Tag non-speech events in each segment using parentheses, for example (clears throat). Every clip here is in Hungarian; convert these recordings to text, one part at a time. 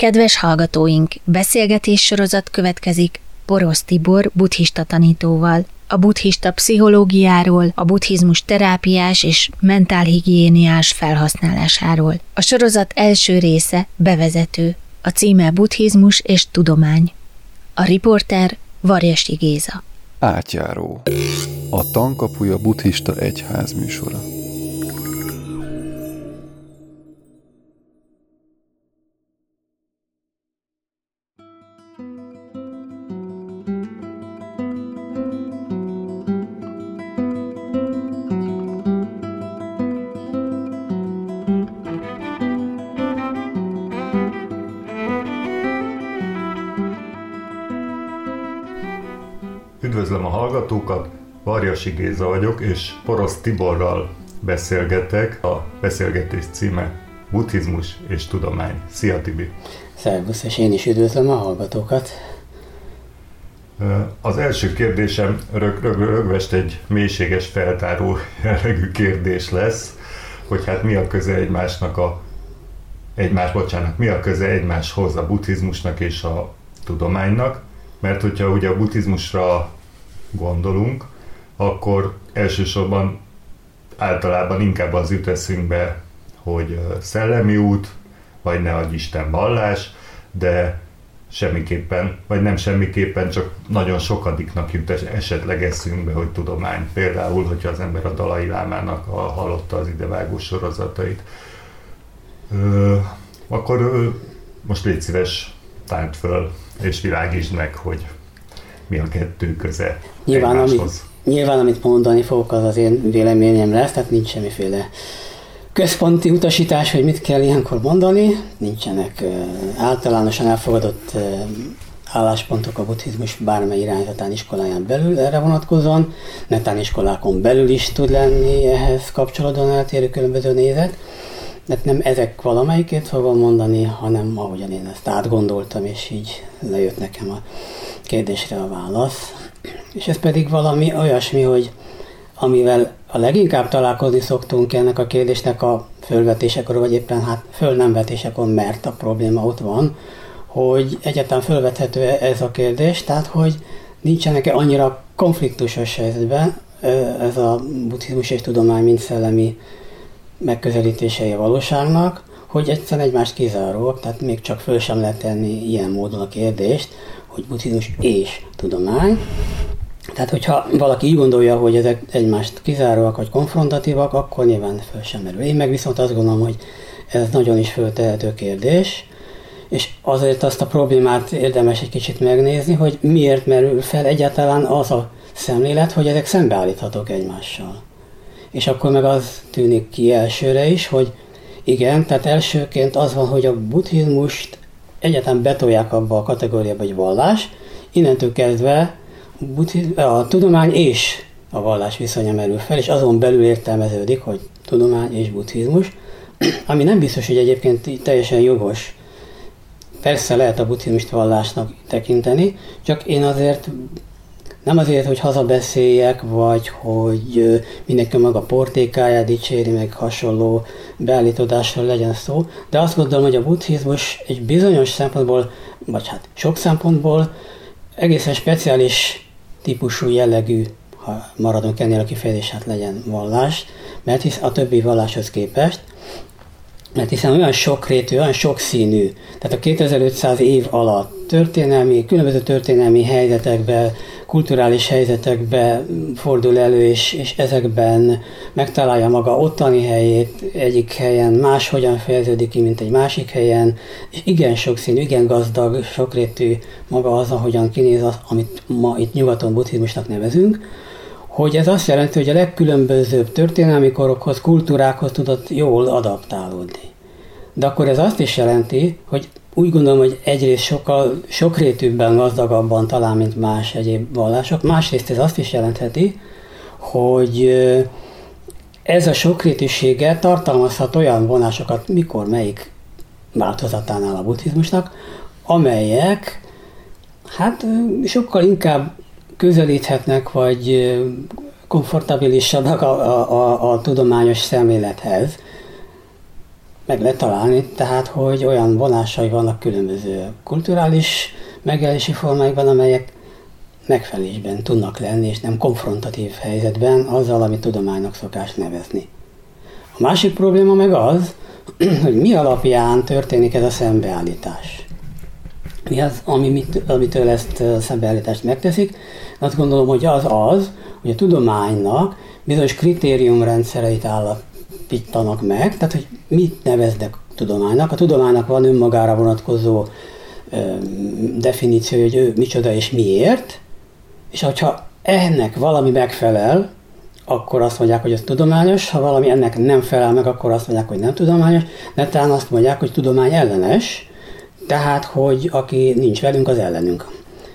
Kedves hallgatóink, beszélgetés sorozat következik Porosz Tibor buddhista tanítóval, a buddhista pszichológiáról, a buddhizmus terápiás és mentálhigiéniás felhasználásáról. A sorozat első része bevezető, a címe Buddhizmus és tudomány. A riporter Varjasi Géza. Átjáró. A Tankapuja Buddhista Egyház műsora. Üdvözlöm a hallgatókat, Varjasi Géza vagyok, és Porosz Tiborral beszélgetek. A beszélgetés címe Buddhizmus és tudomány. Szia Tibi! Szervusz, és én is üdvözlöm a hallgatókat. Az első kérdésem rög, rög, rögvest egy mélységes feltáró jellegű kérdés lesz, hogy hát mi a köze egymásnak a egymás, bocsánat, mi a köze egymáshoz a buddhizmusnak és a tudománynak, mert hogyha ugye a buddhizmusra gondolunk, akkor elsősorban általában inkább az jut eszünkbe, hogy szellemi út, vagy ne adj Isten vallás, de semmiképpen, vagy nem semmiképpen, csak nagyon sokadiknak jut esetleg eszünkbe, hogy tudomány. Például, hogyha az ember a Dalai Lámának a, hallotta az idevágó sorozatait. Ö, akkor ö, most légy szíves, tárt föl, és világítsd meg, hogy mi a kettő köze nyilván, amit, nyilván, amit mondani fogok, az az én véleményem lesz, tehát nincs semmiféle központi utasítás, hogy mit kell ilyenkor mondani, nincsenek általánosan elfogadott álláspontok a buddhizmus bármely irányzatán iskoláján belül erre vonatkozóan, netán iskolákon belül is tud lenni ehhez kapcsolódóan eltérő különböző nézet, de nem ezek valamelyikét fogom mondani, hanem ahogyan én ezt átgondoltam, és így lejött nekem a kérdésre a válasz. És ez pedig valami olyasmi, hogy amivel a leginkább találkozni szoktunk ennek a kérdésnek a fölvetésekor, vagy éppen hát föl nem vetésekor, mert a probléma ott van, hogy egyáltalán fölvethető ez a kérdés, tehát hogy nincsenek-e annyira konfliktusos helyzetben ez a buddhizmus és tudomány, mint szellemi megközelítései a valóságnak, hogy egyszerűen egymást kizáróak, tehát még csak föl sem lehet tenni ilyen módon a kérdést, hogy buddhizmus és tudomány. Tehát, hogyha valaki így gondolja, hogy ezek egymást kizáróak vagy konfrontatívak, akkor nyilván föl sem merül. Én meg viszont azt gondolom, hogy ez nagyon is föltehető kérdés, és azért azt a problémát érdemes egy kicsit megnézni, hogy miért merül fel egyáltalán az a szemlélet, hogy ezek szembeállíthatók egymással. És akkor meg az tűnik ki elsőre is, hogy igen, tehát elsőként az van, hogy a buddhizmust egyáltalán betolják abba a kategóriába, hogy vallás, innentől kezdve a tudomány és a vallás viszonya merül fel, és azon belül értelmeződik, hogy tudomány és buddhizmus, ami nem biztos, hogy egyébként teljesen jogos. Persze lehet a buddhizmust vallásnak tekinteni, csak én azért nem azért, hogy hazabeszéljek, vagy hogy mindenki maga portékáját dicséri, meg hasonló beállítódásról legyen szó, de azt gondolom, hogy a buddhizmus egy bizonyos szempontból, vagy hát sok szempontból egészen speciális típusú jellegű, ha maradunk ennél a kifejezés, hát legyen vallás, mert hisz a többi valláshoz képest, mert hiszen olyan sokrétű, olyan sokszínű, tehát a 2500 év alatt történelmi, különböző történelmi helyzetekben, kulturális helyzetekbe fordul elő, és, és ezekben megtalálja maga ottani helyét, egyik helyen máshogyan fejeződik ki, mint egy másik helyen, és igen sokszínű, igen gazdag, sokrétű maga az, ahogyan kinéz az, amit ma itt nyugaton buddhizmusnak nevezünk, hogy ez azt jelenti, hogy a legkülönbözőbb történelmi korokhoz, kultúrákhoz tudott jól adaptálódni. De akkor ez azt is jelenti, hogy úgy gondolom, hogy egyrészt sokkal sokrétűbben, gazdagabban talán, mint más egyéb vallások. Másrészt ez azt is jelentheti, hogy ez a sokrétűsége tartalmazhat olyan vonásokat, mikor melyik változatánál a buddhizmusnak, amelyek hát sokkal inkább közelíthetnek, vagy komfortabilisabbak a, a, a, a tudományos szemlélethez, meg lehet találni, tehát hogy olyan vonásai vannak különböző kulturális megjelenési formáikban, amelyek megfelelésben tudnak lenni, és nem konfrontatív helyzetben azzal, amit tudománynak szokás nevezni. A másik probléma meg az, (clears throat) hogy mi alapján történik ez a szembeállítás. Mi az, ami mit, amitől ezt a szembeállítást megteszik? Azt gondolom, hogy az az, hogy a tudománynak bizonyos kritériumrendszereit állapítanak meg, tehát hogy mit neveznek tudománynak. A tudománynak van önmagára vonatkozó ö, definíció, hogy ő micsoda és miért, és hogyha ennek valami megfelel, akkor azt mondják, hogy ez tudományos, ha valami ennek nem felel meg, akkor azt mondják, hogy nem tudományos, netán azt mondják, hogy tudomány ellenes, tehát, hogy aki nincs velünk, az ellenünk.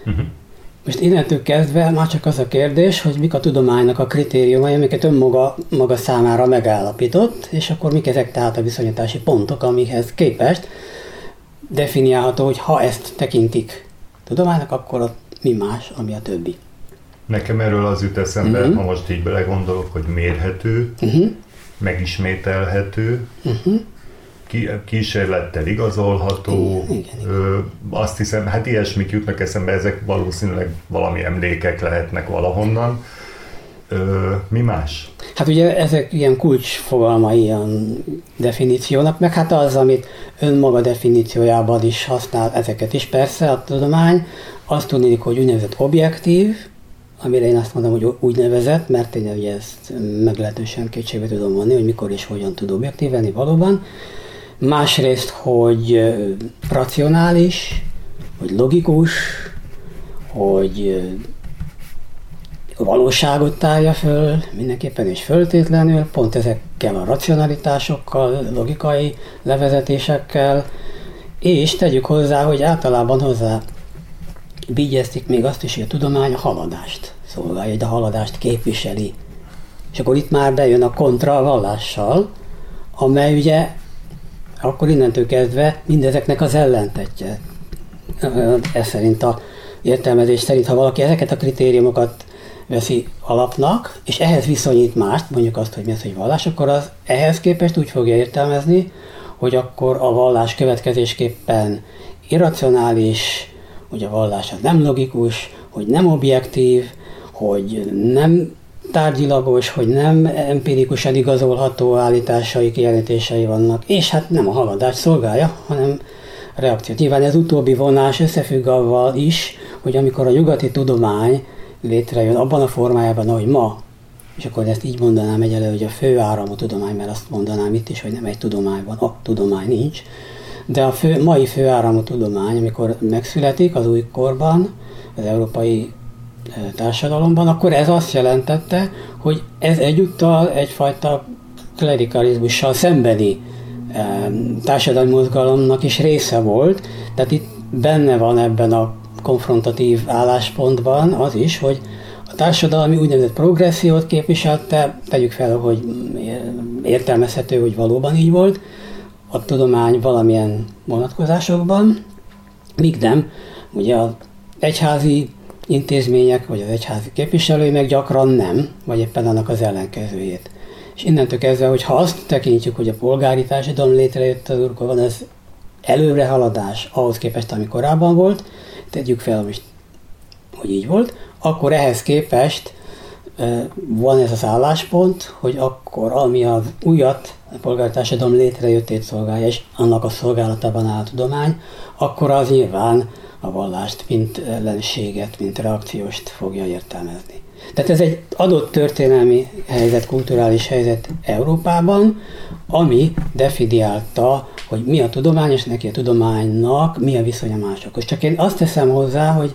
Uh-huh. Most innentől kezdve már csak az a kérdés, hogy mik a tudománynak a kritériumai, amiket önmaga maga számára megállapított, és akkor mik ezek tehát a viszonyítási pontok, amikhez képest definiálható, hogy ha ezt tekintik tudománynak, akkor mi más, ami a többi. Nekem erről az jut eszembe, uh-huh. ha most így belegondolok, hogy mérhető, uh-huh. megismételhető, uh-huh. Kísérlettel igazolható, igen, igen, ö, azt hiszem, hát ilyesmik jutnak eszembe, ezek valószínűleg valami emlékek lehetnek valahonnan. Ö, mi más? Hát ugye ezek ilyen kulcsfogalmai ilyen definíciónak, meg hát az, amit önmaga definíciójában is használ ezeket is persze a tudomány, azt tudni, hogy úgynevezett objektív, amire én azt mondom, hogy úgy nevezett, mert én ugye ezt meglehetősen kétségbe tudom vonni, hogy mikor és hogyan tud objektív lenni valóban. Másrészt, hogy racionális, hogy logikus, hogy valóságot tárja föl mindenképpen és föltétlenül, pont ezekkel a racionalitásokkal, logikai levezetésekkel, és tegyük hozzá, hogy általában hozzá vigyeztik még azt is, hogy a tudomány a haladást szolgálja, hogy a haladást képviseli. És akkor itt már bejön a kontra vallással, amely ugye akkor innentől kezdve mindezeknek az ellentetje. Ez szerint a értelmezés szerint, ha valaki ezeket a kritériumokat veszi alapnak, és ehhez viszonyít mást, mondjuk azt, hogy mi az, hogy vallás, akkor az ehhez képest úgy fogja értelmezni, hogy akkor a vallás következésképpen irracionális, hogy a vallás az nem logikus, hogy nem objektív, hogy nem tárgyilagos, hogy nem empirikusan igazolható állításai, kijelentései vannak, és hát nem a haladás szolgálja, hanem reakció. Nyilván ez utóbbi vonás összefügg avval is, hogy amikor a nyugati tudomány létrejön abban a formájában, ahogy ma, és akkor ezt így mondanám egyelőre, hogy a fő áramú tudomány, mert azt mondanám itt is, hogy nem egy tudományban, a tudomány nincs, de a fő, mai főáramú tudomány, amikor megszületik az új korban, az európai társadalomban, akkor ez azt jelentette, hogy ez egyúttal egyfajta klerikalizmussal szembeni társadalmi mozgalomnak is része volt, tehát itt benne van ebben a konfrontatív álláspontban az is, hogy a társadalmi úgynevezett progressziót képviselte, tegyük fel, hogy értelmezhető, hogy valóban így volt, a tudomány valamilyen vonatkozásokban, míg nem, ugye az egyházi intézmények, vagy az egyházi képviselői meg gyakran nem, vagy éppen annak az ellenkezőjét. És innentől kezdve, hogy ha azt tekintjük, hogy a polgári társadalom létrejött az van ez előrehaladás ahhoz képest, ami korábban volt, tegyük fel, hogy így volt, akkor ehhez képest van ez az álláspont, hogy akkor ami az újat, a polgártársadalom létrejöttét szolgálja, és annak a szolgálatában áll a tudomány, akkor az nyilván a vallást, mint ellenséget, mint reakcióst fogja értelmezni. Tehát ez egy adott történelmi helyzet, kulturális helyzet Európában, ami definiálta, hogy mi a tudomány, és neki a tudománynak mi a viszonya másokhoz. Csak én azt teszem hozzá, hogy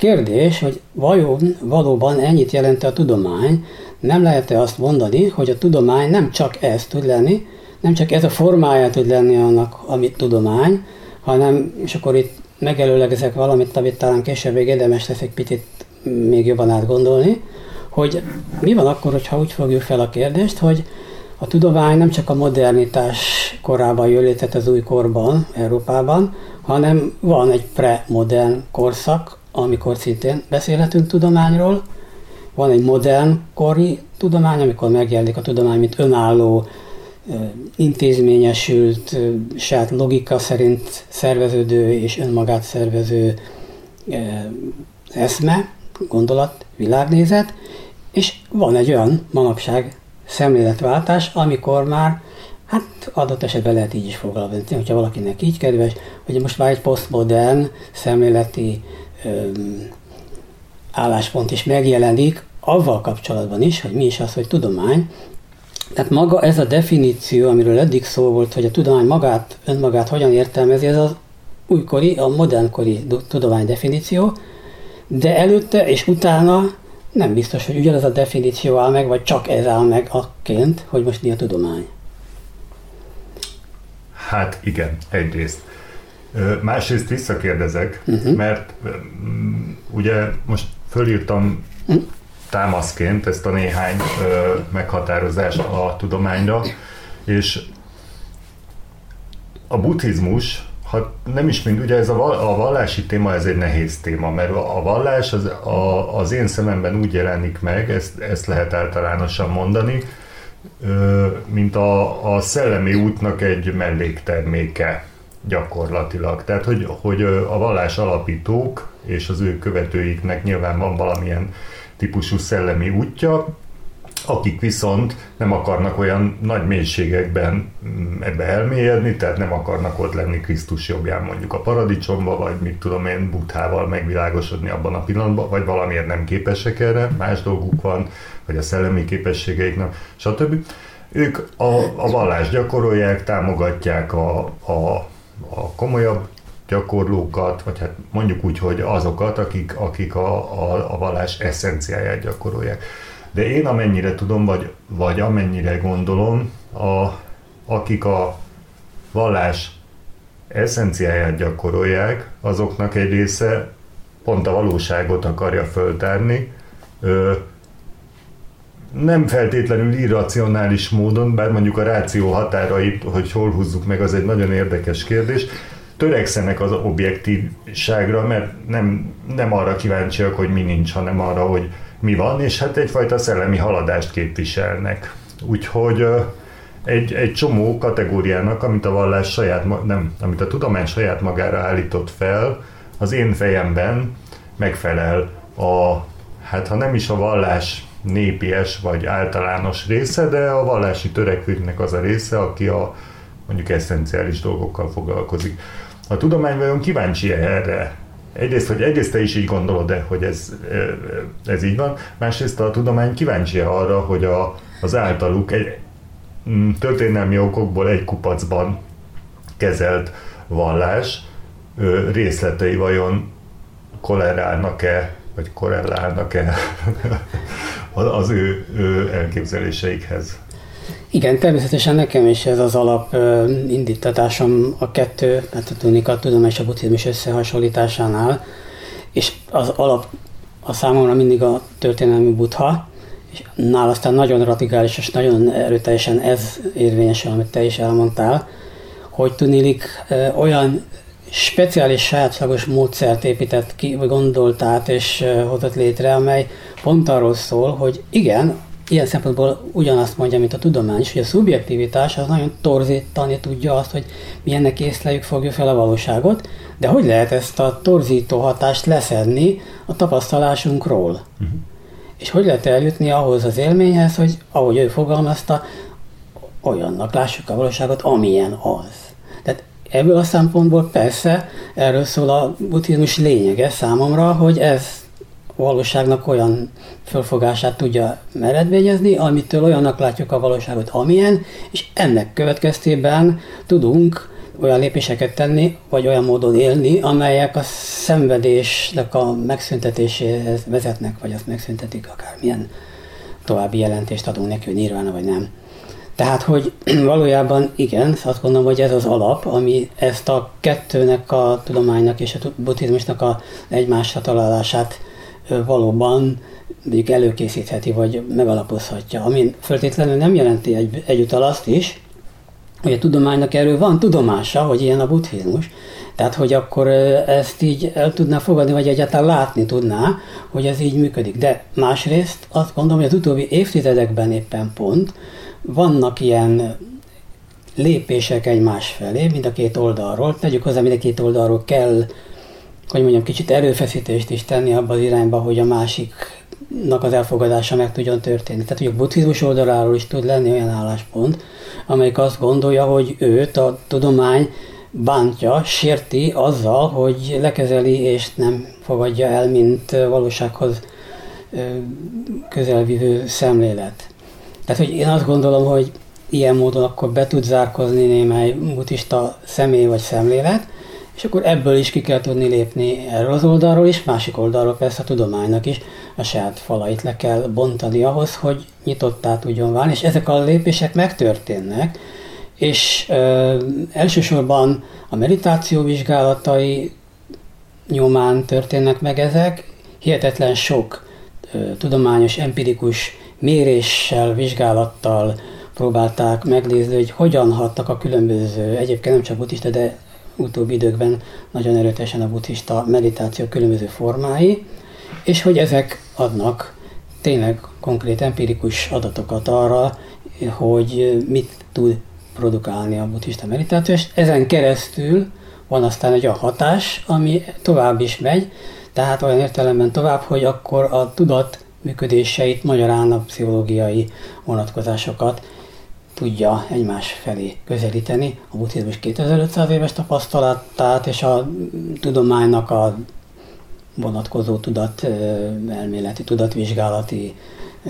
Kérdés, hogy vajon valóban ennyit jelent a tudomány, nem lehet-e azt mondani, hogy a tudomány nem csak ez tud lenni, nem csak ez a formája tud lenni annak, amit tudomány, hanem, és akkor itt megelőlegezek valamit, amit talán később még érdemes lesz egy picit még jobban átgondolni, hogy mi van akkor, hogyha úgy fogjuk fel a kérdést, hogy a tudomány nem csak a modernitás korában jön létre az új korban, Európában, hanem van egy premodern korszak, amikor szintén beszélhetünk tudományról. Van egy modern kori tudomány, amikor megjelenik a tudomány, mint önálló intézményesült, saját logika szerint szerveződő és önmagát szervező eszme, gondolat, világnézet, és van egy olyan manapság szemléletváltás, amikor már Hát adott esetben lehet így is fogalmazni, hogyha valakinek így kedves, hogy most már egy posztmodern szemléleti öm, álláspont is megjelenik, avval kapcsolatban is, hogy mi is az, hogy tudomány. Tehát maga ez a definíció, amiről eddig szó volt, hogy a tudomány magát, önmagát hogyan értelmezi, ez az újkori, a modernkori tudomány definíció, de előtte és utána nem biztos, hogy ugyanaz a definíció áll meg, vagy csak ez áll meg akként, hogy most mi a tudomány. Hát igen, egyrészt. Másrészt visszakérdezek, uh-huh. mert ugye most fölírtam uh-huh. Támaszként ezt a néhány ö, meghatározást a tudományra, és a buddhizmus, ha nem is mind, ugye ez a, a vallási téma, ez egy nehéz téma, mert a vallás az, a, az én szememben úgy jelenik meg, ezt, ezt lehet általánosan mondani, mint a, a szellemi útnak egy mellékterméke gyakorlatilag. Tehát, hogy, hogy a vallás alapítók és az ő követőiknek nyilván van valamilyen típusú szellemi útja, akik viszont nem akarnak olyan nagy mélységekben mm, ebbe elmélyedni, tehát nem akarnak ott lenni Krisztus jobbján mondjuk a paradicsomba, vagy mit tudom én, buthával megvilágosodni abban a pillanatban, vagy valamiért nem képesek erre, más dolguk van, vagy a szellemi képességeiknek, stb. Ők a, a vallást gyakorolják, támogatják a, a, a komolyabb gyakorlókat, vagy hát mondjuk úgy, hogy azokat, akik, akik a, a, a vallás eszenciáját gyakorolják. De én amennyire tudom, vagy, vagy amennyire gondolom, a, akik a vallás eszenciáját gyakorolják, azoknak egy része pont a valóságot akarja föltárni, ö, nem feltétlenül irracionális módon, bár mondjuk a ráció határait, hogy hol húzzuk meg, az egy nagyon érdekes kérdés, törekszenek az objektívságra, mert nem, nem arra kíváncsiak, hogy mi nincs, hanem arra, hogy mi van, és hát egyfajta szellemi haladást képviselnek. Úgyhogy egy, egy csomó kategóriának, amit a vallás saját, nem, amit a tudomány saját magára állított fel, az én fejemben megfelel a, hát ha nem is a vallás népies vagy általános része, de a vallási törekvőknek az a része, aki a mondjuk eszenciális dolgokkal foglalkozik. A tudomány vajon kíváncsi erre? Egyrészt, hogy egyrészt te is így gondolod de hogy ez, ez így van, másrészt a tudomány kíváncsi arra, hogy a, az általuk egy mm, történelmi okokból egy kupacban kezelt vallás részletei vajon kolerálnak-e, vagy korrelálnak-e (laughs) az ő, ő elképzeléseikhez. Igen, természetesen nekem is ez az alap indítatásom a kettő, hát a tunika, a tudomány és a buddhizmus összehasonlításánál, és az alap a számomra mindig a történelmi buddha, és nál aztán nagyon radikális és nagyon erőteljesen ez érvényesül, amit te is elmondtál, hogy tudnélik olyan speciális sajátságos módszert épített ki, vagy gondolt át és hozott létre, amely pont arról szól, hogy igen, ilyen szempontból ugyanazt mondja, mint a tudomány is, hogy a szubjektivitás az nagyon torzítani tudja azt, hogy milyennek észleljük, fogjuk fel a valóságot, de hogy lehet ezt a torzító hatást leszedni a tapasztalásunkról? Uh-huh. És hogy lehet eljutni ahhoz az élményhez, hogy ahogy ő fogalmazta, olyannak lássuk a valóságot, amilyen az. Ebből a szempontból persze erről szól a buddhizmus lényege számomra, hogy ez valóságnak olyan fölfogását tudja meredvényezni, amitől olyannak látjuk a valóságot, amilyen, és ennek következtében tudunk olyan lépéseket tenni, vagy olyan módon élni, amelyek a szenvedésnek a megszüntetéséhez vezetnek, vagy azt megszüntetik akármilyen további jelentést adunk neki, hogy nyilván vagy nem. Tehát, hogy (clears throat) valójában igen, azt gondolom, hogy ez az alap, ami ezt a kettőnek, a tudománynak és a buddhizmusnak a egymásra találását valóban mondjuk előkészítheti, vagy megalapozhatja. Ami föltétlenül nem jelenti egy, egyúttal azt is, hogy a tudománynak erről van tudomása, hogy ilyen a buddhizmus, tehát, hogy akkor ezt így el tudná fogadni, vagy egyáltalán látni tudná, hogy ez így működik. De másrészt azt gondolom, hogy az utóbbi évtizedekben éppen pont, vannak ilyen lépések egymás felé, mind a két oldalról. Tegyük hozzá, mind a két oldalról kell, hogy mondjam, kicsit erőfeszítést is tenni abba az irányba, hogy a másiknak az elfogadása meg tudjon történni. Tehát, hogy a buddhizmus oldaláról is tud lenni olyan álláspont, amelyik azt gondolja, hogy őt a tudomány bántja, sérti azzal, hogy lekezeli és nem fogadja el, mint valósághoz közelvívő szemlélet. Tehát, hogy én azt gondolom, hogy ilyen módon akkor be tud zárkozni némely buddhista személy vagy szemlélet, és akkor ebből is ki kell tudni lépni erről az oldalról is, másik oldalról persze a tudománynak is. A saját falait le kell bontani ahhoz, hogy nyitottá tudjon válni, és ezek a lépések megtörténnek, és ö, elsősorban a meditáció vizsgálatai nyomán történnek meg ezek, hihetetlen sok ö, tudományos, empirikus méréssel, vizsgálattal próbálták megnézni, hogy hogyan hatnak a különböző, egyébként nem csak buddhista, de utóbbi időkben nagyon erőteljesen a buddhista meditáció különböző formái, és hogy ezek adnak tényleg konkrét empirikus adatokat arra, hogy mit tud produkálni a buddhista meditáció, és ezen keresztül van aztán egy olyan hatás, ami tovább is megy, tehát olyan értelemben tovább, hogy akkor a tudat működéseit, magyarán a pszichológiai vonatkozásokat tudja egymás felé közelíteni. A buddhizmus 2500 éves tapasztalatát és a tudománynak a vonatkozó tudat, elméleti, tudatvizsgálati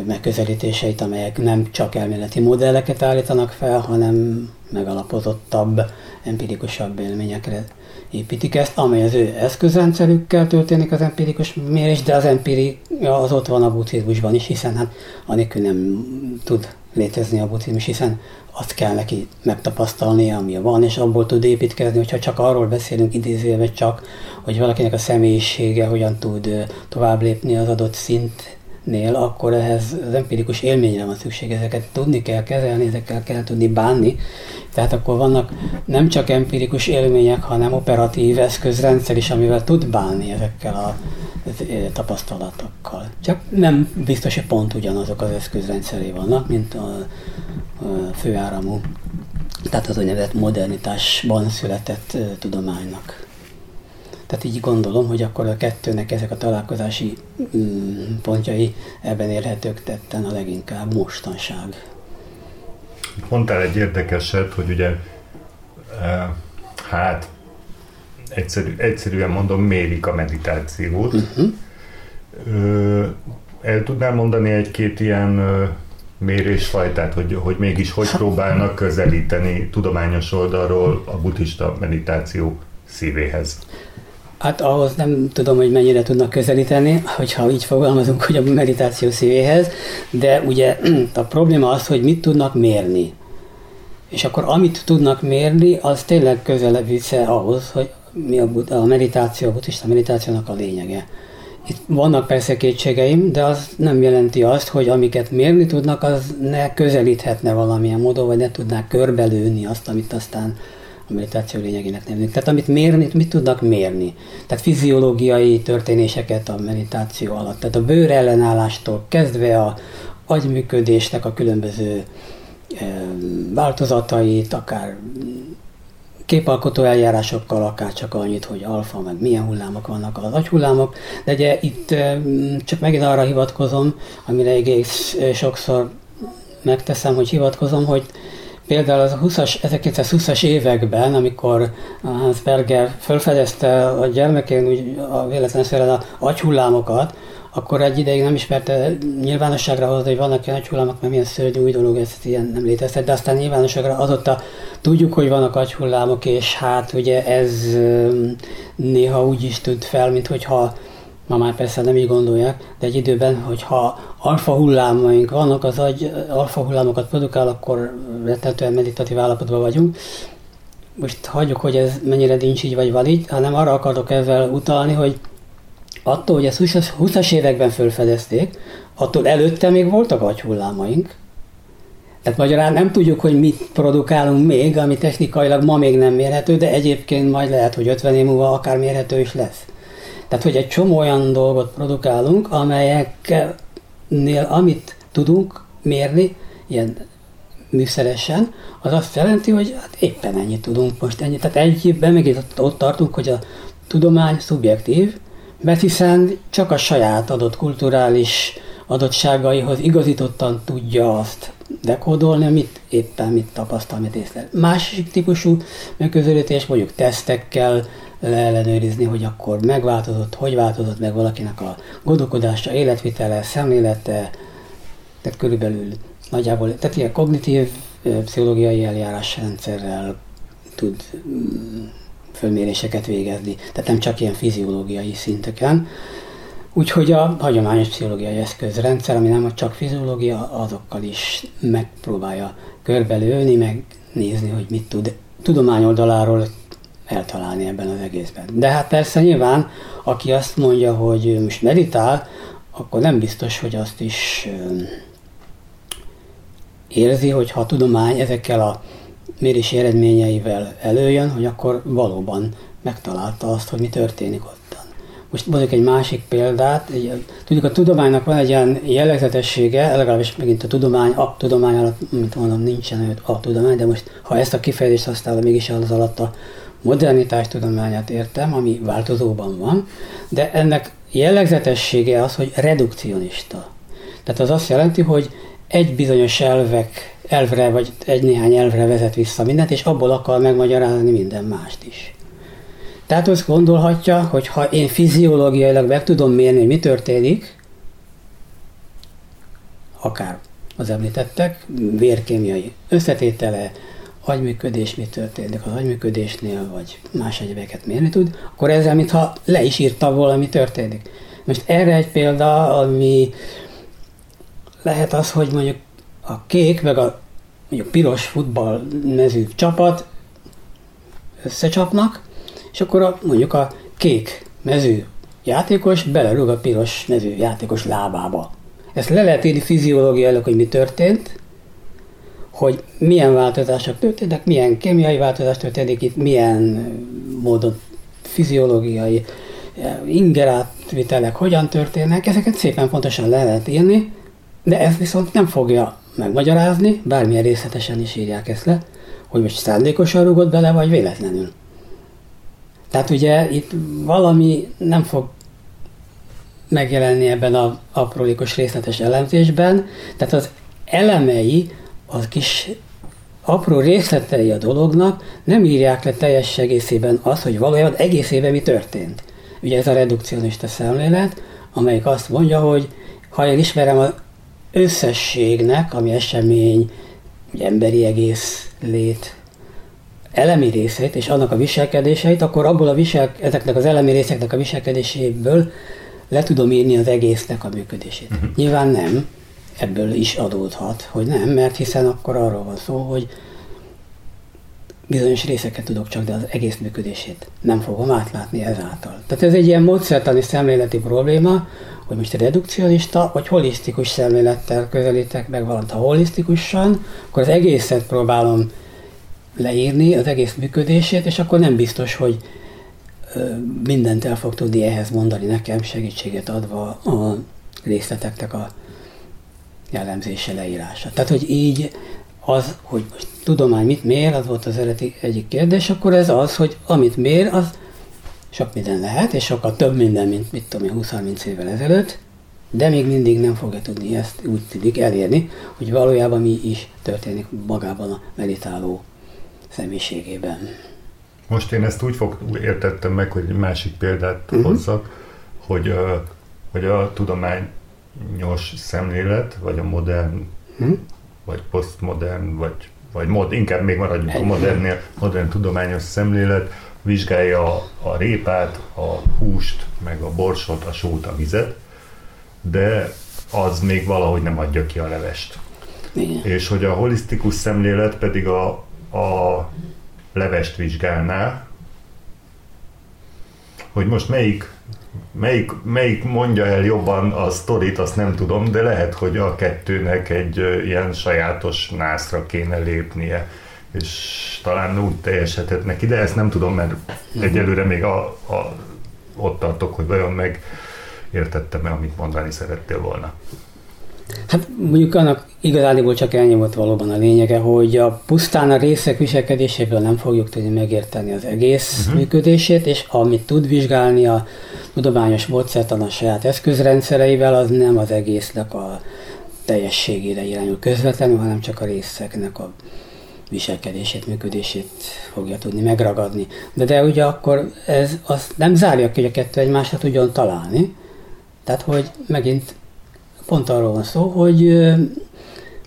megközelítéseit, amelyek nem csak elméleti modelleket állítanak fel, hanem megalapozottabb, empirikusabb élményekre építik ezt, amely az ő eszközrendszerükkel történik az empirikus mérés, de az empiri az ott van a buddhizmusban is, hiszen hát anélkül nem tud létezni a buddhizmus, hiszen azt kell neki megtapasztalnia, ami van, és abból tud építkezni, hogyha csak arról beszélünk idézőjelben csak, hogy valakinek a személyisége hogyan tud tovább lépni az adott szint nél, akkor ehhez az empirikus élményre van szükség, ezeket tudni kell kezelni, ezekkel kell tudni bánni. Tehát akkor vannak nem csak empirikus élmények, hanem operatív eszközrendszer is, amivel tud bánni ezekkel a tapasztalatokkal. Csak nem biztos, hogy pont ugyanazok az eszközrendszeré vannak, mint a, főáramú, tehát az úgynevezett modernitásban született tudománynak. Tehát így gondolom, hogy akkor a kettőnek ezek a találkozási mm, pontjai ebben érhetők tetten a leginkább mostanság. Mondtál egy érdekeset, hogy ugye e, hát egyszerű, egyszerűen mondom, mérik a meditációt. Uh-huh. El tudnál mondani egy-két ilyen mérésfajtát, hogy, hogy mégis hogy próbálnak közelíteni tudományos oldalról a buddhista meditáció szívéhez? Hát ahhoz nem tudom, hogy mennyire tudnak közelíteni, hogyha így fogalmazunk, hogy a meditáció szívéhez, de ugye (clears throat) a probléma az, hogy mit tudnak mérni. És akkor amit tudnak mérni, az tényleg közelebb vissza ahhoz, hogy mi a, a meditáció, a buddhista meditációnak a lényege. Itt vannak persze kétségeim, de az nem jelenti azt, hogy amiket mérni tudnak, az ne közelíthetne valamilyen módon, vagy ne tudnák körbelőni azt, amit aztán a meditáció lényegének nevezünk. Tehát amit mérni, mit tudnak mérni? Tehát fiziológiai történéseket a meditáció alatt. Tehát a bőr ellenállástól kezdve a agyműködésnek a különböző változatait, akár képalkotó eljárásokkal, akár csak annyit, hogy alfa, meg milyen hullámok vannak az agyhullámok, de ugye itt csak megint arra hivatkozom, amire egész sokszor megteszem, hogy hivatkozom, hogy Például az 20-as, 1920-as években, amikor Hansberger felfedezte a gyermekén úgy a véletlenszerűen a agyhullámokat, akkor egy ideig nem ismerte nyilvánosságra hozni, hogy vannak ilyen agyhullámok, mert milyen szörnyű új dolog, ez ilyen nem létezett, de aztán nyilvánosságra azóta tudjuk, hogy vannak agyhullámok, és hát ugye ez néha úgy is tűnt fel, mint hogyha ma már persze nem így gondolják, de egy időben, hogyha alfa hullámaink vannak, az agy alfa hullámokat produkál, akkor rettentően meditatív állapotban vagyunk. Most hagyjuk, hogy ez mennyire nincs így vagy van így, hanem arra akarok ezzel utalni, hogy attól, hogy ezt 20-as években felfedezték, attól előtte még voltak agyhullámaink, tehát magyarán nem tudjuk, hogy mit produkálunk még, ami technikailag ma még nem mérhető, de egyébként majd lehet, hogy 50 év múlva akár mérhető is lesz. Tehát, hogy egy csomó olyan dolgot produkálunk, amelyeknél amit tudunk mérni, ilyen műszeresen, az azt jelenti, hogy hát éppen ennyit tudunk most ennyit. Tehát egy évben megint ott, tartunk, hogy a tudomány szubjektív, mert hiszen csak a saját adott kulturális adottságaihoz igazítottan tudja azt dekódolni, amit éppen mit tapasztal, mit észlel. Másik típusú megközelítés mondjuk tesztekkel leellenőrizni, hogy akkor megváltozott, hogy változott meg valakinek a gondolkodása, életvitele, szemlélete, tehát körülbelül nagyjából, tehát ilyen kognitív pszichológiai eljárásrendszerrel tud mm, fölméréseket végezni, tehát nem csak ilyen fiziológiai szinteken. Úgyhogy a hagyományos pszichológiai eszközrendszer, ami nem csak fiziológia, azokkal is megpróbálja körbelőni, megnézni, hogy mit tud tudományoldaláról eltalálni ebben az egészben. De hát persze nyilván, aki azt mondja, hogy most meditál, akkor nem biztos, hogy azt is érzi, hogy ha a tudomány ezekkel a mérési eredményeivel előjön, hogy akkor valóban megtalálta azt, hogy mi történik ott. Most mondjuk egy másik példát, tudjuk a tudománynak van egy ilyen jellegzetessége, legalábbis megint a tudomány, a tudomány alatt, mint mondom, nincsen a tudomány, de most ha ezt a kifejezést használom, mégis az alatt a modernitás tudományát értem, ami változóban van, de ennek jellegzetessége az, hogy redukcionista. Tehát az azt jelenti, hogy egy bizonyos elvek, elvre, vagy egy néhány elvre vezet vissza mindent, és abból akar megmagyarázni minden mást is. Tehát azt gondolhatja, hogy ha én fiziológiailag meg tudom mérni, hogy mi történik, akár az említettek, vérkémiai összetétele, agyműködés, mi történik az agyműködésnél, vagy más egyébeket mérni tud, akkor ezzel mintha le is írta volna, mi történik. Most erre egy példa, ami lehet az, hogy mondjuk a kék, meg a mondjuk piros futball mezű csapat összecsapnak, és akkor a, mondjuk a kék mezű játékos belerúg a piros mezű játékos lábába. Ezt le lehet írni fiziológiailag, hogy mi történt, hogy milyen változások történtek, milyen kémiai változás történik itt, milyen módon fiziológiai eh, ingerátvitelek hogyan történnek, ezeket szépen pontosan le lehet írni, de ez viszont nem fogja megmagyarázni, bármilyen részletesen is írják ezt le, hogy most szándékosan rúgott bele, vagy véletlenül. Tehát ugye itt valami nem fog megjelenni ebben a aprólékos részletes elemzésben, tehát az elemei, az kis apró részletei a dolognak nem írják le teljes egészében azt, hogy valójában egészében mi történt. Ugye ez a redukcionista szemlélet, amelyik azt mondja, hogy ha én ismerem az összességnek, ami esemény, ugye emberi egész lét elemi részét és annak a viselkedéseit, akkor abból a visel, ezeknek az elemi részeknek a viselkedéséből le tudom írni az egésznek a működését. Uh-huh. Nyilván nem, ebből is adódhat, hogy nem, mert hiszen akkor arról van szó, hogy bizonyos részeket tudok csak, de az egész működését nem fogom átlátni ezáltal. Tehát ez egy ilyen módszertani szemléleti probléma, hogy most redukcionista vagy holisztikus szemlélettel közelítek meg valamit. Ha holisztikusan, akkor az egészet próbálom leírni, az egész működését, és akkor nem biztos, hogy mindent el fog tudni ehhez mondani nekem, segítséget adva a részleteknek a jellemzése leírása. Tehát, hogy így az, hogy most tudomány mit mér, az volt az eredeti egyik kérdés, akkor ez az, hogy amit mér, az sok minden lehet, és sokkal több minden, mint mit tudom én, 20-30 évvel ezelőtt, de még mindig nem fogja tudni ezt úgy tűnik elérni, hogy valójában mi is történik magában a meditáló személyiségében. Most én ezt úgy fog, értettem meg, hogy egy másik példát uh-huh. hozzak, hogy, hogy a tudományos szemlélet, vagy a modern, uh-huh. vagy posztmodern, vagy, vagy mod, inkább még maradjunk a modernnél, modern tudományos szemlélet, vizsgálja a, a répát, a húst, meg a borsot, a sót, a vizet, de az még valahogy nem adja ki a levest. Igen. És hogy a holisztikus szemlélet pedig a, a levest vizsgálná, hogy most melyik, melyik, melyik mondja el jobban a sztorit, azt nem tudom, de lehet, hogy a kettőnek egy ilyen sajátos nászra kéne lépnie és talán úgy teljesedhet neki, de ezt nem tudom, mert uh-huh. egyelőre még a, a, ott tartok, hogy vajon meg értettem-e, amit mondani szerettél volna. Hát mondjuk annak igazából csak ennyi volt valóban a lényege, hogy a pusztán a részek viselkedéséből nem fogjuk tudni megérteni az egész uh-huh. működését, és amit tud vizsgálni a tudományos módszertan saját eszközrendszereivel, az nem az egésznek a teljességére irányul közvetlenül, hanem csak a részeknek a viselkedését, működését fogja tudni megragadni. De, de ugye akkor ez azt nem zárja ki, hogy a kettő egymásra tudjon találni. Tehát, hogy megint pont arról van szó, hogy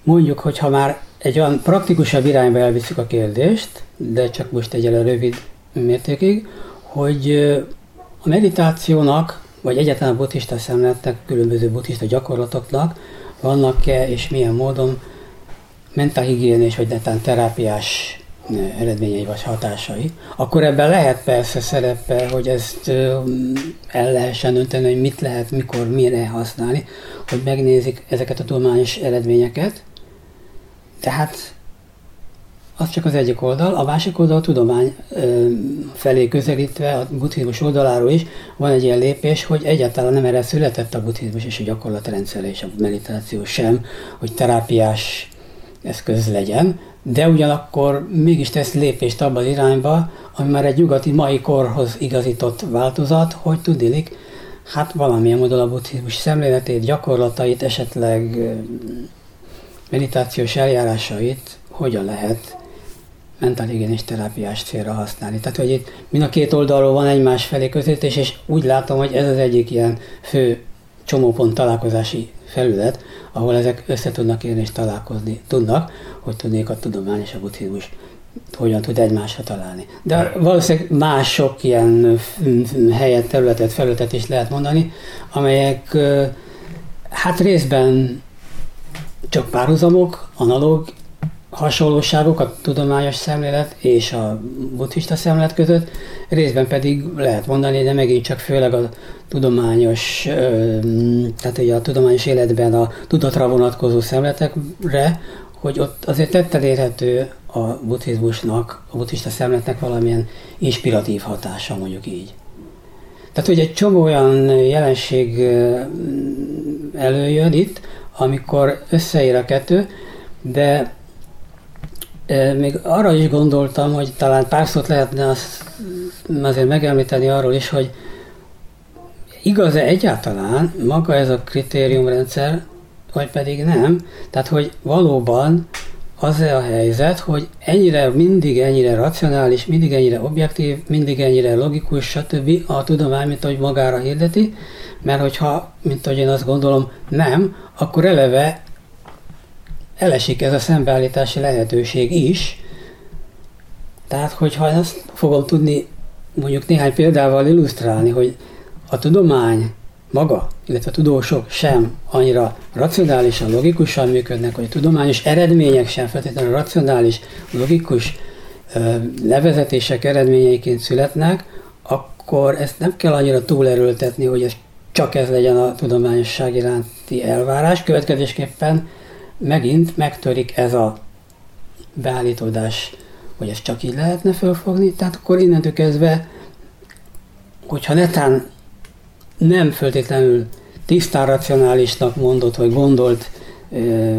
mondjuk, hogy ha már egy olyan praktikusabb irányba elviszük a kérdést, de csak most egy rövid mértékig, hogy a meditációnak, vagy egyáltalán a buddhista szemletnek, különböző buddhista gyakorlatoknak vannak-e és milyen módon mentálhigiénés vagy netán terápiás eredményei vagy hatásai, akkor ebben lehet persze szerepe, hogy ezt el lehessen önteni, hogy mit lehet, mikor, mire használni, hogy megnézik ezeket a tudományos eredményeket. Tehát az csak az egyik oldal, a másik oldal a tudomány felé közelítve, a buddhizmus oldaláról is van egy ilyen lépés, hogy egyáltalán nem erre született a buddhizmus és a gyakorlatrendszere és a meditáció sem, hogy terápiás eszköz legyen, de ugyanakkor mégis tesz lépést abban az irányba, ami már egy nyugati mai korhoz igazított változat, hogy tudilik, hát valamilyen módon a buddhizmus szemléletét, gyakorlatait, esetleg meditációs eljárásait hogyan lehet mentáligénés terápiás célra használni. Tehát, hogy itt mind a két oldalról van egymás felé közvetítés, és úgy látom, hogy ez az egyik ilyen fő csomópont találkozási felület, ahol ezek össze tudnak érni és találkozni tudnak, hogy tudnék a tudomány és a buddhizmus hogyan tud egymásra találni. De valószínűleg más sok ilyen helyet, területet, felületet is lehet mondani, amelyek hát részben csak párhuzamok, analóg hasonlóságok a tudományos szemlélet és a buddhista szemlélet között, részben pedig lehet mondani, de megint csak főleg a tudományos, tehát ugye a tudományos életben a tudatra vonatkozó szemletekre, hogy ott azért tetten érhető a buddhizmusnak, a buddhista szemletnek valamilyen inspiratív hatása, mondjuk így. Tehát, hogy egy csomó olyan jelenség előjön itt, amikor összeér a kettő, de még arra is gondoltam, hogy talán pár szót lehetne azt azért megemlíteni arról is, hogy igaz-e egyáltalán maga ez a kritériumrendszer, vagy pedig nem. Tehát, hogy valóban az-e a helyzet, hogy ennyire, mindig ennyire racionális, mindig ennyire objektív, mindig ennyire logikus, stb. a tudomány, mint ahogy magára hirdeti, mert hogyha, mint ahogy én azt gondolom, nem, akkor eleve elesik ez a szembeállítási lehetőség is. Tehát, hogyha ezt fogom tudni mondjuk néhány példával illusztrálni, hogy a tudomány maga, illetve a tudósok sem annyira racionálisan, logikusan működnek, hogy a tudományos eredmények sem feltétlenül racionális, logikus levezetések eredményeiként születnek, akkor ezt nem kell annyira túlerőltetni, hogy ez csak ez legyen a tudományosság iránti elvárás. Következésképpen megint megtörik ez a beállítódás, hogy ezt csak így lehetne fölfogni, tehát akkor innentől kezdve, hogyha netán nem föltétlenül tisztán racionálisnak mondott, vagy gondolt,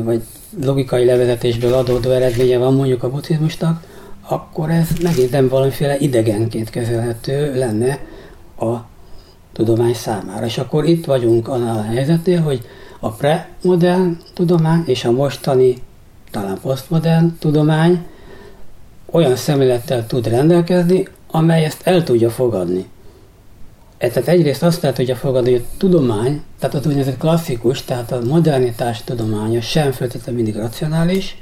vagy logikai levezetésből adódó eredménye van mondjuk a buddhizmusnak, akkor ez megint nem valamiféle idegenként kezelhető lenne a tudomány számára. És akkor itt vagyunk annál a helyzetnél, hogy a premodern tudomány és a mostani, talán posztmodern tudomány olyan szemlélettel tud rendelkezni, amely ezt el tudja fogadni. E, tehát egyrészt azt lehet tudja fogadni, hogy a tudomány, tehát az úgynevezett klasszikus, tehát a modernitás tudománya sem feltétlenül mindig racionális,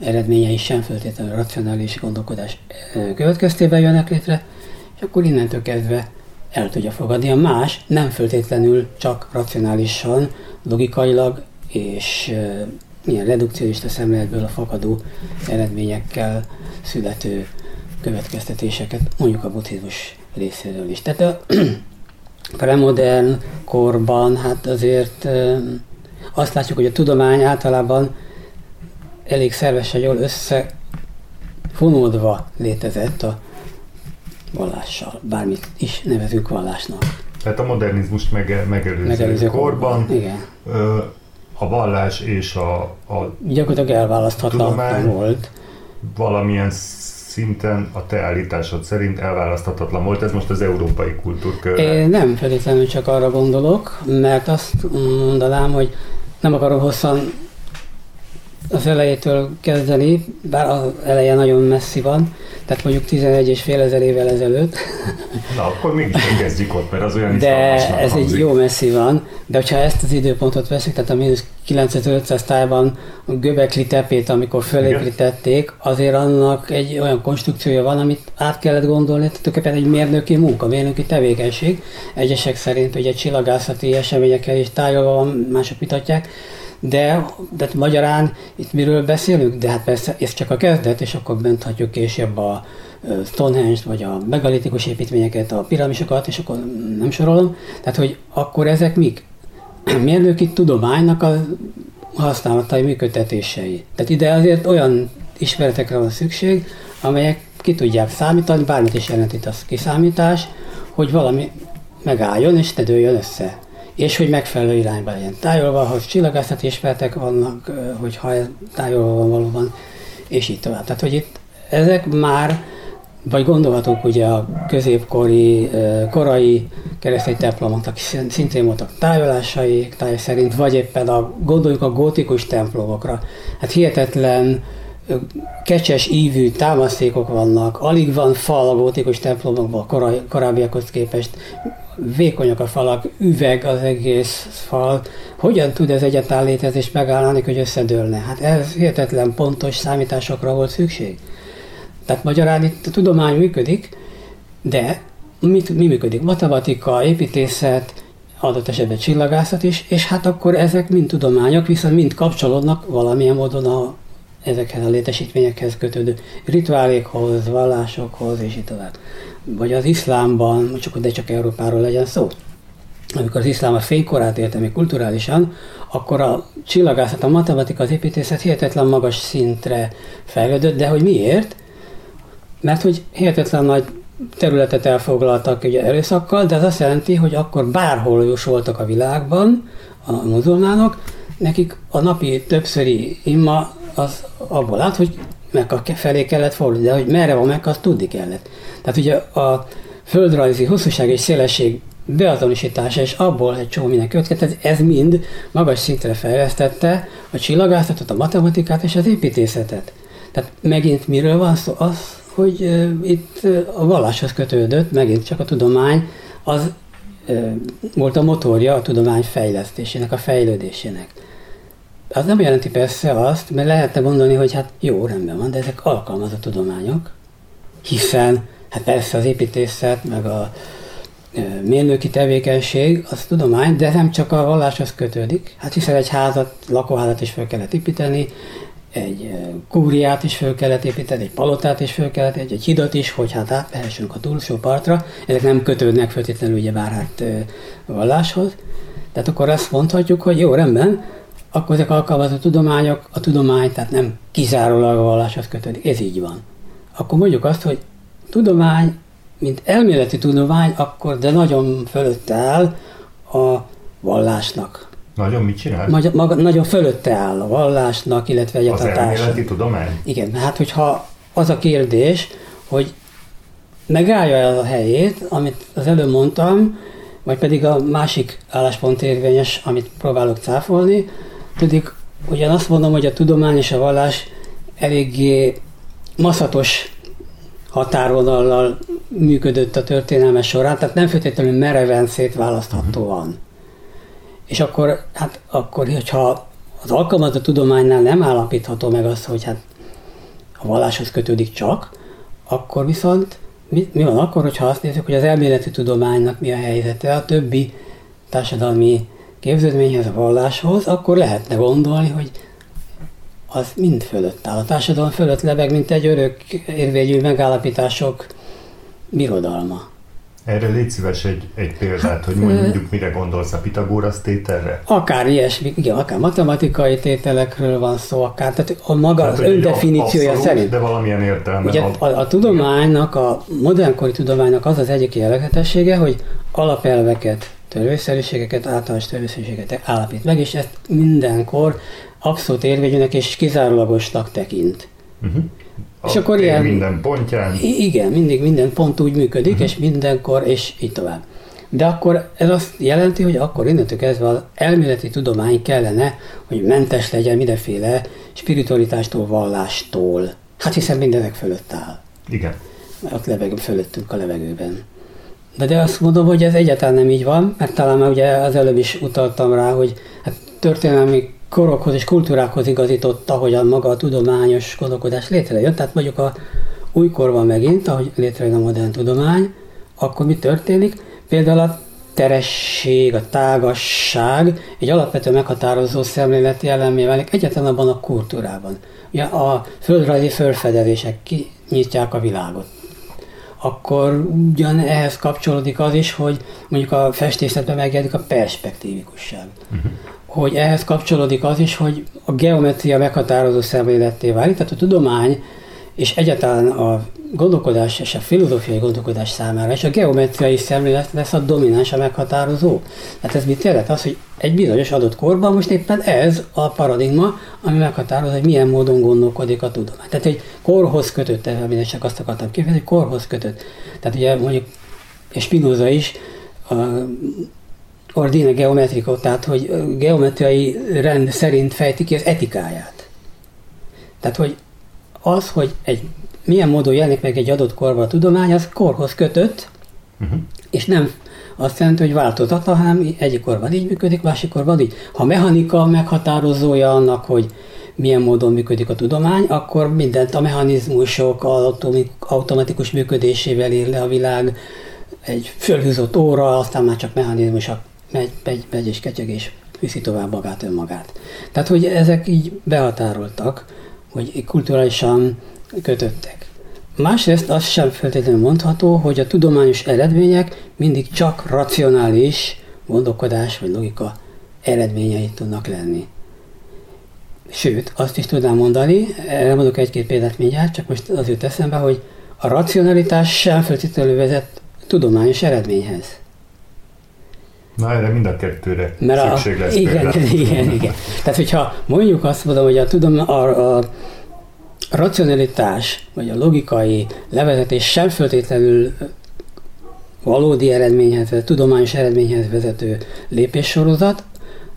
eredményei sem feltétlenül racionális gondolkodás e, következtében jönnek létre, és akkor innentől kezdve el tudja fogadni. A más nem feltétlenül csak racionálisan, logikailag és ilyen redukcionista szemléletből a fakadó eredményekkel születő következtetéseket, mondjuk a buddhizmus részéről is. Tehát a (clears throat) premodern korban hát azért azt látjuk, hogy a tudomány általában elég szervesen jól összefonódva létezett a vallással, bármit is nevezünk vallásnak. Tehát a modernizmust mege, megelőző, megelőző korban, korban igen. A vallás és a, a Gyakorlatilag elválaszthatatlan volt. valamilyen szinten a te állításod szerint elválaszthatatlan volt. Ez most az európai kultúrkör. Én nem feltétlenül csak arra gondolok, mert azt mondanám, hogy nem akarom hosszan az elejétől kezdeni, bár az eleje nagyon messzi van, tehát mondjuk 11 és fél ezer évvel ezelőtt, (laughs) Na, akkor mégis kezdjük ott, mert az olyan de ez egy jó messzi van, de hogyha ezt az időpontot veszik, tehát a mínusz 9500 tájban a Göbekli tepét, amikor fölépítették, azért annak egy olyan konstrukciója van, amit át kellett gondolni, tehát tulajdonképpen egy mérnöki munka, mérnöki tevékenység. Egyesek szerint ugye csillagászati eseményekkel is tárgyalva van, mások vitatják, de, de magyarán itt miről beszélünk? De hát persze ez csak a kezdet, és akkor bent hagyjuk később a Stonehenge-t, vagy a megalitikus építményeket, a piramisokat, és akkor nem sorolom. Tehát, hogy akkor ezek mik? Mérnöki tudománynak a használatai, működtetései. Tehát ide azért olyan ismeretekre van szükség, amelyek ki tudják számítani, bármit is jelent itt a kiszámítás, hogy valami megálljon és ne dőljön össze. És hogy megfelelő irányba legyen tájolva, hogy csillagászati ismeretek vannak, hogyha tájolva van valóban, és így tovább. Tehát, hogy itt ezek már, vagy gondolhatók ugye a középkori, korai keresztény templomoknak szín- szintén voltak tájolásai, táj szerint, vagy éppen a, gondoljuk a gótikus templomokra. Hát hihetetlen kecses ívű támasztékok vannak, alig van fal a gótikus templomokban korai, korábbiakhoz képest, vékonyak a falak, üveg az egész fal. Hogyan tud ez egyáltalán létezni és megállni, hogy összedőlne? Hát ez hihetetlen pontos számításokra volt szükség. Tehát magyarán itt a tudomány működik, de mit, mi működik? Matematika, építészet, adott esetben csillagászat is, és hát akkor ezek mind tudományok, viszont mind kapcsolódnak valamilyen módon a, ezekhez a létesítményekhez kötődő rituálékhoz, vallásokhoz, és így tovább. Vagy az iszlámban, csak, de csak Európáról legyen szó. Amikor az iszlám a fénykorát érte még kulturálisan, akkor a csillagászat, a matematika, az építészet hihetetlen magas szintre fejlődött, de hogy miért? Mert hogy hihetetlen nagy területet elfoglaltak ugye erőszakkal, de ez azt jelenti, hogy akkor bárhol jósoltak a világban a muzulmánok, nekik a napi többszöri imma az abból állt, hogy Mekka felé kellett fordulni, de hogy merre van Mekka, azt tudni kellett. Tehát ugye a földrajzi hosszúság és szélesség beazonosítása, és abból egy csomó minden következett, ez mind magas szintre fejlesztette a csillagászatot, a matematikát és az építészetet. Tehát megint miről van szó? Az, hogy uh, itt uh, a valláshoz kötődött, megint csak a tudomány, az uh, volt a motorja a tudomány fejlesztésének, a fejlődésének. Az nem jelenti persze azt, mert lehetne gondolni, hogy hát jó, rendben van, de ezek alkalmazott tudományok, hiszen hát persze az építészet, meg a mérnöki tevékenység, az tudomány, de nem csak a valláshoz kötődik. Hát hiszen egy házat, lakóházat is fel kellett építeni, egy kúriát is föl kellett építeni, egy palotát is föl kellett, egy, egy hidat is, hogy hát átmehessünk a túlsó partra. Ezek nem kötődnek feltétlenül ugye bár hát valláshoz. Tehát akkor azt mondhatjuk, hogy jó, rendben, akkor ezek alkalmazott tudományok, a tudomány, tehát nem kizárólag a valláshoz kötődik. Ez így van. Akkor mondjuk azt, hogy tudomány, mint elméleti tudomány, akkor de nagyon fölötte áll a vallásnak. Nagyon mit csinál? Maga, maga, nagyon fölötte áll a vallásnak, illetve Az egyáltalán a elméleti tudomány? Igen, hát hogyha az a kérdés, hogy megállja el a helyét, amit az előbb mondtam, vagy pedig a másik álláspont érvényes, amit próbálok cáfolni, pedig ugyan azt mondom, hogy a tudomány és a vallás eléggé maszatos határvonallal működött a történelme során, tehát nem feltétlenül mereven szétválasztható van. És akkor, hát akkor, hogyha az alkalmazott tudománynál nem állapítható meg az, hogy hát a valláshoz kötődik csak, akkor viszont mi, mi van akkor, hogyha azt nézzük, hogy az elméleti tudománynak mi a helyzete a többi társadalmi képződményhez, a valláshoz, akkor lehetne gondolni, hogy az mind fölött áll. A társadalom fölött lebeg, mint egy örök érvényű megállapítások birodalma. Erre légy szíves egy, egy példát, hogy mondjuk mire gondolsz a Pitagórasz tételre? Akár ilyesmi, igen, akár matematikai tételekről van szó, akár, tehát a maga Tehát, az öndefiníciója abszolút, szerint. De valamilyen értelme. Ugye a, a tudománynak, a modernkori tudománynak az az egyik jellegzetessége, hogy alapelveket törvényszerűségeket, általános törvényszerűségeket állapít meg, és ezt mindenkor abszolút érvényűnek és kizárólagosnak tekint. Uh-huh. És akkor ilyen... Minden pontján. Igen, mindig minden pont úgy működik, uh-huh. és mindenkor, és így tovább. De akkor ez azt jelenti, hogy akkor innentől kezdve az elméleti tudomány kellene, hogy mentes legyen mindenféle spiritualitástól, vallástól. Hát hiszen mindenek fölött áll. Igen. Ott levegő, fölöttünk a levegőben. De, de azt mondom, hogy ez egyáltalán nem így van, mert talán már ugye az előbb is utaltam rá, hogy hát történelmi korokhoz és kultúrákhoz igazította, hogy a maga a tudományos gondolkodás létrejön. Tehát mondjuk a újkorban megint, ahogy létrejön a modern tudomány, akkor mi történik? Például a teresség, a tágasság egy alapvető meghatározó szemléleti elemé válik egyetlen abban a kultúrában. Ugye a földrajzi fölfedezések kinyitják a világot. Akkor ugyan ehhez kapcsolódik az is, hogy mondjuk a festészetben megjelenik a perspektívikusság. Uh-huh. Hogy ehhez kapcsolódik az is, hogy a geometria meghatározó szemléletté válik, tehát a tudomány és egyáltalán a gondolkodás és a filozófiai gondolkodás számára, és a geometriai szemlélet lesz a domináns, a meghatározó. Hát ez mit jelent? Az, hogy egy bizonyos adott korban most éppen ez a paradigma, ami meghatározza, hogy milyen módon gondolkodik a tudomány. Tehát egy korhoz kötött, amit csak azt akartam kifejezni, korhoz kötött. Tehát ugye mondjuk, és Spinoza is, a ordine geometriko, tehát hogy geometriai rend szerint fejti ki az etikáját. Tehát, hogy az, hogy egy milyen módon jelenik meg egy adott korban a tudomány, az korhoz kötött, uh-huh. és nem azt jelenti, hogy változatlan, hanem egyik korban így működik, másik korban így. Ha mechanika meghatározója annak, hogy milyen módon működik a tudomány, akkor mindent a mechanizmusok automatikus működésével ír le a világ, egy fölhúzott óra, aztán már csak mechanizmusok megy, megy, megy és ketyeg, és viszi tovább magát önmagát. Tehát, hogy ezek így behatároltak, hogy kulturálisan kötöttek. Másrészt az sem feltétlenül mondható, hogy a tudományos eredmények mindig csak racionális gondolkodás vagy logika eredményei tudnak lenni. Sőt, azt is tudnám mondani, elmondok egy-két példát mindjárt, csak most az jut eszembe, hogy a racionalitás sem feltétlenül vezet tudományos eredményhez. Na erre mind a kettőre Mert szükség lesz igen, igen, igen, igen. Tehát, hogyha mondjuk azt mondom, hogy a, tudom, a, a racionalitás, vagy a logikai levezetés sem feltétlenül valódi eredményhez, vagy tudományos eredményhez vezető lépéssorozat,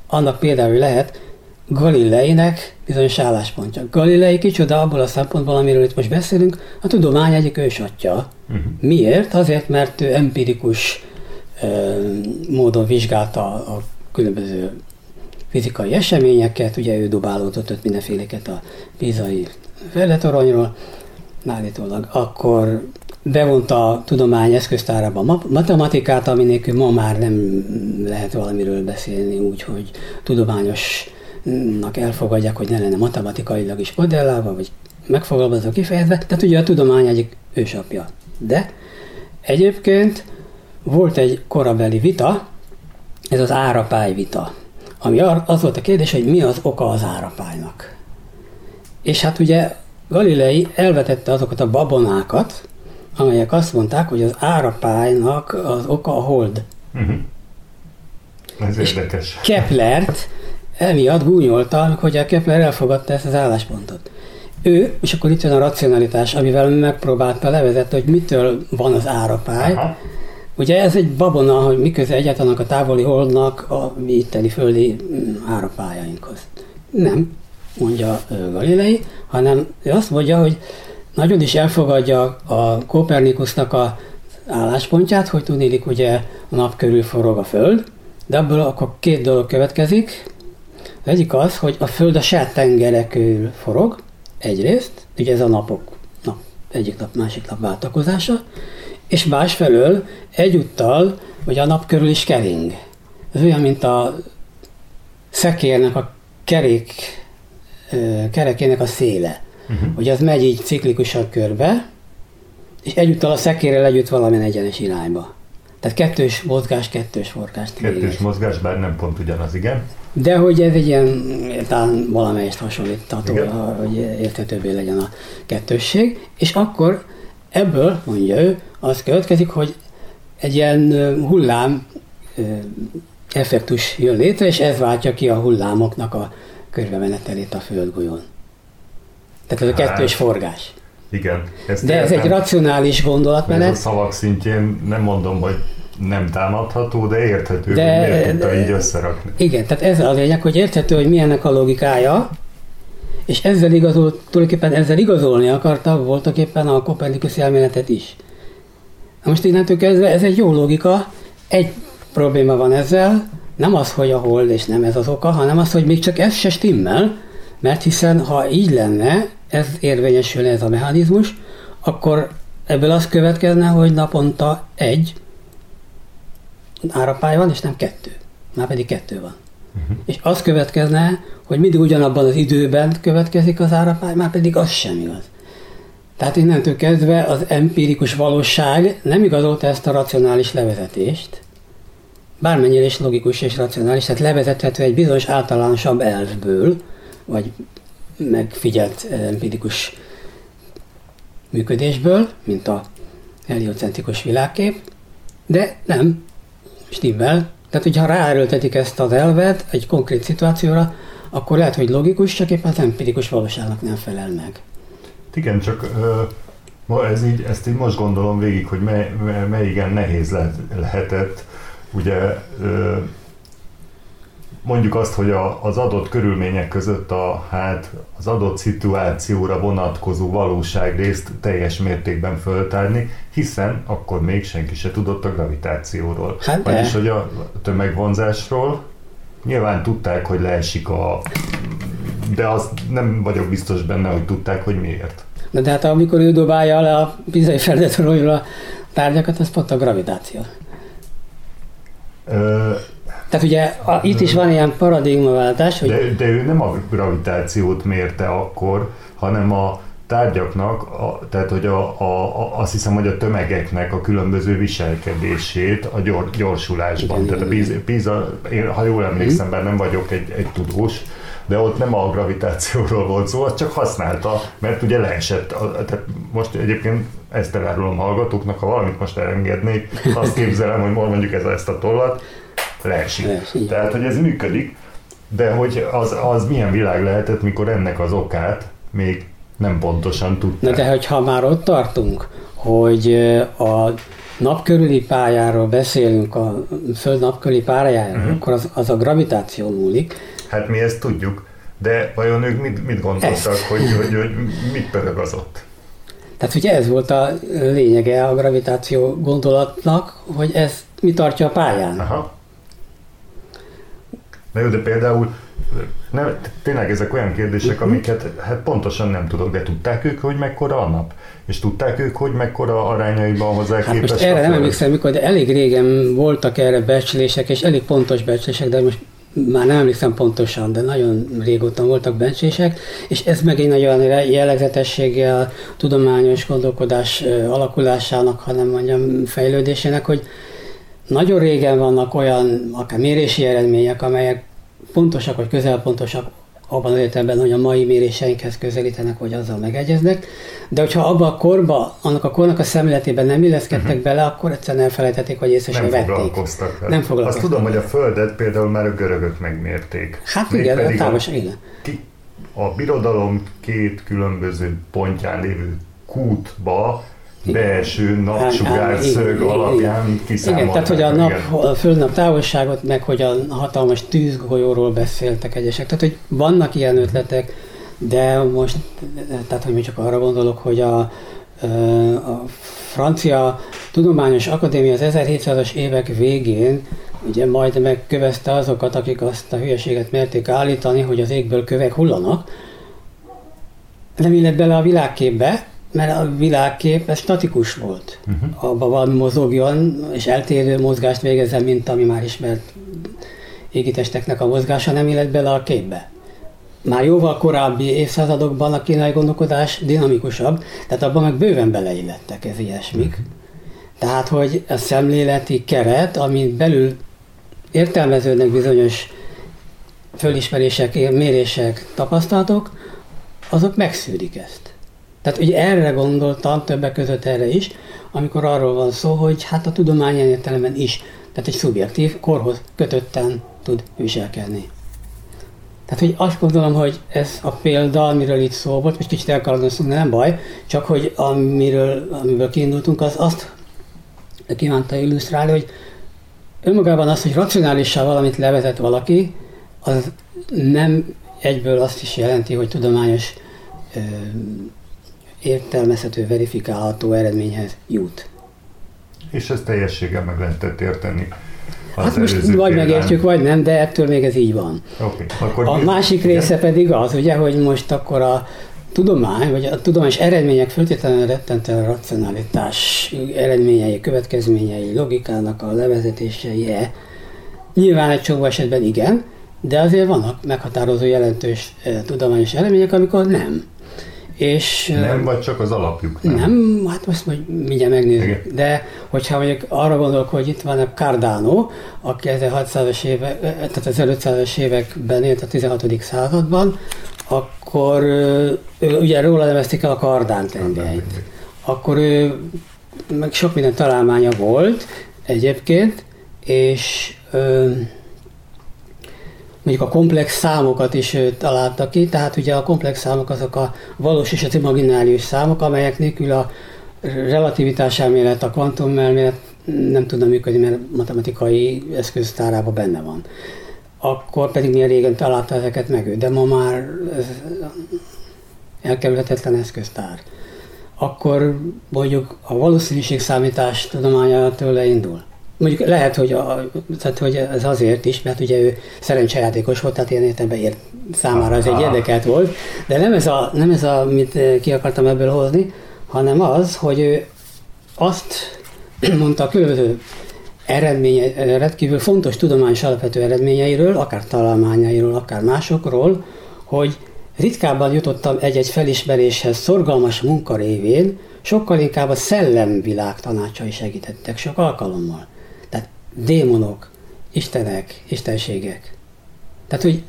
annak például lehet Galileinek bizonyos álláspontja. Galilei kicsoda abból a szempontból, amiről itt most beszélünk, a tudomány egyik ősatja. Uh-huh. Miért? Azért, mert ő empirikus módon vizsgálta a különböző fizikai eseményeket, ugye ő dobálódott ott mindenféleket a bizai Felletoronyról, állítólag, akkor bevonta a tudomány eszköztárába a matematikát, ami nélkül ma már nem lehet valamiről beszélni úgy, hogy tudományosnak elfogadják, hogy ne lenne matematikailag is modellálva, vagy megfogalmazva kifejezve, tehát ugye a tudomány egyik ősapja. De egyébként volt egy korabeli vita, ez az árapály vita, ami az volt a kérdés, hogy mi az oka az árapálynak. És hát ugye Galilei elvetette azokat a babonákat, amelyek azt mondták, hogy az árapálynak az oka a hold. Uh-huh. Ez és érdekes. Keplert emiatt gúnyolta, hogy a Kepler elfogadta ezt az álláspontot. Ő, és akkor itt jön a racionalitás, amivel megpróbálta levezetni, hogy mitől van az árapály. Aha. Ugye ez egy babona, hogy miközben egyáltalán a távoli holdnak a mi itteni földi mm, árapályainkhoz. Nem mondja Galilei, hanem ő azt mondja, hogy nagyon is elfogadja a Kopernikusnak a álláspontját, hogy tudnélik, ugye a nap körül forog a Föld, de ebből akkor két dolog következik. Az egyik az, hogy a Föld a saját tengere körül forog, egyrészt, ugye ez a napok, nap, egyik nap, másik nap váltakozása, és másfelől egyúttal, hogy a nap körül is kering. Ez olyan, mint a szekérnek a kerék kerekének a széle. Uh-huh. Hogy az megy így ciklikusan körbe, és egyúttal a szekérrel együtt valamilyen egyenes irányba. Tehát kettős mozgás, kettős forgást Kettős végez. mozgás, bár nem pont ugyanaz, igen. De hogy ez egy ilyen, talán valamelyest hasonlítható, hogy érthetőbbé legyen a kettősség, és akkor ebből, mondja ő, az következik, hogy egy ilyen hullám effektus jön létre, és ez váltja ki a hullámoknak a körbemenetelét a földgolyón. Tehát ez a kettős hát, forgás. Igen. Ezt De ez egy racionális gondolatmenet. Ez a szavak szintjén nem mondom, hogy nem támadható, de érthető, de, hogy miért tudta így összerakni. Igen, tehát ez a lényeg, hogy érthető, hogy milyennek a logikája, és ezzel igazol, tulajdonképpen ezzel igazolni akarta voltak éppen a Kopernikus elméletet is. Na most innentől kezdve ez egy jó logika, egy probléma van ezzel, nem az, hogy a hold és nem ez az oka, hanem az, hogy még csak ez se stimmel, mert hiszen ha így lenne, ez érvényesülne ez a mechanizmus, akkor ebből az következne, hogy naponta egy árapály van, és nem kettő. Már pedig kettő van. Uh-huh. És az következne, hogy mindig ugyanabban az időben következik az árapály, már pedig az sem igaz. Tehát innentől kezdve az empirikus valóság nem igazolta ezt a racionális levezetést, bármennyire is logikus és racionális, tehát levezethető egy bizonyos általánosabb elvből, vagy megfigyelt empirikus működésből, mint a heliocentrikus világkép, de nem stimmel. Tehát, hogyha ráerőltetik ezt az elvet egy konkrét szituációra, akkor lehet, hogy logikus, csak éppen az empirikus valóságnak nem felel meg. Igen, csak uh, ez így, ezt így most gondolom végig, hogy mely, mely igen nehéz lehet, lehetett. Ugye mondjuk azt, hogy a, az adott körülmények között a, hát, az adott szituációra vonatkozó valóságrészt teljes mértékben föltárni, hiszen akkor még senki se tudott a gravitációról. Hát Vagyis, hogy a tömegvonzásról nyilván tudták, hogy leesik a... De az nem vagyok biztos benne, hogy tudták, hogy miért. De, de hát amikor ő dobálja le a pizai felületről a tárgyakat, az pont a gravitáció. Ö, tehát ugye a, itt is van ilyen paradigmaváltás, hogy... De, de ő nem a gravitációt mérte akkor, hanem a tárgyaknak, a, tehát hogy a, a, a, azt hiszem, hogy a tömegeknek a különböző viselkedését a gyor, gyorsulásban. Igen, tehát igen, a Pisa, én, ha jól emlékszem, bár nem vagyok egy, egy tudós, de ott nem a gravitációról volt szó, azt csak használta, mert ugye leesett, tehát most egyébként ezt elárulom hallgatóknak, ha valamit most elengednék, azt képzelem, hogy mondjuk ez ezt a tollat, leesik. leesik. Tehát, hogy ez működik, de hogy az, az milyen világ lehetett, mikor ennek az okát még nem pontosan tudták. Na de hogyha már ott tartunk, hogy a napkörüli pályáról beszélünk, a Föld napkörüli pályájáról, uh-huh. akkor az, az a gravitáció múlik. Hát mi ezt tudjuk, de vajon ők mit, mit gondoltak, hogy, hogy, hogy mit pörög az ott? Tehát ugye ez volt a lényege a gravitáció gondolatnak, hogy ez mi tartja a pályán. Aha. Na jó, de például nem, tényleg ezek olyan kérdések, mhm. amiket hát pontosan nem tudok, de tudták ők, hogy mekkora a nap? És tudták ők, hogy mekkora arányaiban hozzá hát most erre nem emlékszem, mikor, de elég régen voltak erre becslések, és elég pontos becslések, de most már nem emlékszem pontosan, de nagyon régóta voltak becslések, és ez megint nagyon jellegzetessége a tudományos gondolkodás alakulásának, hanem mondjam fejlődésének, hogy nagyon régen vannak olyan akár mérési eredmények, amelyek pontosak vagy közelpontosak abban az értelemben, hogy a mai méréseinkhez közelítenek, vagy azzal megegyeznek, de hogyha abban a korba, annak a kornak a szemléletében nem illeszkedtek uh-huh. bele, akkor egyszerűen elfelejtették, vagy észre sem vették. Foglalkoztak vele. Nem foglalkoztak. Azt tudom, hogy a Földet például már a görögök megmérték. Hát Még igen, a távolság, igen. Ki, a birodalom két különböző pontján lévő kútba belső napsugárszög alapján kiszámolták. Igen, tehát hogy a, nap, a földnap távolságot, meg hogy a hatalmas tűzgolyóról beszéltek egyesek. Tehát, hogy vannak ilyen ötletek, de most, tehát, hogy mi csak arra gondolok, hogy a, a francia tudományos akadémia az 1700-as évek végén ugye majd megkövezte azokat, akik azt a hülyeséget merték állítani, hogy az égből kövek hullanak, nem illett bele a világképbe, mert a világkép ez statikus volt. Uh-huh. Abban valami mozogjon, és eltérő mozgást végezzen, mint ami már ismert égitesteknek a mozgása, nem illet bele a képbe. Már jóval korábbi évszázadokban a kínai gondolkodás dinamikusabb, tehát abban meg bőven beleillettek ez ilyesmik. Uh-huh. Tehát, hogy a szemléleti keret, amin belül értelmeződnek bizonyos fölismerések, mérések, tapasztalatok, azok megszűrik ezt. Tehát ugye erre gondoltam, többek között erre is, amikor arról van szó, hogy hát a tudomány értelemben is Tehát egy szubjektív, korhoz kötötten tud viselkedni. Tehát, hogy azt gondolom, hogy ez a példa, amiről itt szó volt, most kicsit elkalandoztunk, nem baj, csak hogy amiről, amiből kiindultunk, az azt kívánta illusztrálni, hogy önmagában az, hogy racionálissá valamit levezet valaki, az nem egyből azt is jelenti, hogy tudományos ö, értelmezhető, verifikálható eredményhez jut. És ezt teljességgel meg lehetett érteni. Hát most vagy megértjük, vagy nem, de ettől még ez így van. Okay, akkor a mi? másik része pedig az, ugye, hogy most akkor a tudomány, vagy a tudományos eredmények föltétlenül rettentően racionalitás eredményei, következményei, logikának a levezetései -e. Nyilván egy csomó esetben igen, de azért vannak meghatározó jelentős e, tudományos eredmények, amikor nem. És, nem, vagy csak az alapjuk? Nem, nem hát most majd mindjárt megnézzük. Igen. De hogyha mondjuk arra gondolok, hogy itt van a Cardano, aki 1600-as évek, tehát az 1500-as években élt a 16. században, akkor ő, ugye róla nevezték el a Kardán tengelyt. Akkor ő meg sok minden találmánya volt egyébként, és ö, mondjuk a komplex számokat is találta ki, tehát ugye a komplex számok azok a valós és az imaginárius számok, amelyek nélkül a relativitás elmélet, a kvantumelmélet nem tudna működni, mert matematikai eszköztárában benne van. Akkor pedig milyen régen találta ezeket meg ő, de ma már ez elkerülhetetlen eszköztár. Akkor mondjuk a valószínűségszámítás tudománya tőle indul mondjuk lehet, hogy, a, tehát, hogy ez azért is, mert ugye ő szerencsejátékos volt, tehát ilyen értelemben ért, számára ez egy érdekelt volt, de nem ez, a, nem ez, a, amit ki akartam ebből hozni, hanem az, hogy ő azt (clears throat) mondta a különböző eredménye, rendkívül fontos tudományos alapvető eredményeiről, akár találmányairól, akár másokról, hogy ritkábban jutottam egy-egy felismeréshez szorgalmas munka révén, sokkal inkább a szellemvilág tanácsai segítettek sok alkalommal démonok, istenek, istenségek. Tehát, hogy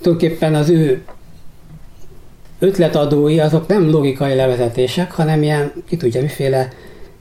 tulajdonképpen az ő ötletadói azok nem logikai levezetések, hanem ilyen, ki tudja, miféle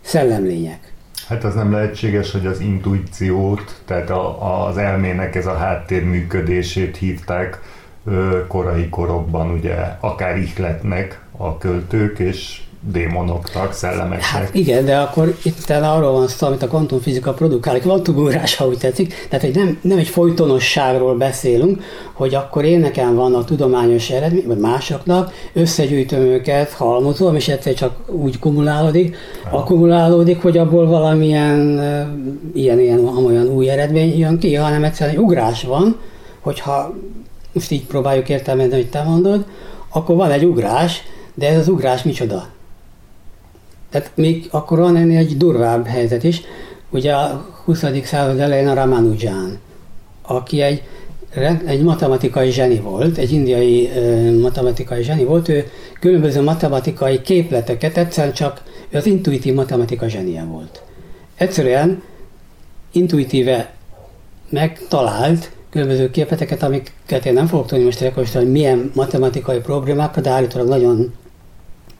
szellemlények. Hát az nem lehetséges, hogy az intuíciót, tehát a, az elmének ez a háttér működését hívták ö, korai korokban, ugye akár ihletnek a költők, és démonoknak, szellemeknek. Hát igen, de akkor itt arról van szó, amit a kvantumfizika produkál, kvantumúrás, ha úgy tetszik, tehát hogy nem, nem egy folytonosságról beszélünk, hogy akkor én nekem van a tudományos eredmény, vagy másoknak, összegyűjtöm őket, halmozom, és egyszer csak úgy kumulálódik, ha. akkumulálódik, hogy abból valamilyen ilyen, ilyen, olyan új eredmény jön ki, hanem egyszerűen egy ugrás van, hogyha most így próbáljuk értelmezni, hogy te mondod, akkor van egy ugrás, de ez az ugrás micsoda? Tehát még akkor van ennél egy durvább helyzet is. Ugye a 20. század elején a Ramanujan, aki egy, egy matematikai zseni volt, egy indiai matematikai zseni volt, ő különböző matematikai képleteket, egyszerűen csak az intuitív matematika zsenie volt. Egyszerűen intuitíve megtalált különböző képleteket, amiket én nem fogok tudni most rekordolni, hogy milyen matematikai problémákra, de állítólag nagyon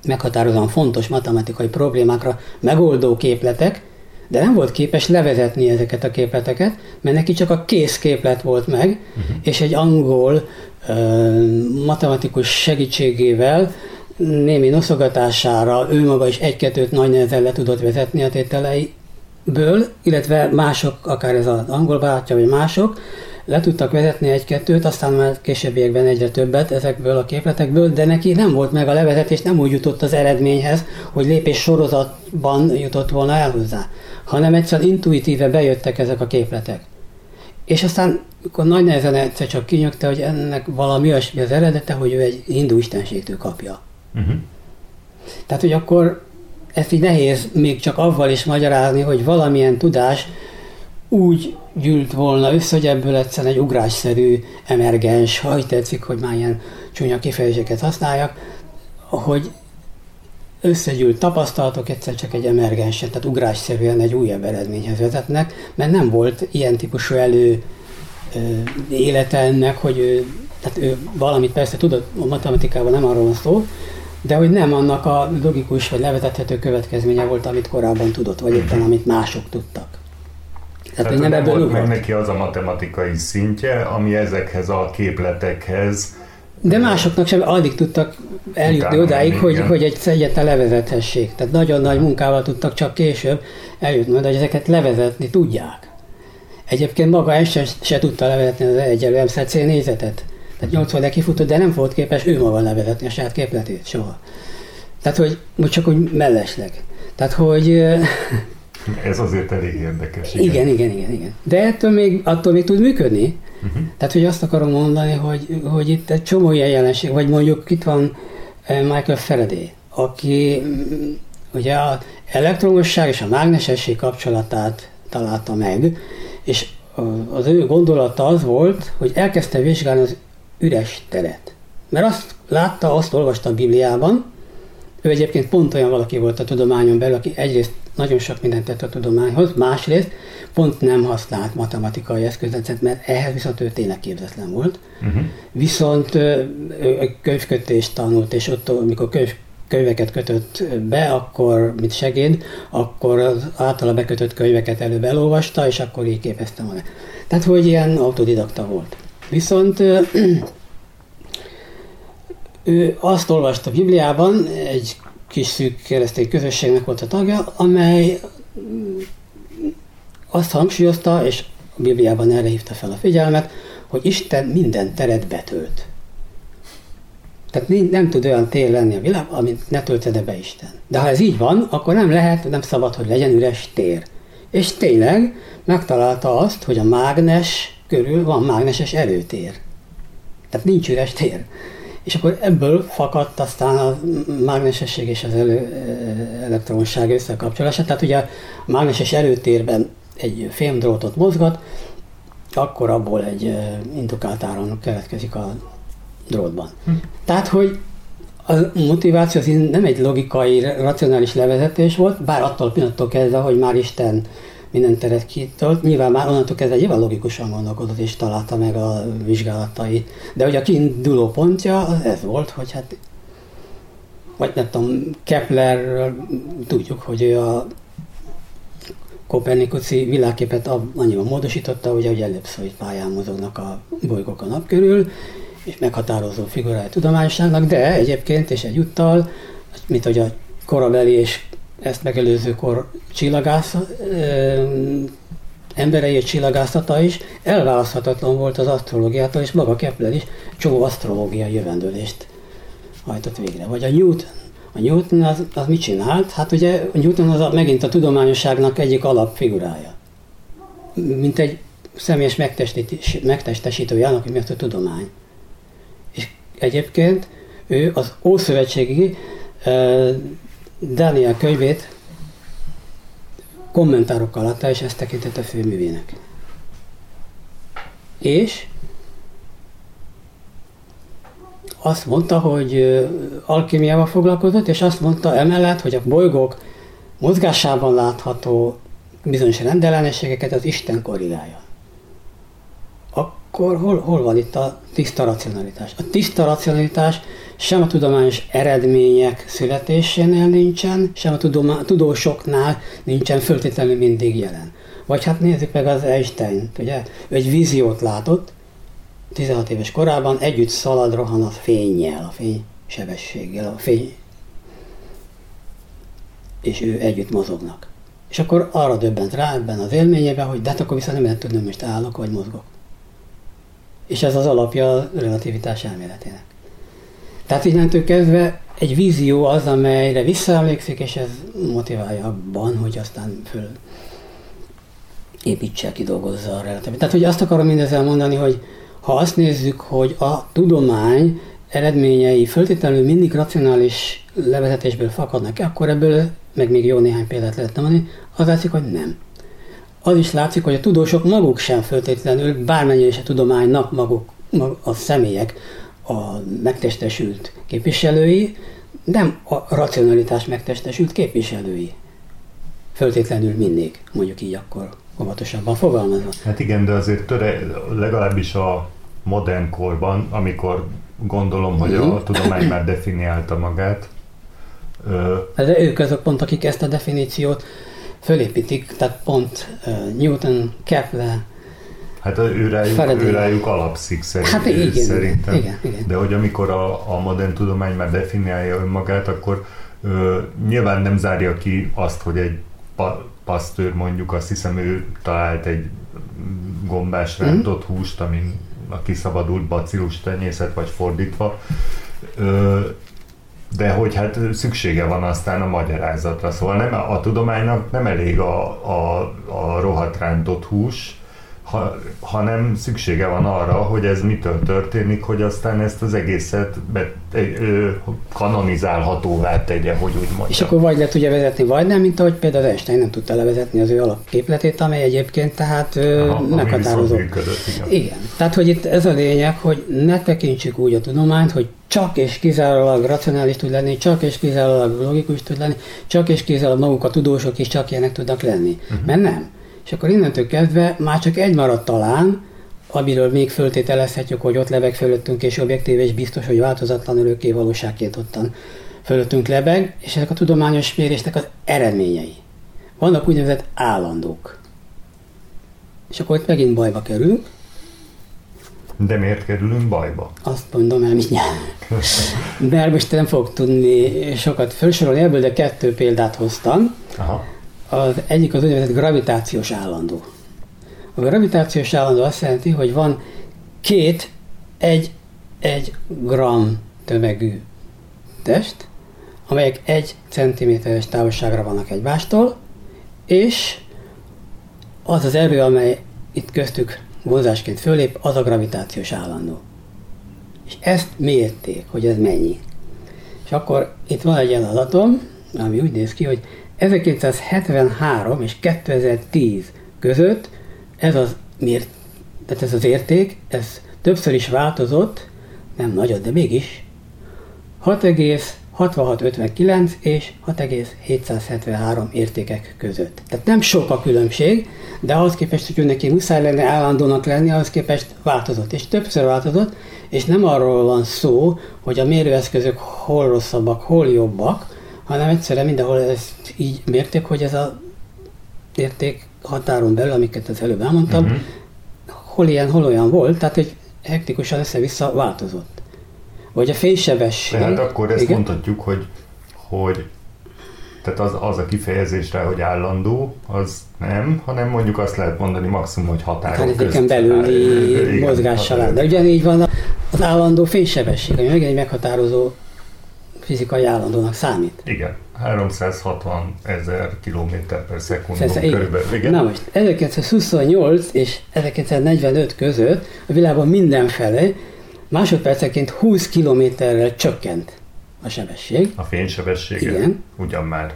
meghatározóan fontos matematikai problémákra megoldó képletek, de nem volt képes levezetni ezeket a képleteket, mert neki csak a kész képlet volt meg, uh-huh. és egy angol uh, matematikus segítségével némi noszogatására ő maga is egy-kettőt nagy nehezen le tudott vezetni a tételeiből, illetve mások, akár ez az angol bátya, vagy mások, le tudtak vezetni egy-kettőt, aztán már későbbiekben egyre többet ezekből a képletekből, de neki nem volt meg a levezetés, nem úgy jutott az eredményhez, hogy lépés sorozatban jutott volna el hozzá, hanem egyszer intuitíve bejöttek ezek a képletek. És aztán akkor nagy nehezen egyszer csak kinyögte, hogy ennek valami olyasmi az eredete, hogy ő egy hindu istenségtől kapja. Uh-huh. Tehát, hogy akkor ezt így nehéz még csak avval is magyarázni, hogy valamilyen tudás úgy gyűlt volna össze, hogy ebből egyszerűen egy ugrásszerű, emergens, ha így tetszik, hogy már ilyen csúnya kifejezéseket használjak, hogy összegyűlt tapasztalatok egyszer csak egy emergensen, tehát ugrásszerűen egy újabb eredményhez vezetnek, mert nem volt ilyen típusú elő ö, élete ennek, hogy ő, tehát ő valamit persze tudott, a matematikában nem arról van szó, de hogy nem annak a logikus vagy levezethető következménye volt, amit korábban tudott, vagy éppen amit mások tudtak. Tehát, Tehát nem, nem volt meg neki az a matematikai szintje, ami ezekhez a képletekhez de másoknak sem addig tudtak eljutni odáig, hogy, hogy egy szegyet levezethessék. Tehát nagyon nagy munkával tudtak csak később eljutni, de hogy ezeket levezetni tudják. Egyébként maga ez se, tudta levezetni az egyelő MCC nézetet. Tehát 80 kifutott, de nem volt képes ő maga levezetni a saját képletét soha. Tehát, hogy most csak úgy mellesleg. Tehát, hogy... Ez azért elég érdekes. Igen, igen, igen. igen, igen. De ettől még, attól még tud működni. Uh-huh. Tehát, hogy azt akarom mondani, hogy, hogy itt egy csomó ilyen jelenség, vagy mondjuk itt van eh, Michael Faraday, aki mm, ugye az elektromosság és a mágnesesség kapcsolatát találta meg, és az ő gondolata az volt, hogy elkezdte vizsgálni az üres teret. Mert azt látta, azt olvasta a Bibliában, ő egyébként pont olyan valaki volt a tudományon belül, aki egyrészt nagyon sok mindent tett a tudományhoz, másrészt pont nem használt matematikai eszközet, mert ehhez viszont ő tényleg képzetlen volt. Uh-huh. Viszont könyvkötést tanult, és ott, amikor könyv, könyveket kötött be, akkor, mint segéd, akkor az általa bekötött könyveket előbb elolvasta, és akkor így képezte volna. Tehát, hogy ilyen autodidakta volt. Viszont ő azt olvasta a Bibliában, egy kis szűk keresztény közösségnek volt a tagja, amely azt hangsúlyozta, és a Bibliában erre hívta fel a figyelmet, hogy Isten minden teret betölt. Tehát nem tud olyan tér lenni a világ, amit ne töltene be Isten. De ha ez így van, akkor nem lehet, nem szabad, hogy legyen üres tér. És tényleg megtalálta azt, hogy a mágnes körül van mágneses erőtér. Tehát nincs üres tér. És akkor ebből fakadt aztán a mágnesesség és az elő, elektromosság összekapcsolása. Tehát ugye a mágneses erőtérben egy fémdrótot mozgat, akkor abból egy indukált áram keletkezik a drótban. Hm. Tehát, hogy a motiváció az nem egy logikai, racionális levezetés volt, bár attól pillanattól kezdve, hogy már Isten minden teret kitolt. Nyilván már onnantól kezdve nyilván logikusan gondolkodott és találta meg a vizsgálatai. De hogy a kiinduló pontja az ez volt, hogy hát vagy nem tudom, Kepler tudjuk, hogy ő a Kopernikuszi világképet annyiban módosította, hogy előbb hogy pályán mozognak a bolygók a nap körül, és meghatározó figurája tudományosságnak, de egyébként és egyúttal, mint hogy a korabeli és ezt megelőző kor csillagász, emberei csillagászata is elválaszthatatlan volt az asztrológiától, és maga Kepler is csomó asztrológiai jövendőlést hajtott végre. Vagy a Newton. A Newton az, az mit csinált? Hát ugye a Newton az a, megint a tudományosságnak egyik alapfigurája. Mint egy személyes megtestesítője annak, mi a tudomány. És egyébként ő az Ószövetségi Daniel könyvét kommentárokkal adta, és ezt tekintette főművének. És azt mondta, hogy alkimiával foglalkozott, és azt mondta emellett, hogy a bolygók mozgásában látható bizonyos rendellenességeket az Isten korrigálja. Akkor hol, hol van itt a tiszta racionalitás? A tiszta racionalitás sem a tudományos eredmények születésénél nincsen, sem a tudoma, tudósoknál nincsen föltétlenül mindig jelen. Vagy hát nézzük meg az einstein ugye? Ő egy víziót látott, 16 éves korában együtt szalad, rohan a fényjel, a fény sebességgel, a fény, és ő együtt mozognak. És akkor arra döbbent rá ebben az élményében, hogy de hát akkor viszont nem lehet tudni, hogy most állok vagy mozgok. És ez az alapja a relativitás elméletének. Tehát innentől kezdve egy vízió az, amelyre visszaemlékszik, és ez motiválja abban, hogy aztán föl építse, kidolgozza a relatív. Tehát, hogy azt akarom mindezzel mondani, hogy ha azt nézzük, hogy a tudomány eredményei föltétlenül mindig racionális levezetésből fakadnak akkor ebből meg még jó néhány példát lehetne mondani, az látszik, hogy nem. Az is látszik, hogy a tudósok maguk sem föltétlenül, bármennyire is a tudománynak maguk, mag, a személyek, a megtestesült képviselői, nem a racionalitás megtestesült képviselői. Föltétlenül mindig, mondjuk így akkor óvatosabban fogalmazva. Hát igen, de azért töre, legalábbis a modern korban, amikor gondolom, hogy a mhm. tudomány már definiálta magát. Ö... Hát de ők azok pont, akik ezt a definíciót fölépítik, tehát pont Newton, Kepler, Hát ő rájuk, ő rájuk alapszik szerint, hát igen, szerintem. Igen, igen. De hogy amikor a, a modern tudomány már definiálja önmagát, akkor ö, nyilván nem zárja ki azt, hogy egy pa, pasztőr mondjuk, azt hiszem ő talált egy gombás mhm. rántott mm. húst, amin a kiszabadult bacillus tenyészet, vagy fordítva. Ö, de hogy hát szüksége van aztán a magyarázatra. Szóval nem, a tudománynak nem elég a, a, a rohadt rántott hús, ha, hanem szüksége van arra, hogy ez mitől történik, hogy aztán ezt az egészet be, ö, kanonizálhatóvá tegye, hogy úgy mondjam. És akkor vagy le tudja vezetni, vagy nem, mint ahogy például Einstein nem tudta levezetni az ő alapképletét, amely egyébként tehát Aha, meghatározó. Működött, igen. igen. Tehát, hogy itt ez a lényeg, hogy ne tekintsük úgy a tudományt, hogy csak és kizárólag racionális tud lenni, csak és kizárólag logikus tud lenni, csak és kizárólag maguk a tudósok is csak ilyenek tudnak lenni. Uh-huh. Mert nem. És akkor innentől kezdve már csak egy maradt talán, amiről még föltételezhetjük, hogy ott lebeg fölöttünk, és objektív és biztos, hogy változatlan örökké valóságként ottan fölöttünk lebeg, és ezek a tudományos mérésnek az eredményei. Vannak úgynevezett állandók. És akkor itt megint bajba kerülünk. De miért kerülünk bajba? Azt mondom el (laughs) mindjárt. Mert most nem fogok tudni sokat felsorolni ebből, de kettő példát hoztam. Aha. Az egyik az úgynevezett gravitációs állandó. A gravitációs állandó azt jelenti, hogy van két egy, egy gram tömegű test, amelyek egy centiméteres távolságra vannak egymástól, és az az erő, amely itt köztük vonzásként fölép, az a gravitációs állandó. És ezt mérték, hogy ez mennyi. És akkor itt van egy adatom, ami úgy néz ki, hogy 1973 és 2010 között ez az, miért, tehát ez az érték, ez többször is változott, nem nagyon, de mégis, 6,6659 és 6,773 értékek között. Tehát nem sok a különbség, de ahhoz képest, hogy neki muszáj lenne állandónak lenni, ahhoz képest változott, és többször változott, és nem arról van szó, hogy a mérőeszközök hol rosszabbak, hol jobbak, hanem egyszerűen mindenhol ezt így mérték, hogy ez a érték határon belül, amiket az előbb elmondtam, uh-huh. hol ilyen, hol olyan volt, tehát hogy hektikusan össze-vissza változott. Vagy a fénysebesség. Tehát akkor ezt igen? mondhatjuk, hogy, hogy tehát az, az a kifejezésre, hogy állandó, az nem, hanem mondjuk azt lehet mondani maximum, hogy határok közt. belüli mozgással áll. De ugyanígy van az állandó fénysebesség, ami meg egy meghatározó fizikai állandónak számít. Igen, 360 ezer kilométer per szekundum körülbelül. Igen. Na most, 1928 és 1945 között a világban mindenfele másodperceként 20 kilométerrel csökkent a sebesség. A fénysebessége? Igen. Ugyan már.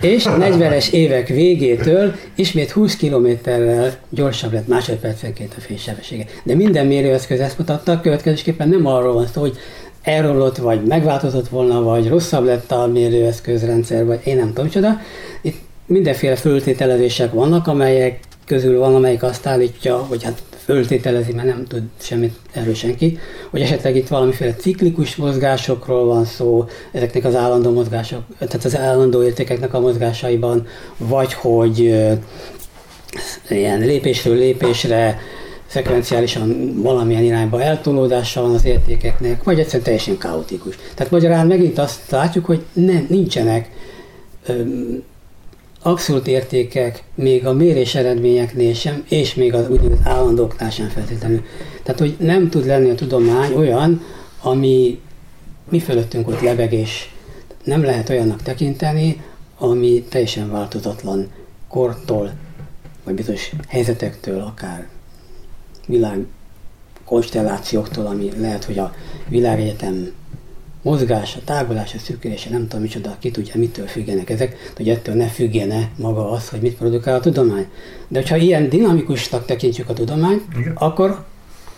És a 40-es évek végétől ismét 20 kilométerrel gyorsabb lett másodpercenként a fénysebessége. De minden mérőeszköz ezt mutatta, következésképpen nem arról van szó, hogy elromlott, vagy megváltozott volna, vagy rosszabb lett a mérőeszközrendszer, vagy én nem tudom csoda. Itt mindenféle föltételezések vannak, amelyek közül van, amelyik azt állítja, hogy hát föltételezi, mert nem tud semmit erről senki, hogy esetleg itt valamiféle ciklikus mozgásokról van szó, ezeknek az állandó mozgások, tehát az állandó értékeknek a mozgásaiban, vagy hogy ilyen lépésről lépésre szekvenciálisan valamilyen irányba eltolódása van az értékeknek, vagy egyszerűen teljesen kaotikus. Tehát magyarán megint azt látjuk, hogy ne, nincsenek öm, abszolút értékek még a mérés eredményeknél sem, és még az úgynevezett állandóknál sem feltétlenül. Tehát, hogy nem tud lenni a tudomány olyan, ami mi fölöttünk ott lebeg, és nem lehet olyannak tekinteni, ami teljesen változatlan kortól, vagy bizonyos helyzetektől akár világ konstellációktól, ami lehet, hogy a világegyetem mozgása, tágulása, szűkülése, nem tudom micsoda, ki tudja, mitől függenek ezek, hogy ettől ne függene maga az, hogy mit produkál a tudomány. De hogyha ilyen dinamikusnak tekintjük a tudományt, Igen. akkor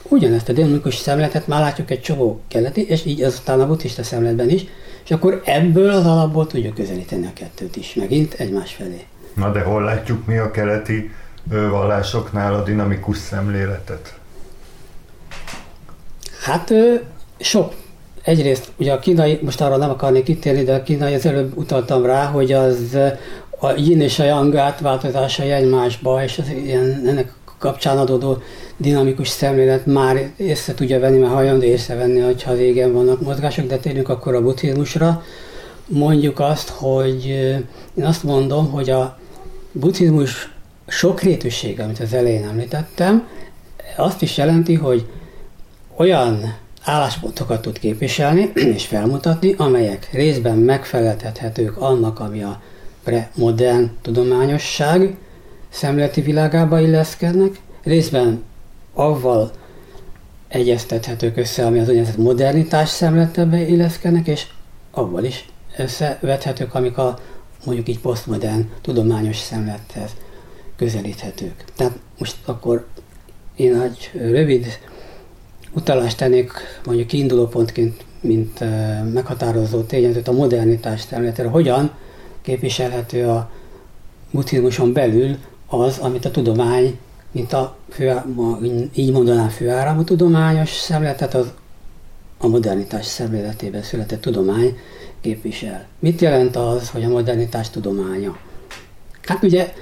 ugyanezt a dinamikus szemletet már látjuk egy csomó keleti, és így azután a buddhista szemletben is, és akkor ebből az alapból tudjuk közelíteni a kettőt is, megint egymás felé. Na de hol látjuk mi a keleti vallásoknál a dinamikus szemléletet? Hát sok. Egyrészt ugye a kínai, most arra nem akarnék kitérni, de a kínai az előbb utaltam rá, hogy az a yin és a yang átváltozásai egymásba, és az ilyen, ennek kapcsán adódó dinamikus szemlélet már észre tudja venni, mert hajlandó észrevenni, hogyha régen vannak mozgások, de térjünk akkor a buddhizmusra. Mondjuk azt, hogy én azt mondom, hogy a buddhizmus sokrétűsége, amit az elején említettem, azt is jelenti, hogy olyan álláspontokat tud képviselni (clears throat) és felmutatni, amelyek részben megfeleltethetők annak, ami a premodern tudományosság szemléleti világába illeszkednek, részben avval egyeztethetők össze, ami az úgynevezett modernitás szemletebe illeszkednek, és avval is összevethetők, amik a mondjuk így posztmodern tudományos szemlethez közelíthetők. Tehát most akkor én egy rövid utalást tennék mondjuk kiindulópontként, mint meghatározó tényezőt a modernitás területére, hogyan képviselhető a buddhizmuson belül az, amit a tudomány, mint a fő, így mondanám főáramú tudományos szemléletet, az a modernitás szemléletében született tudomány képvisel. Mit jelent az, hogy a modernitás tudománya? Hát ugye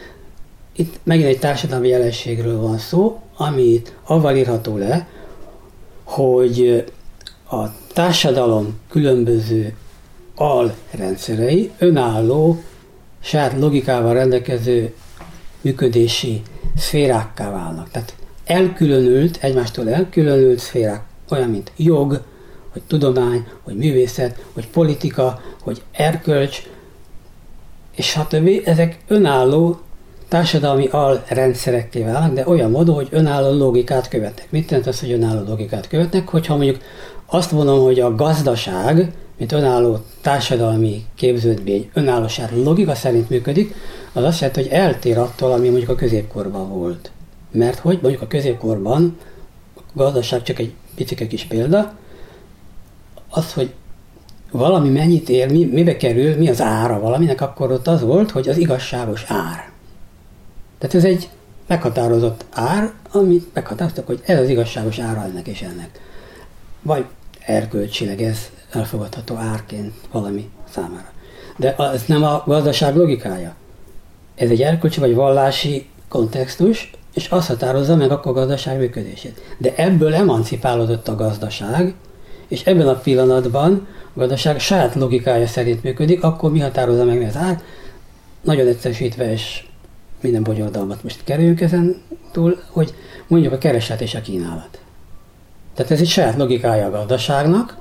itt megint egy társadalmi jelenségről van szó, amit avval írható le, hogy a társadalom különböző alrendszerei önálló, saját logikával rendelkező működési szférákká válnak. Tehát elkülönült, egymástól elkülönült szférák, olyan, mint jog, hogy tudomány, hogy művészet, hogy politika, hogy erkölcs, és stb. Ezek önálló társadalmi alrendszerekké válnak, de olyan módon, hogy önálló logikát követnek. Mit jelent az, hogy önálló logikát követnek? Hogyha mondjuk azt mondom, hogy a gazdaság, mint önálló társadalmi képződmény, önállóság logika szerint működik, az azt jelenti, hogy eltér attól, ami mondjuk a középkorban volt. Mert hogy mondjuk a középkorban a gazdaság csak egy picike kis példa, az, hogy valami mennyit ér, mi, mibe kerül, mi az ára valaminek, akkor ott az volt, hogy az igazságos ár. Tehát ez egy meghatározott ár, amit meghatároztak, hogy ez az igazságos ára ennek és ennek. Vagy erkölcsileg ez elfogadható árként valami számára. De ez nem a gazdaság logikája. Ez egy erkölcsi vagy vallási kontextus, és azt határozza meg akkor a gazdaság működését. De ebből emancipálódott a gazdaság, és ebben a pillanatban a gazdaság saját logikája szerint működik, akkor mi határozza meg az ár? Nagyon egyszerűsítve és minden bonyolodalmat most kerüljünk ezen túl, hogy mondjuk a kereset és a kínálat. Tehát ez egy saját logikája a gazdaságnak,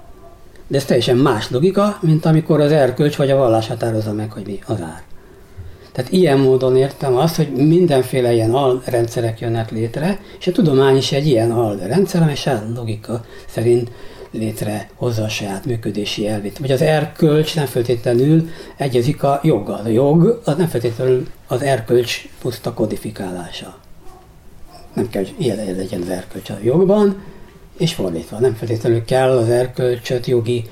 de ez teljesen más logika, mint amikor az erkölcs vagy a vallás határozza meg, hogy mi az ár. Tehát ilyen módon értem azt, hogy mindenféle ilyen alrendszerek jönnek létre, és a tudomány is egy ilyen alrendszer, amely saját logika szerint létrehozza a saját működési elvét. Vagy az erkölcs nem feltétlenül egyezik a joggal. A jog az nem feltétlenül az erkölcs puszta kodifikálása. Nem kell, hogy ilyen legyen az erkölcs a jogban, és fordítva. Nem feltétlenül kell az erkölcsöt jogi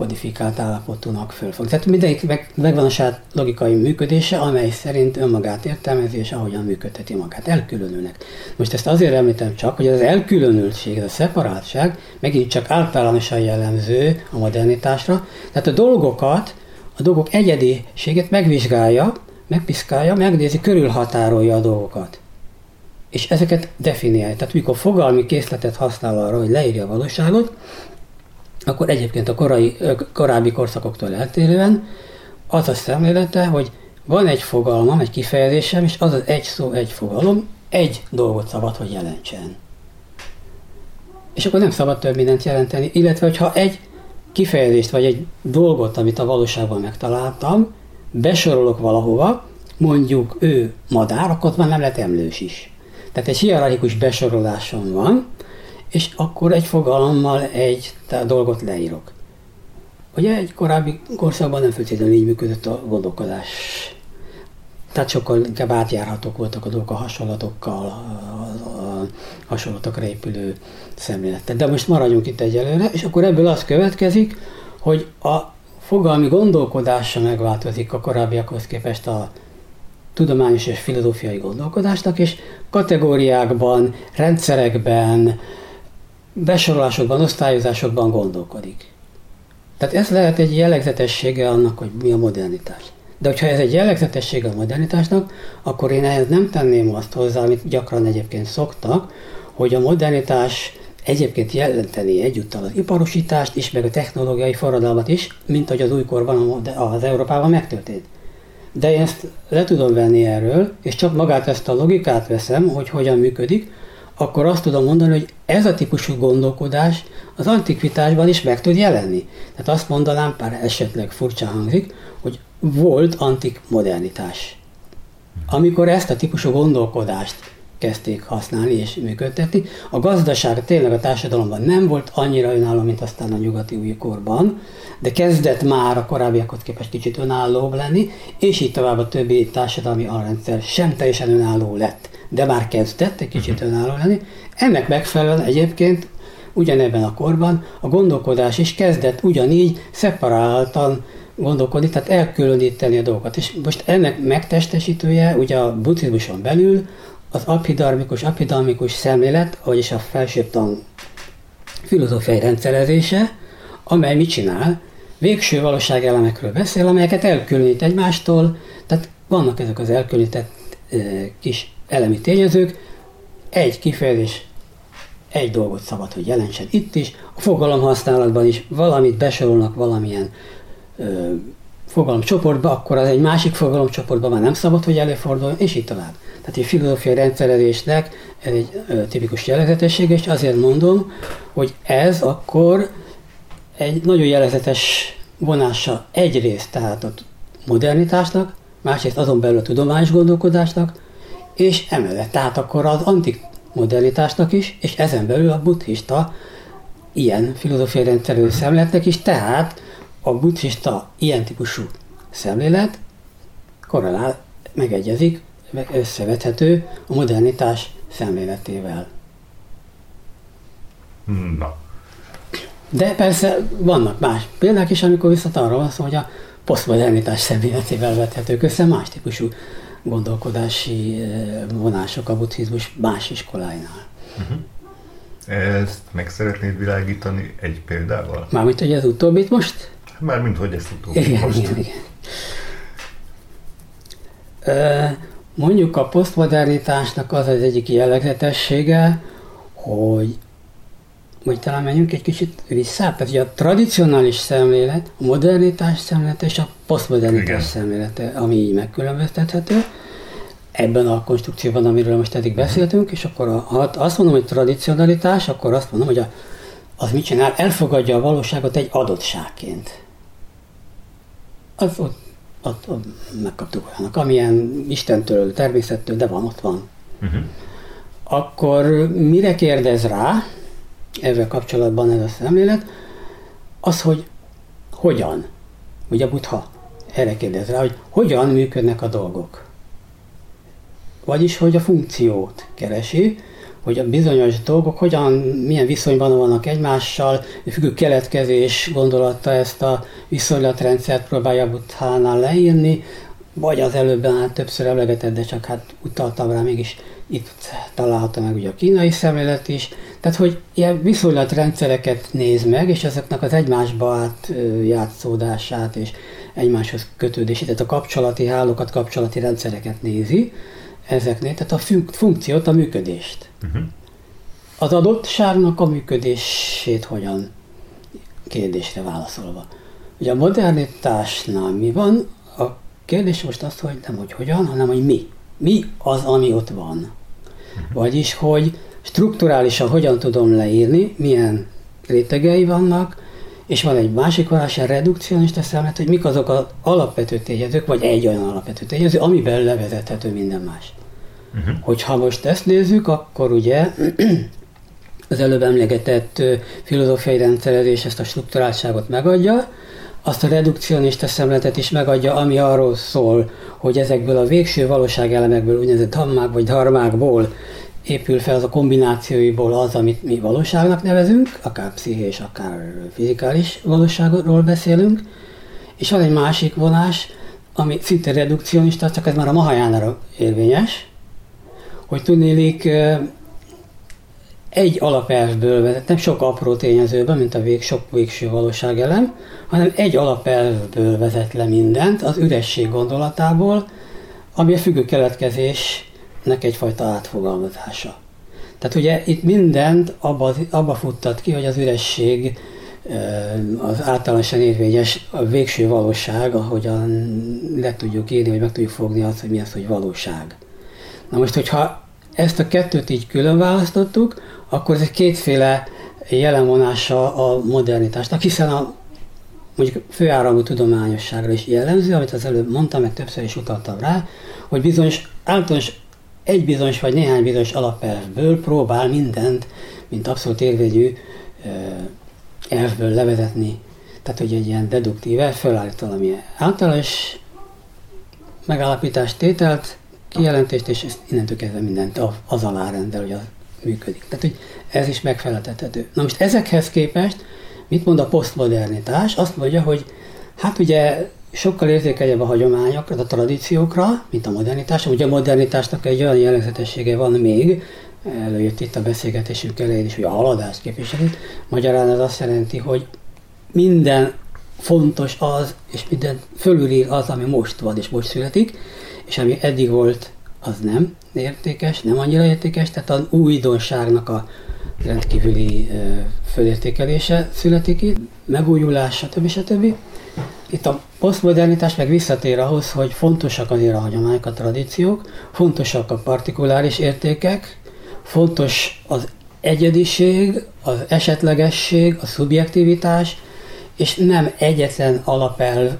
kodifikált állapotúnak fölfog. Tehát mindenki meg, megvan a saját logikai működése, amely szerint önmagát értelmezi, és ahogyan működteti magát. Elkülönülnek. Most ezt azért említem csak, hogy az elkülönültség, ez a szeparátság megint csak általánosan jellemző a modernitásra. Tehát a dolgokat, a dolgok egyediségét megvizsgálja, megpiszkálja, megnézi, körülhatárolja a dolgokat. És ezeket definiálja. Tehát mikor fogalmi készletet használ arra, hogy leírja a valóságot, akkor egyébként a korai, korábbi korszakoktól eltérően az a szemlélete, hogy van egy fogalmam, egy kifejezésem, és az az egy szó, egy fogalom, egy dolgot szabad, hogy jelentsen. És akkor nem szabad több mindent jelenteni, illetve hogyha egy kifejezést, vagy egy dolgot, amit a valóságban megtaláltam, besorolok valahova, mondjuk ő madár, akkor már nem lehet emlős is. Tehát egy hierarchikus besorolásom van, és akkor egy fogalommal egy dolgot leírok. Ugye egy korábbi korszakban nem feltétlenül így működött a gondolkodás. Tehát sokkal inkább átjárhatók voltak a dolgok a hasonlatokkal, a, a hasonlatokra épülő szemlélettel. De most maradjunk itt egyelőre, és akkor ebből az következik, hogy a fogalmi gondolkodása megváltozik a korábbiakhoz képest a tudományos és filozófiai gondolkodásnak, és kategóriákban, rendszerekben, besorolásokban, osztályozásokban gondolkodik. Tehát ez lehet egy jellegzetessége annak, hogy mi a modernitás. De hogyha ez egy jellegzetesség a modernitásnak, akkor én ehhez nem tenném azt hozzá, amit gyakran egyébként szoktak, hogy a modernitás egyébként jelenteni egyúttal az iparosítást is, meg a technológiai forradalmat is, mint hogy az újkorban az Európában megtörtént. De én ezt le tudom venni erről, és csak magát ezt a logikát veszem, hogy hogyan működik, akkor azt tudom mondani, hogy ez a típusú gondolkodás az antikvitásban is meg tud jelenni. Tehát azt mondanám, pár esetleg furcsa hangzik, hogy volt antik modernitás. Amikor ezt a típusú gondolkodást kezdték használni és működtetni. A gazdaság tényleg a társadalomban nem volt annyira önálló, mint aztán a nyugati újkorban, de kezdett már a korábbiakhoz képest kicsit önállóbb lenni, és így tovább a többi társadalmi alrendszer sem teljesen önálló lett, de már kezdett egy kicsit mhm. önálló lenni. Ennek megfelelően egyébként ugyanebben a korban a gondolkodás is kezdett ugyanígy szeparáltan gondolkodni, tehát elkülöníteni a dolgokat. És most ennek megtestesítője ugye a buddhizmuson belül az abhidarmikus, abhidalmikus szemlélet, vagyis a felsőbb filozófiai rendszerezése, amely mit csinál? Végső valóságelemekről beszél, amelyeket elkülönít egymástól, tehát vannak ezek az elkülönített e, kis elemi tényezők, egy kifejezés, egy dolgot szabad, hogy jelentsen itt is, a fogalomhasználatban is valamit besorolnak valamilyen e, fogalomcsoportba, akkor az egy másik fogalomcsoportban már nem szabad, hogy előforduljon, és így tovább. Tehát egy filozófiai rendszerezésnek ez egy tipikus jellegzetessége, és azért mondom, hogy ez akkor egy nagyon jellegzetes vonása egyrészt tehát a modernitásnak, másrészt azon belül a tudományos gondolkodásnak, és emellett tehát akkor az antik modernitásnak is, és ezen belül a buddhista ilyen filozófiai rendszerű szemléletnek is, tehát a buddhista ilyen típusú szemlélet korrelál, megegyezik összevethető a modernitás szemléletével. Na. De persze vannak más példák is, amikor viszont arra van szó, hogy a posztmodernitás szemléletével vethetők össze más típusú gondolkodási eh, vonások a buddhizmus más iskoláinál. Uh-huh. Ezt meg szeretnéd világítani egy példával? Mármint, hogy ez utóbbit most? Mármint, hogy ezt utóbbit igen, most. Igen, igen. Uh, Mondjuk a posztmodernitásnak az az egyik jellegzetessége, hogy hogy talán menjünk egy kicsit vissza, tehát a tradicionális szemlélet, a modernitás szemlélete és a posztmodernitás Igen. szemlélete, ami így megkülönböztethető ebben a konstrukcióban, amiről most eddig beszéltünk, és akkor ha azt mondom, hogy tradicionalitás, akkor azt mondom, hogy a, az mit csinál? Elfogadja a valóságot egy adottságként. Az ott ott, ott megkaptuk olyanok, amilyen Istentől, természettől, de van, ott van. Uh-huh. Akkor mire kérdez rá, ezzel kapcsolatban ez a szemlélet, az, hogy hogyan, ugye Buddha erre kérdez rá, hogy hogyan működnek a dolgok. Vagyis, hogy a funkciót keresi, hogy a bizonyos dolgok hogyan, milyen viszonyban vannak egymással, függő keletkezés gondolata ezt a viszonylatrendszert próbálja Buthánál leírni, vagy az előbben hát többször emlegetett, de csak hát utaltam rá, mégis itt található meg ugye a kínai szemlélet is. Tehát, hogy ilyen viszonylatrendszereket néz meg, és ezeknek az egymásba át és egymáshoz kötődését, tehát a kapcsolati hálókat, kapcsolati rendszereket nézi ezeknél, tehát a fun- funkciót, a működést. Uh-huh. Az adottságnak a működését hogyan kérdésre válaszolva. Ugye a modernitásnál mi van? A kérdés most az, hogy nem hogy hogyan, hanem hogy mi. Mi az, ami ott van. Uh-huh. Vagyis, hogy strukturálisan hogyan tudom leírni, milyen rétegei vannak, és van egy másik vonás, a redukcionista szemlet, hogy mik azok az alapvető tényezők, vagy egy olyan alapvető tényező, amiben levezethető minden más. Uh-huh. Hogyha most ezt nézzük, akkor ugye az előbb emlegetett filozófiai rendszerezés ezt a strukturáltságot megadja, azt a redukcionista szemletet is megadja, ami arról szól, hogy ezekből a végső valóságelemekből, úgynevezett dhammák vagy dharmákból épül fel az a kombinációiból az, amit mi valóságnak nevezünk, akár pszichés, akár fizikális valóságról beszélünk, és van egy másik vonás, ami szinte redukcionista, csak ez már a Mahajánára érvényes, hogy tudnélik egy alapelvből vezet, nem sok apró tényezőből, mint a vég, sok végső valóság elem, hanem egy alapelvből vezet le mindent, az üresség gondolatából, ami a függő keletkezésnek egyfajta átfogalmazása. Tehát ugye itt mindent abba, abba futtat ki, hogy az üresség az általánosan érvényes a végső valóság, ahogyan le tudjuk írni, vagy meg tudjuk fogni azt, hogy mi az, hogy valóság. Na most, hogyha ezt a kettőt így külön választottuk, akkor ez egy kétféle jelenvonása a modernitásnak, hiszen a mondjuk főáramú tudományosságra is jellemző, amit az előbb mondtam, meg többször is utaltam rá, hogy bizonyos általános egy bizonyos vagy néhány bizonyos alapelvből próbál mindent, mint abszolút érvényű elvből levezetni. Tehát, hogy egy ilyen deduktív elv felállít valami általános megállapítást, tételt, kijelentést, és ezt innentől kezdve mindent az alá rendel, hogy az működik. Tehát, hogy ez is megfeleltethető. Na most ezekhez képest mit mond a posztmodernitás? Azt mondja, hogy hát ugye sokkal érzékenyebb a hagyományokra, a tradíciókra, mint a modernitás. Ugye a modernitásnak egy olyan jellegzetessége van még, előjött itt a beszélgetésünk elején is, hogy a haladást képviseli. Magyarán ez azt jelenti, hogy minden fontos az, és minden fölülír az, ami most van és most születik, és ami eddig volt, az nem értékes, nem annyira értékes, tehát az újdonságnak a rendkívüli fölértékelése születik itt, megújulás, stb. stb. Itt a posztmodernitás meg visszatér ahhoz, hogy fontosak azért a hagyományok, a tradíciók, fontosak a partikuláris értékek, fontos az egyediség, az esetlegesség, a szubjektivitás, és nem egyetlen alapelv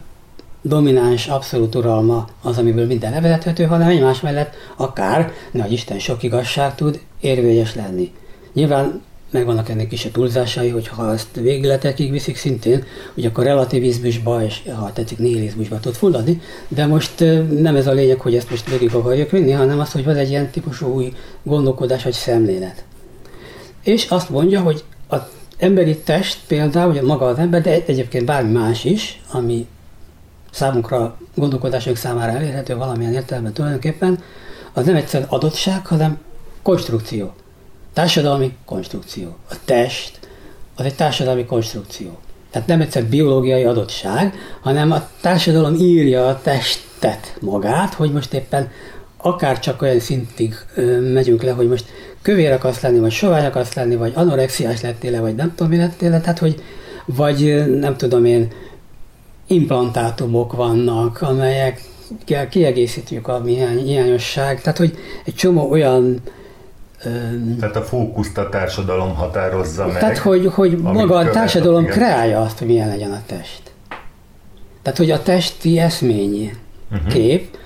domináns, abszolút uralma az, amiből minden levezethető, hanem egymás mellett akár, nagy Isten sok igazság tud érvényes lenni. Nyilván megvannak ennek is a túlzásai, hogy ha ezt végletekig viszik szintén, hogy akkor relativizmusba és ha tetszik nihilizmusba tud fulladni, de most nem ez a lényeg, hogy ezt most végig akarjuk vinni, hanem az, hogy van egy ilyen típusú új gondolkodás vagy szemlélet. És azt mondja, hogy az emberi test például, vagy maga az ember, de egyébként bármi más is, ami számunkra, gondolkodásunk számára elérhető valamilyen értelemben tulajdonképpen, az nem egyszerűen adottság, hanem konstrukció. Társadalmi konstrukció. A test az egy társadalmi konstrukció. Tehát nem egyszer biológiai adottság, hanem a társadalom írja a testet magát, hogy most éppen akár csak olyan szintig ö, megyünk le, hogy most kövér akarsz lenni, vagy sovány akarsz lenni, vagy anorexiás lettél vagy nem tudom, mi lettél tehát hogy vagy nem tudom én, implantátumok vannak, amelyek kiegészítjük a hiányosság, tehát hogy egy csomó olyan tehát a fókuszt a társadalom határozza meg. Tehát, hogy, hogy maga a társadalom kreálja azt, hogy milyen legyen a test. Tehát, hogy a testi eszményi uh-huh. kép,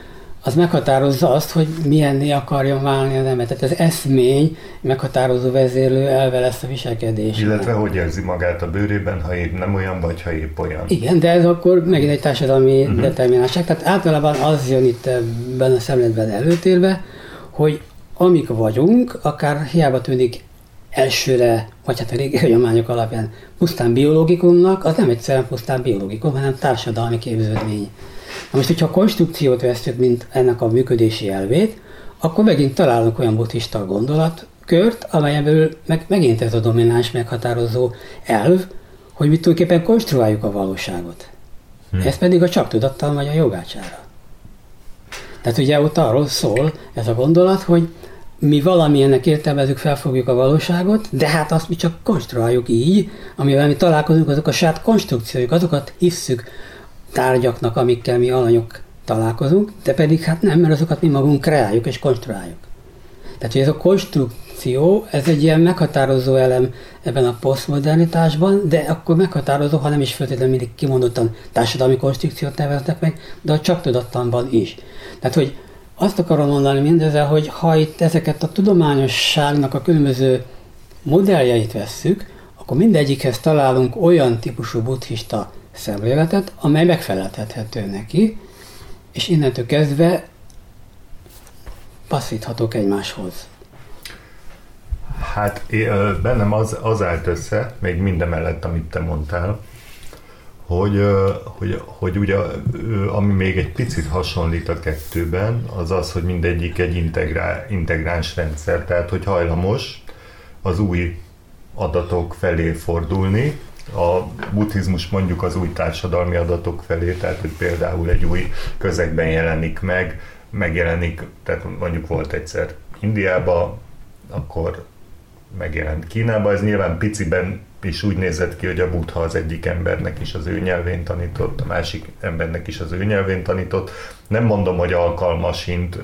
az meghatározza azt, hogy milyenné akarjon válni az ember. Tehát az eszmény meghatározó vezérlő elve lesz a viselkedés. Illetve hogy érzi magát a bőrében, ha épp nem olyan, vagy ha épp olyan. Igen, de ez akkor megint egy társadalmi uh-huh. determináltság. Tehát általában az jön itt ebben a szemletben előtérbe, hogy amik vagyunk, akár hiába tűnik elsőre, vagy hát a régi hagyományok alapján pusztán biológikumnak, az nem egyszerűen pusztán biológikum, hanem társadalmi képződmény. Na most, hogyha a konstrukciót vesztük, mint ennek a működési elvét, akkor megint találunk olyan buddhista gondolatkört, amelyen belül meg, megint ez a domináns meghatározó elv, hogy mi tulajdonképpen konstruáljuk a valóságot. Hm. Ez pedig a csak tudattal vagy a jogácsára. Tehát ugye ott arról szól ez a gondolat, hogy mi valamilyennek értelmezünk, felfogjuk a valóságot, de hát azt mi csak konstruáljuk így, amivel mi találkozunk, azok a saját konstrukciójuk, azokat hisszük tárgyaknak, amikkel mi alanyok találkozunk, de pedig hát nem, mert azokat mi magunk kreáljuk és konstruáljuk. Tehát, hogy ez a konstrukció, ez egy ilyen meghatározó elem ebben a posztmodernitásban, de akkor meghatározó, ha nem is feltétlenül mindig kimondottan társadalmi konstrukciót neveznek meg, de a csak tudattanban is. Tehát, hogy azt akarom mondani mindezzel, hogy ha itt ezeket a tudományosságnak a különböző modelljeit vesszük, akkor mindegyikhez találunk olyan típusú buddhista szemléletet, amely megfeleltethető neki, és innentől kezdve passzíthatók egymáshoz. Hát bennem az, az állt össze, még minden mellett, amit te mondtál, hogy, hogy, hogy ugye, ami még egy picit hasonlít a kettőben, az az, hogy mindegyik egy integrál, integráns rendszer, tehát hogy hajlamos az új adatok felé fordulni, a buddhizmus mondjuk az új társadalmi adatok felé, tehát hogy például egy új közegben jelenik meg, megjelenik, tehát mondjuk volt egyszer Indiába, akkor megjelent Kínába, ez nyilván piciben is úgy nézett ki, hogy a Buddha az egyik embernek is az ő nyelvén tanított, a másik embernek is az ő nyelvén tanított. Nem mondom, hogy alkalmasint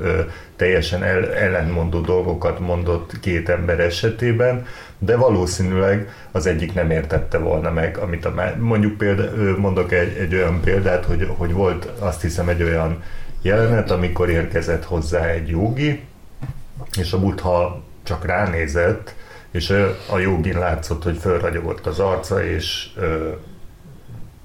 teljesen el, ellenmondó dolgokat mondott két ember esetében, de valószínűleg az egyik nem értette volna meg, amit a mondjuk példa, mondok egy, egy olyan példát, hogy, hogy volt azt hiszem egy olyan jelenet, amikor érkezett hozzá egy jogi, és a Buddha csak ránézett, és a jogin látszott, hogy fölragyogott az arca, és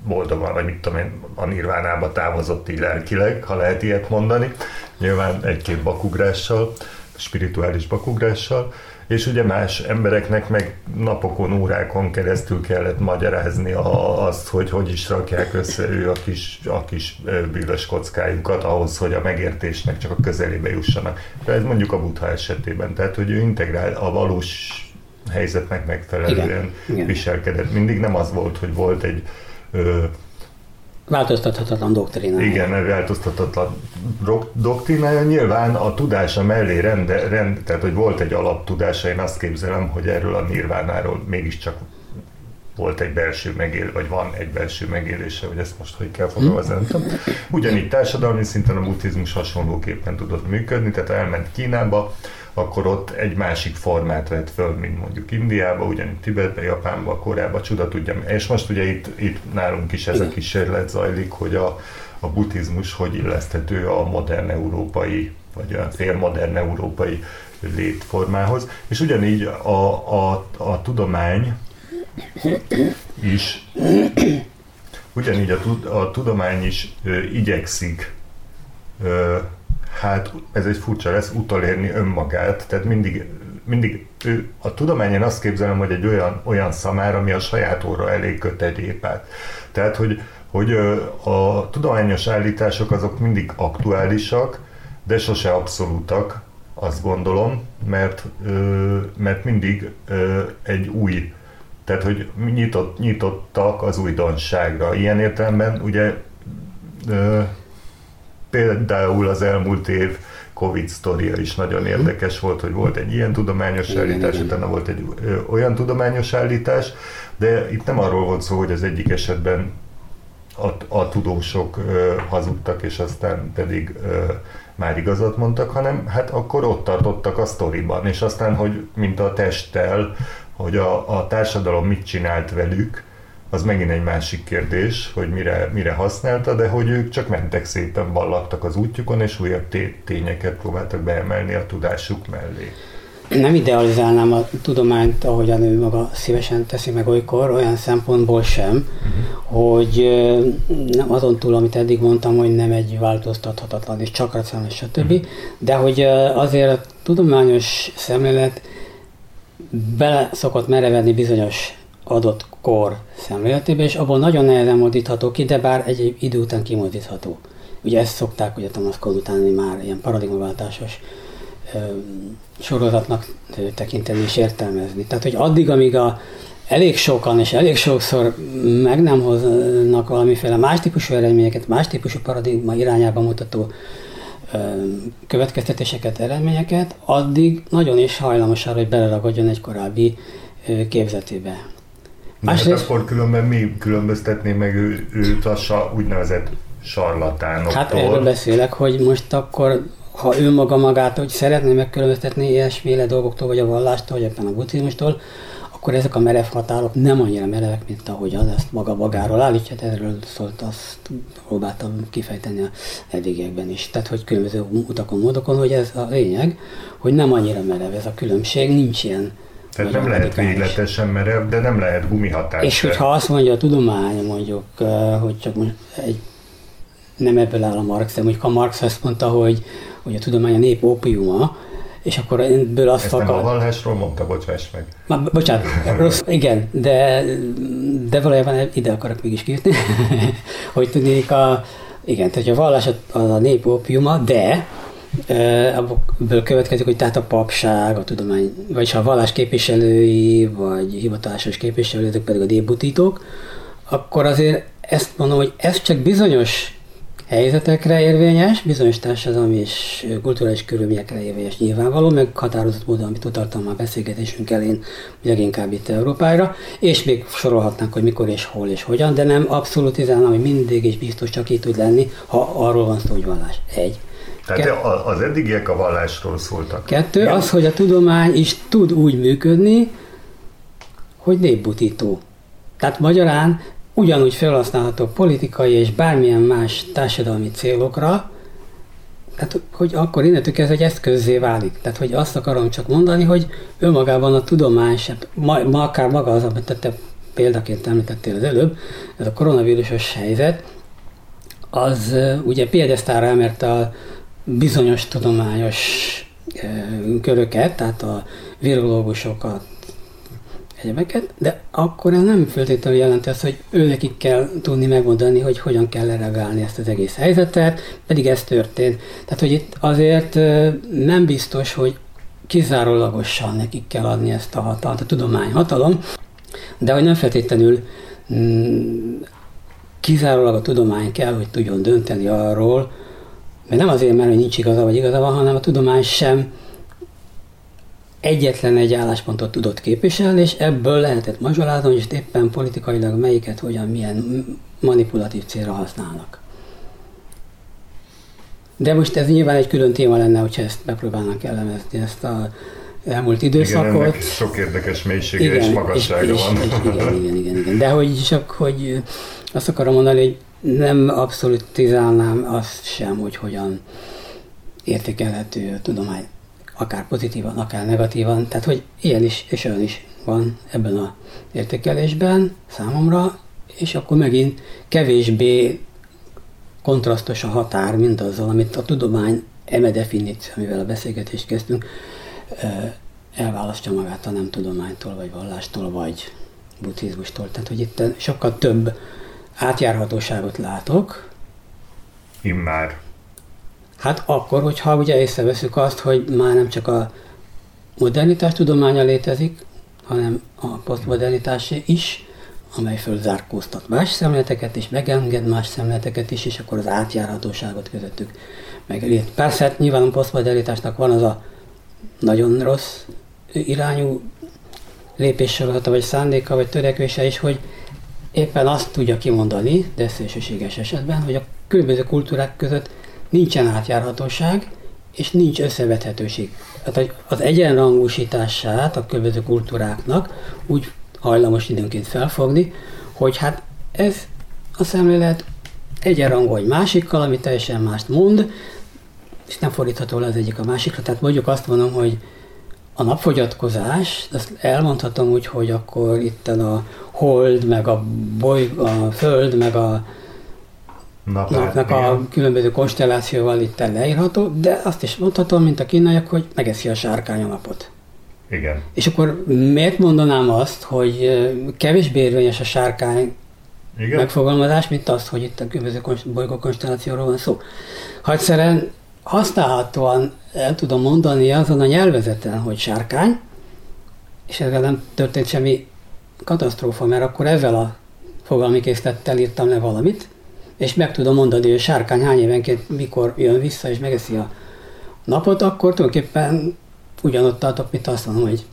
boldogan, vagy mit tudom én, a nirvánába távozott így lelkileg, ha lehet ilyet mondani. Nyilván egy-két bakugrással, spirituális bakugrással, és ugye más embereknek meg napokon, órákon keresztül kellett magyarázni a, azt, hogy hogy is rakják össze ő a kis, a kis bűvös kockájukat ahhoz, hogy a megértésnek csak a közelébe jussanak. De ez mondjuk a Buddha esetében, tehát hogy ő integrál a valós helyzetnek megfelelően igen, igen. viselkedett. Mindig nem az volt, hogy volt egy ö, Változtathatatlan doktrinája. Igen, változtathatatlan doktrinája. Nyilván a tudása mellé rend, rend, tehát hogy volt egy alaptudása, én azt képzelem, hogy erről a nirvánáról mégiscsak volt egy belső megél, vagy van egy belső megélése, hogy ezt most hogy kell fogalmazni, nem tudom. Ugyanígy társadalmi szinten a buddhizmus hasonlóképpen tudott működni, tehát elment Kínába, akkor ott egy másik formát vett föl, mint mondjuk Indiába, ugyanígy Tibetbe, Japánba, Koreába, csuda tudja. És most ugye itt, itt nálunk is ez a kísérlet zajlik, hogy a, a buddhizmus hogy illeszthető a modern európai, vagy olyan félmodern európai létformához. És ugyanígy a, a, a tudomány is ugyanígy a, a tudomány is ö, igyekszik ö, hát ez egy furcsa lesz, utolérni önmagát, tehát mindig, mindig ő, a tudományon azt képzelem, hogy egy olyan, olyan szamár, ami a saját óra elég köt egy épát. Tehát, hogy, hogy a tudományos állítások azok mindig aktuálisak, de sose abszolútak, azt gondolom, mert, mert mindig egy új, tehát hogy nyitott, nyitottak az újdonságra. Ilyen értelemben ugye Például az elmúlt év Covid sztoria is nagyon érdekes volt, hogy volt egy ilyen tudományos igen, állítás, igen. utána volt egy ö, olyan tudományos állítás, de itt nem arról volt szó, hogy az egyik esetben a, a tudósok ö, hazudtak, és aztán pedig ö, már igazat mondtak, hanem hát akkor ott tartottak a sztoriban, és aztán, hogy mint a testtel, hogy a, a társadalom mit csinált velük, az megint egy másik kérdés, hogy mire, mire használta, de hogy ők csak mentek szépen, ballagtak az útjukon, és újabb tényeket próbáltak beemelni a tudásuk mellé. Nem idealizálnám a tudományt, ahogyan ő maga szívesen teszi meg olykor, olyan szempontból sem, uh-huh. hogy nem azon túl, amit eddig mondtam, hogy nem egy változtathatatlan és csak racionális, stb., uh-huh. de hogy azért a tudományos szemlélet bele szokott merevedni bizonyos adott kor szemléletébe, és abból nagyon nehezen mozdítható ki, de bár egy idő után kimozdítható. Ugye ezt szokták ugye Thomas Kuhn utáni már ilyen paradigmaváltásos ö, sorozatnak tekinteni és értelmezni. Tehát, hogy addig, amíg a elég sokan és elég sokszor meg nem hoznak valamiféle más típusú eredményeket, más típusú paradigma irányába mutató ö, következtetéseket, eredményeket, addig nagyon is hajlamos arra, hogy beleragadjon egy korábbi képzetébe. Másrészt... Hát akkor különben mi különböztetné meg ő, őt a sa, úgynevezett sarlatánoktól? Hát erről beszélek, hogy most akkor ha ő maga magát, hogy szeretné megkülönböztetni ilyesféle dolgoktól, vagy a vallástól, vagy ebben a buddhizmustól, akkor ezek a merev határok nem annyira merevek, mint ahogy az ezt maga magáról állítja, erről szólt, azt próbáltam kifejteni a eddigiekben is. Tehát, hogy különböző utakon, módokon, hogy ez a lényeg, hogy nem annyira merev ez a különbség, nincs ilyen tehát nem lehet végletesen merev, de nem lehet gumihatás. És hogyha azt mondja a tudomány, mondjuk, hogy csak most egy, nem ebből áll a Marx, de mondjuk a Marx azt mondta, hogy, hogy a tudomány a nép ópiuma, és akkor ebből azt Ezt fakad... nem a vallásról mondta, bocsáss meg. Ma, bocsánat, (laughs) rossz, igen, de, de valójában ide akarok mégis kijutni, (laughs) hogy tudnék a, igen, tehát a vallás az a nép ópiuma, de Ebből következik, hogy tehát a papság, a tudomány, vagyis a vallás képviselői, vagy hivatalos képviselők pedig a débutítók, akkor azért ezt mondom, hogy ez csak bizonyos helyzetekre érvényes, bizonyos társadalmi és kulturális körülményekre érvényes nyilvánvaló, meg határozott módon, amit utaltam már beszélgetésünk elén, leginkább itt Európára, és még sorolhatnánk, hogy mikor és hol és hogyan, de nem abszolutizálnám, hogy mindig és biztos csak így tud lenni, ha arról van szó, hogy vallás. Egy. Tehát az eddigiek a vallásról szóltak. Kettő, Mi az, hogy a tudomány is tud úgy működni, hogy népbutító. Tehát magyarán ugyanúgy felhasználható politikai és bármilyen más társadalmi célokra, tehát, hogy akkor innentől kezdve egy eszközzé válik. Tehát, hogy azt akarom csak mondani, hogy önmagában a tudomány, ma, ma akár maga az, amit te példaként említettél az előbb, ez a koronavírusos helyzet, az ugye piedesztára emerte a bizonyos tudományos köröket, tehát a virológusokat, egyebeket, de akkor ez nem feltétlenül jelenti azt, hogy őnekik kell tudni megmondani, hogy hogyan kell reagálni ezt az egész helyzetet, pedig ez történt. Tehát, hogy itt azért nem biztos, hogy kizárólagosan nekik kell adni ezt a hatalmat, a tudomány hatalom, de hogy nem feltétlenül mm, kizárólag a tudomány kell, hogy tudjon dönteni arról, mert nem azért, mert nincs igaza vagy igaza van, hanem a tudomány sem egyetlen egy álláspontot tudott képviselni, és ebből lehetett mazsolázni, hogy éppen politikailag melyiket, hogyan, milyen manipulatív célra használnak. De most ez nyilván egy külön téma lenne, hogyha ezt megpróbálnak elemezni, ezt a elmúlt időszakot. Igen, sok érdekes mélysége igen, és magassága és, van. És, igen, igen, igen, igen. De hogy csak, hogy azt akarom mondani, hogy nem abszolutizálnám azt sem, hogy hogyan értékelhető a tudomány akár pozitívan, akár negatívan, tehát hogy ilyen is és olyan is van ebben a értékelésben számomra, és akkor megint kevésbé kontrasztos a határ, mint azzal, amit a tudomány eme definíció, amivel a beszélgetést kezdtünk, elválasztja magát a nem tudománytól, vagy vallástól, vagy buddhizmustól. Tehát, hogy itt sokkal több átjárhatóságot látok. Immár. Hát akkor, hogyha ugye észreveszünk azt, hogy már nem csak a modernitás tudománya létezik, hanem a posztmodernitás is, amely fölzárkóztat más szemleteket és megenged más szemleteket is, és akkor az átjárhatóságot közöttük megelít. Persze, nyilván a posztmodernitásnak van az a nagyon rossz irányú lépéssorolata, vagy szándéka, vagy törekvése is, hogy éppen azt tudja kimondani, de szélsőséges esetben, hogy a különböző kultúrák között nincsen átjárhatóság, és nincs összevethetőség. Tehát az egyenrangúsítását a különböző kultúráknak úgy hajlamos időnként felfogni, hogy hát ez a szemlélet egyenrangú egy másikkal, ami teljesen mást mond, és nem fordítható le az egyik a másikra. Tehát mondjuk azt mondom, hogy a napfogyatkozás, azt elmondhatom úgy, hogy akkor itt a hold, meg a boly, a föld, meg a napnak a különböző konstellációval itt leírható, de azt is mondhatom, mint a kínaiak, hogy megeszi a sárkány a napot. Igen. És akkor miért mondanám azt, hogy kevésbé érvényes a sárkány Igen? megfogalmazás, mint azt, hogy itt a különböző bolygó konstellációról van szó. Ha egyszerűen használhatóan el tudom mondani azon a nyelvezeten, hogy sárkány, és ezzel nem történt semmi katasztrófa, mert akkor ezzel a fogalmi készlettel írtam le valamit, és meg tudom mondani, hogy a sárkány hány évenként mikor jön vissza és megeszi a napot, akkor tulajdonképpen ugyanott tartok, mint azt mondom, hogy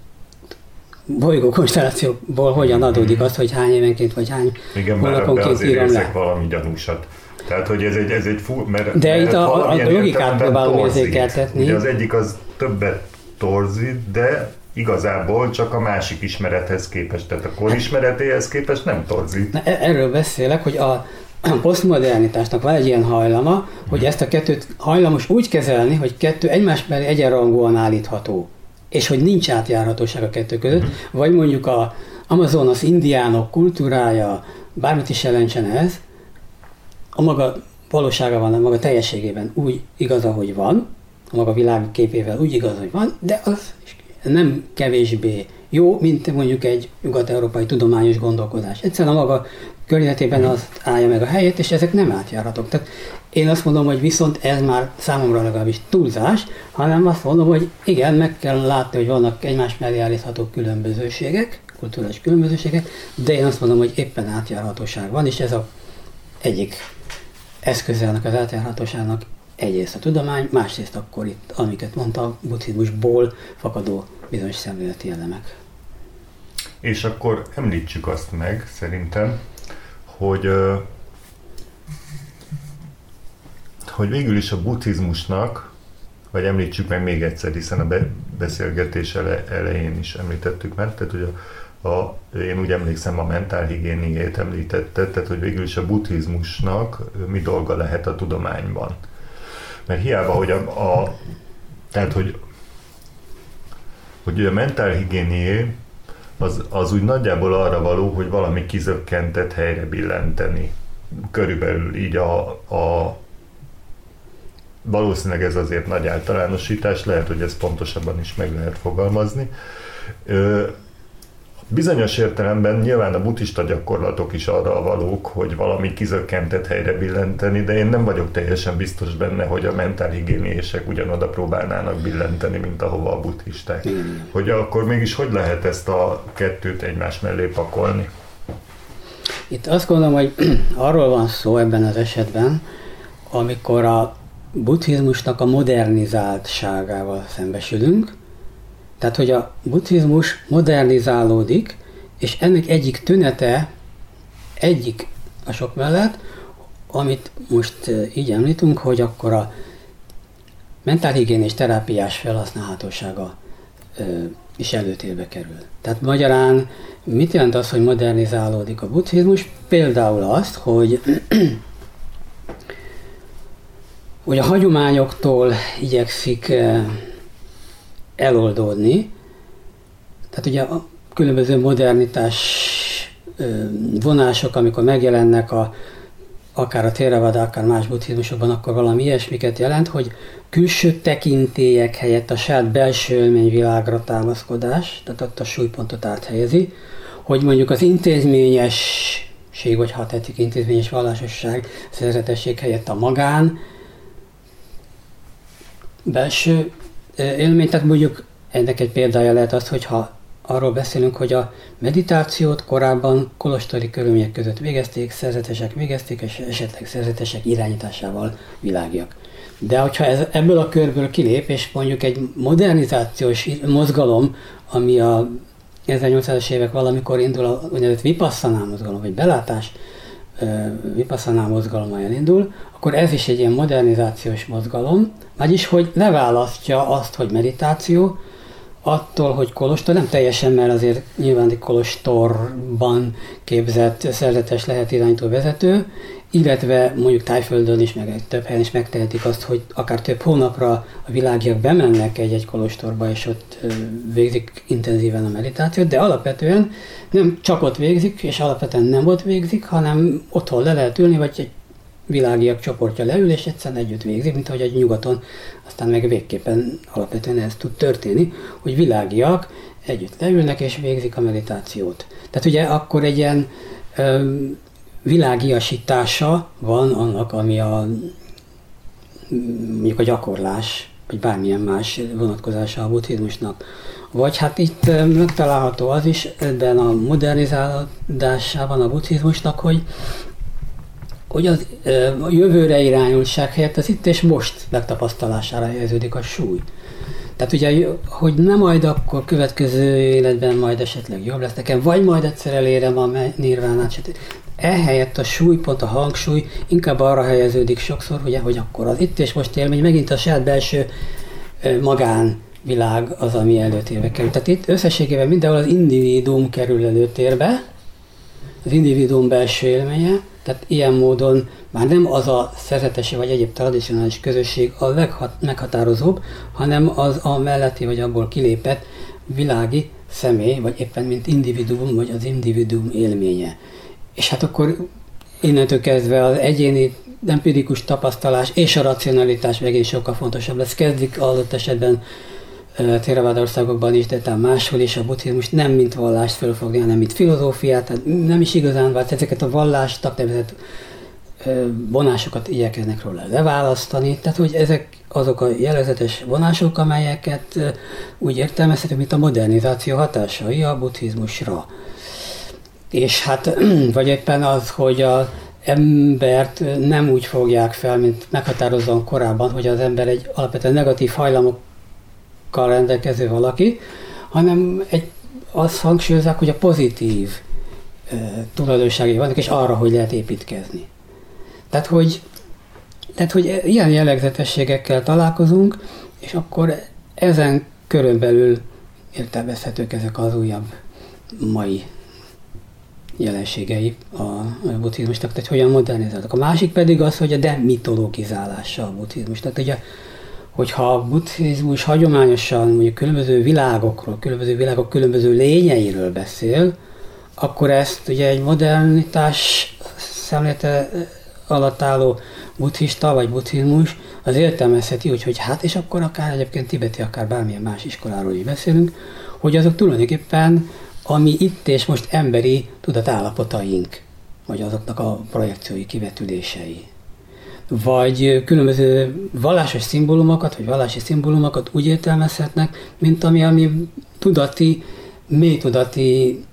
bolygó konstellációból hogyan adódik az, hogy hány évenként vagy hány Igen, hónaponként írom le. valami gyanúsat. Tehát, hogy ez egy, ez egy fú, mert, De mert itt a, a, logikát próbálom érzékeltetni. Ugye az egyik az többet torzít, de igazából csak a másik ismerethez képest, tehát a korismeretéhez képest nem torzít. Na, e- erről beszélek, hogy a, a (clears throat) posztmodernitásnak van egy ilyen hajlama, hogy ezt a kettőt hajlamos úgy kezelni, hogy kettő egymás mellé egyenrangúan állítható, és hogy nincs átjárhatóság a kettő között, uh-huh. vagy mondjuk a Amazonas indiánok kultúrája, bármit is jelentsen ez, a maga valósága van, a maga teljességében úgy igaz, ahogy van, a maga világ képével úgy igaz, hogy van, de az nem kevésbé jó, mint mondjuk egy nyugat-európai tudományos gondolkodás. Egyszerűen a maga környezetében az állja meg a helyét, és ezek nem átjárhatók. Tehát én azt mondom, hogy viszont ez már számomra legalábbis túlzás, hanem azt mondom, hogy igen, meg kell látni, hogy vannak egymás mellé állítható különbözőségek, kulturális különbözőségek, de én azt mondom, hogy éppen átjárhatóság van, és ez a egyik eszköze annak az átjárhatóságnak egyrészt a tudomány, másrészt akkor itt, amiket mondtam, buddhizmusból fakadó bizonyos szemléleti elemek. És akkor említsük azt meg, szerintem, hogy hogy végül is a buddhizmusnak, vagy említsük meg még egyszer, hiszen a beszélgetés ele, elején is említettük már, tehát hogy a, a, én úgy emlékszem a mentálhigiéniét említette, tehát hogy végül is a buddhizmusnak mi dolga lehet a tudományban. Mert hiába, hogy a, a tehát hogy hogy a mentálhigiénié az, az úgy nagyjából arra való, hogy valami kizökkentet helyre billenteni. Körülbelül így a, a valószínűleg ez azért nagy általánosítás, lehet, hogy ez pontosabban is meg lehet fogalmazni. Bizonyos értelemben nyilván a buddhista gyakorlatok is arra valók, hogy valami kizökkentett helyre billenteni, de én nem vagyok teljesen biztos benne, hogy a mentálhigiéniések ugyanoda próbálnának billenteni, mint ahova a buddhisták. Hogy akkor mégis hogy lehet ezt a kettőt egymás mellé pakolni? Itt azt gondolom, hogy (clears throat) arról van szó ebben az esetben, amikor a buddhizmusnak a modernizáltságával szembesülünk, tehát, hogy a buddhizmus modernizálódik, és ennek egyik tünete, egyik a sok mellett, amit most így említünk, hogy akkor a mentálhigiénés terápiás felhasználhatósága is előtérbe kerül. Tehát magyarán mit jelent az, hogy modernizálódik a buddhizmus? Például azt, hogy (clears throat) hogy a hagyományoktól igyekszik eloldódni. Tehát ugye a különböző modernitás vonások, amikor megjelennek a, akár a Theravada, akár más buddhizmusokban, akkor valami ilyesmiket jelent, hogy külső tekintélyek helyett a saját belső élményvilágra támaszkodás, tehát ott a súlypontot áthelyezi, hogy mondjuk az intézményesség, vagy ha tetszik intézményes vallásosság, szerzetesség helyett a magán, belső élmény, tehát mondjuk ennek egy példája lehet az, hogyha arról beszélünk, hogy a meditációt korábban kolostori körülmények között végezték, szerzetesek végezték, és esetleg szerzetesek irányításával világiak. De hogyha ez ebből a körből kilép, és mondjuk egy modernizációs mozgalom, ami a 1800-es évek valamikor indul a úgynevezett vipasszanál mozgalom, vagy belátás vipasszanál mozgalom elindul, akkor ez is egy ilyen modernizációs mozgalom, vagyis, hogy leválasztja azt, hogy meditáció, attól, hogy kolostor, nem teljesen, mert azért nyilván egy kolostorban képzett szerzetes lehet irányító vezető, illetve mondjuk Tájföldön is, meg több helyen is megtehetik azt, hogy akár több hónapra a világiak bemennek egy-egy kolostorba, és ott végzik intenzíven a meditációt, de alapvetően nem csak ott végzik, és alapvetően nem ott végzik, hanem otthon le lehet ülni, vagy egy világiak csoportja leül, és egyszerűen együtt végzik, mint ahogy egy nyugaton aztán meg végképpen alapvetően ez tud történni, hogy világiak együtt leülnek és végzik a meditációt. Tehát ugye akkor egy ilyen világiasítása van annak, ami a mondjuk a gyakorlás, vagy bármilyen más vonatkozása a buddhizmusnak. Vagy hát itt megtalálható az is ebben a modernizálódásában a buddhizmusnak, hogy hogy az a jövőre irányultság helyett az itt és most megtapasztalására helyeződik a súly. Tehát ugye, hogy nem majd akkor következő életben majd esetleg jobb lesz nekem, vagy majd egyszer elérem a nirvánát. Ehelyett a súlypont, a hangsúly inkább arra helyeződik sokszor, ugye, hogy akkor az itt és most élmény, megint a saját belső magán világ az, ami előtérbe kerül. Tehát itt összességében mindenhol az individuum kerül előtérbe, az individuum belső élménye, tehát ilyen módon már nem az a szerzetesi vagy egyéb tradicionális közösség a leghat, meghatározóbb, hanem az a melletti vagy abból kilépett világi személy, vagy éppen mint individuum, vagy az individuum élménye. És hát akkor innentől kezdve az egyéni empirikus tapasztalás és a racionalitás megint sokkal fontosabb lesz. Kezdik adott esetben Theravada országokban is, de talán máshol is a buddhizmus nem mint vallást fölfogni, hanem mint filozófiát, tehát nem is igazán vált ezeket a vallástak nevezett vonásokat igyekeznek róla leválasztani, tehát hogy ezek azok a jellegzetes vonások, amelyeket úgy értelmezhetünk, mint a modernizáció hatásai a buddhizmusra. És hát, (clears throat) vagy éppen az, hogy a embert nem úgy fogják fel, mint meghatározóan korábban, hogy az ember egy alapvetően negatív hajlamokkal rendelkező valaki, hanem egy, azt hangsúlyozzák, hogy a pozitív e, tulajdonságai vannak, és arra, hogy lehet építkezni. Tehát, hogy, tehát, hogy ilyen jellegzetességekkel találkozunk, és akkor ezen körön belül értelmezhetők ezek az újabb mai jelenségei a buddhizmusnak, tehát hogyan modernizáltak. A másik pedig az, hogy a demitologizálása a buddhizmusnak. Tehát ugye, hogyha a buddhizmus hagyományosan mondjuk különböző világokról, különböző világok különböző lényeiről beszél, akkor ezt ugye egy modernitás szemlélte alatt álló buddhista vagy buddhizmus az értelmezheti, hogy, hogy hát, és akkor akár egyébként tibeti, akár bármilyen más iskoláról is beszélünk, hogy azok tulajdonképpen ami itt és most emberi tudatállapotaink, vagy azoknak a projekciói, kivetülései. Vagy különböző vallásos szimbólumokat, vagy vallási szimbólumokat úgy értelmezhetnek, mint ami, ami tudati, mély tudati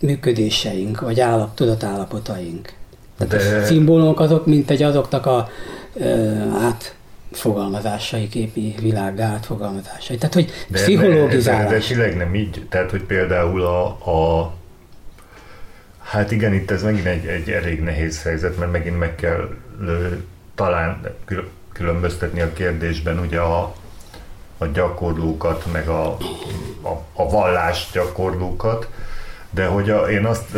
működéseink, vagy állap, tudatállapotaink. Tehát De... a szimbólumok azok, mint egy azoknak a át fogalmazásai, képi világ átfogalmazásai. Tehát, hogy de, pszichológizálás. De, de, de tényleg nem így, tehát, hogy például a, a Hát igen, itt ez megint egy, egy elég nehéz helyzet, mert megint meg kell talán különböztetni a kérdésben ugye a, a gyakorlókat, meg a, a, a vallás gyakorlókat, de hogy a, én azt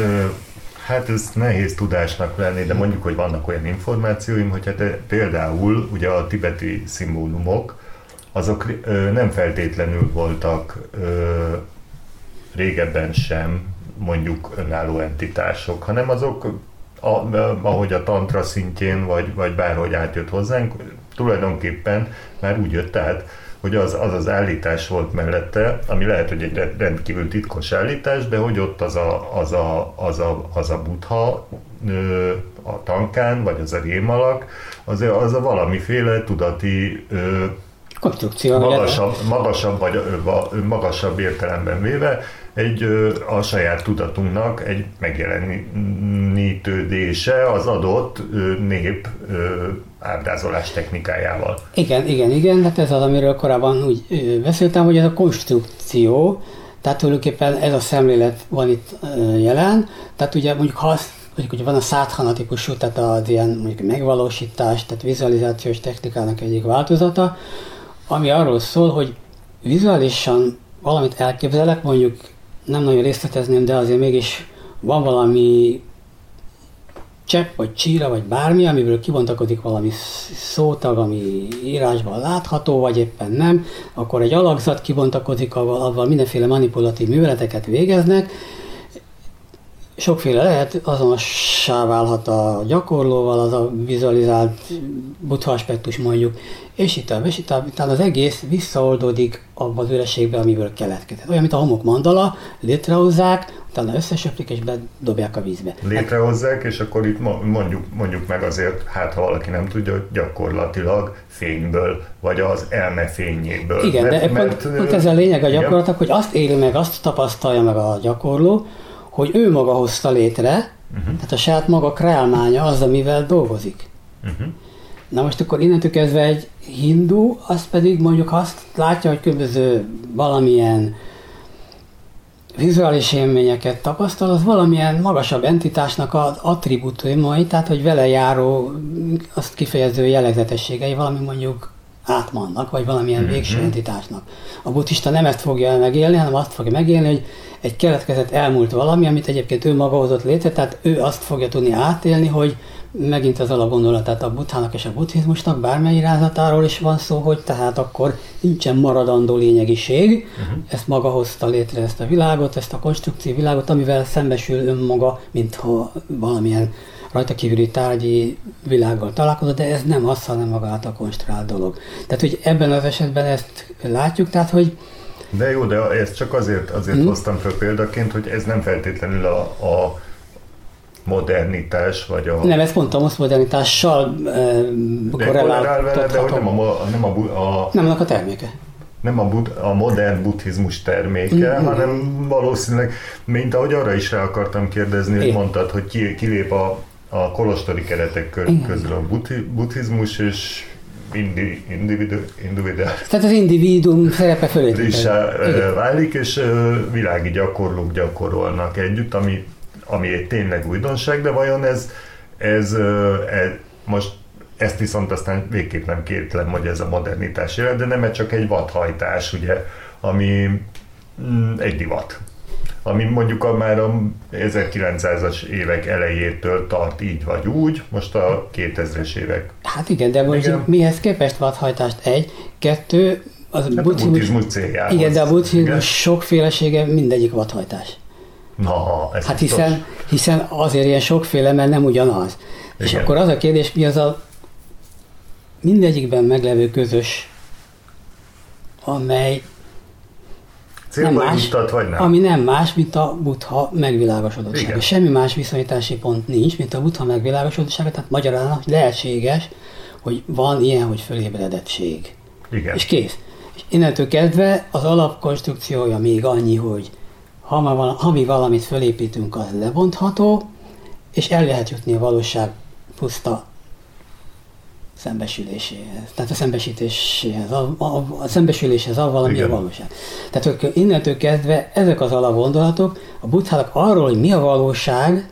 Hát ez nehéz tudásnak lenni, de mondjuk, hogy vannak olyan információim, hogy hát például ugye a tibeti szimbólumok, azok nem feltétlenül voltak régebben sem mondjuk önálló entitások, hanem azok, ahogy a tantra szintjén, vagy, vagy bárhogy átjött hozzánk, tulajdonképpen már úgy jött át, hogy az, az az állítás volt mellette, ami lehet, hogy egy rendkívül titkos állítás, de hogy ott az a, az a, az a, az a butha a tankán, vagy az a rémalak, az, az a valamiféle tudati konstrukció. Magasabb, magasabb, vagy magasabb értelemben véve egy a saját tudatunknak egy megjelenítődése az adott nép ábrázolás technikájával. Igen, igen, igen, hát ez az, amiről korábban úgy beszéltem, hogy ez a konstrukció, tehát tulajdonképpen ez a szemlélet van itt jelen, tehát ugye mondjuk ha azt mondjuk, hogy van a száthana típusú, tehát az ilyen mondjuk megvalósítás, tehát vizualizációs technikának egyik változata, ami arról szól, hogy vizuálisan valamit elképzelek, mondjuk nem nagyon részletezném, de azért mégis van valami csepp, vagy csíra, vagy bármi, amiből kibontakodik valami szótag, ami írásban látható, vagy éppen nem, akkor egy alakzat kibontakozik, avval, avval mindenféle manipulatív műveleteket végeznek, sokféle lehet, azonossá válhat a gyakorlóval, az a vizualizált buddha aspektus mondjuk, és itt és itt utána az egész visszaoldódik abba az ürességbe, amiből keletkezett. Olyan, mint a homok mandala, létrehozzák, utána összesöplik és bedobják a vízbe. Létrehozzák, és akkor itt mondjuk, mondjuk meg azért, hát ha valaki nem tudja, hogy gyakorlatilag fényből, vagy az elme fényéből. Igen, mert, de mert, pont, pont ez a lényeg a gyakorlatnak, hogy azt éli meg, azt tapasztalja meg a gyakorló, hogy ő maga hozta létre, uh-huh. tehát a saját maga kreálmánya az, amivel dolgozik. Uh-huh. Na most akkor innentől kezdve egy hindu, az pedig mondjuk azt látja, hogy különböző valamilyen vizuális élményeket tapasztal, az valamilyen magasabb entitásnak az attribútumai, tehát hogy vele járó, azt kifejező jellegzetességei, valami mondjuk átmannak, vagy valamilyen mm-hmm. végső entitásnak. A buddhista nem ezt fogja megélni, hanem azt fogja megélni, hogy egy keletkezett elmúlt valami, amit egyébként ő maga hozott létre, tehát ő azt fogja tudni átélni, hogy megint az alapgondolatát a buddhának és a buddhizmusnak, bármely irázatáról is van szó, hogy tehát akkor nincsen maradandó lényegiség, uh-huh. ezt maga hozta létre ezt a világot, ezt a konstrukció világot, amivel szembesül önmaga, mintha valamilyen rajta kívüli tárgyi világgal találkozott, de ez nem az, hanem magát a konstruált dolog. Tehát, hogy ebben az esetben ezt látjuk, tehát, hogy de jó, de ezt csak azért, azért hmm. hoztam fel példaként, hogy ez nem feltétlenül a, a modernitás, vagy a... Nem, ez pont a posztmodernitással e, korrelál vele, de hogy nem a, nem a, a, nem annak a terméke. Nem a, bud, a modern buddhizmus terméke, mm-hmm. hanem valószínűleg, mint ahogy arra is rá akartam kérdezni, hogy mondtad, hogy ki, kilép a, a kolostori keretek közül a buddhizmus, és indi, individu. Tehát az individuum szerepe fölé. válik, és világi gyakorlók gyakorolnak együtt, ami, ami egy tényleg újdonság, de vajon ez, ez, ez most ezt viszont aztán végképp nem kétlem, hogy ez a modernitás jelent, de nem ez csak egy vadhajtás, ugye, ami mm, egy divat ami mondjuk a már a 1900-as évek elejétől tart így vagy úgy, most a 2000-es évek. Hát igen, de most igen. mihez képest vadhajtást? Egy, kettő, az hát buddhizmus, a buddhizmus céljához. Igen, de a buddhizmus sokfélesége mindegyik vadhajtás. Na, ez Hát hiszen, hiszen azért ilyen sokféle, mert nem ugyanaz. Igen. És akkor az a kérdés, mi az a mindegyikben meglevő közös, amely nem más, mutat, vagy nem? Ami nem más, mint a buddha megvilágosodottsága. Semmi más viszonyítási pont nincs, mint a buddha megvilágosodottsága, tehát magyarán lehetséges, hogy van ilyen, hogy fölébredettség. Igen. És kész. És innentől kezdve az alapkonstrukciója még annyi, hogy ha, ha mi valamit fölépítünk, az lebontható, és el lehet jutni a valóság puszta szembesüléséhez, tehát a szembesítéséhez, a, a, a szembesüléshez, a valami Igen. a valóság. Tehát hogy innentől kezdve ezek az alapgondolatok, a buddhának arról, hogy mi a valóság,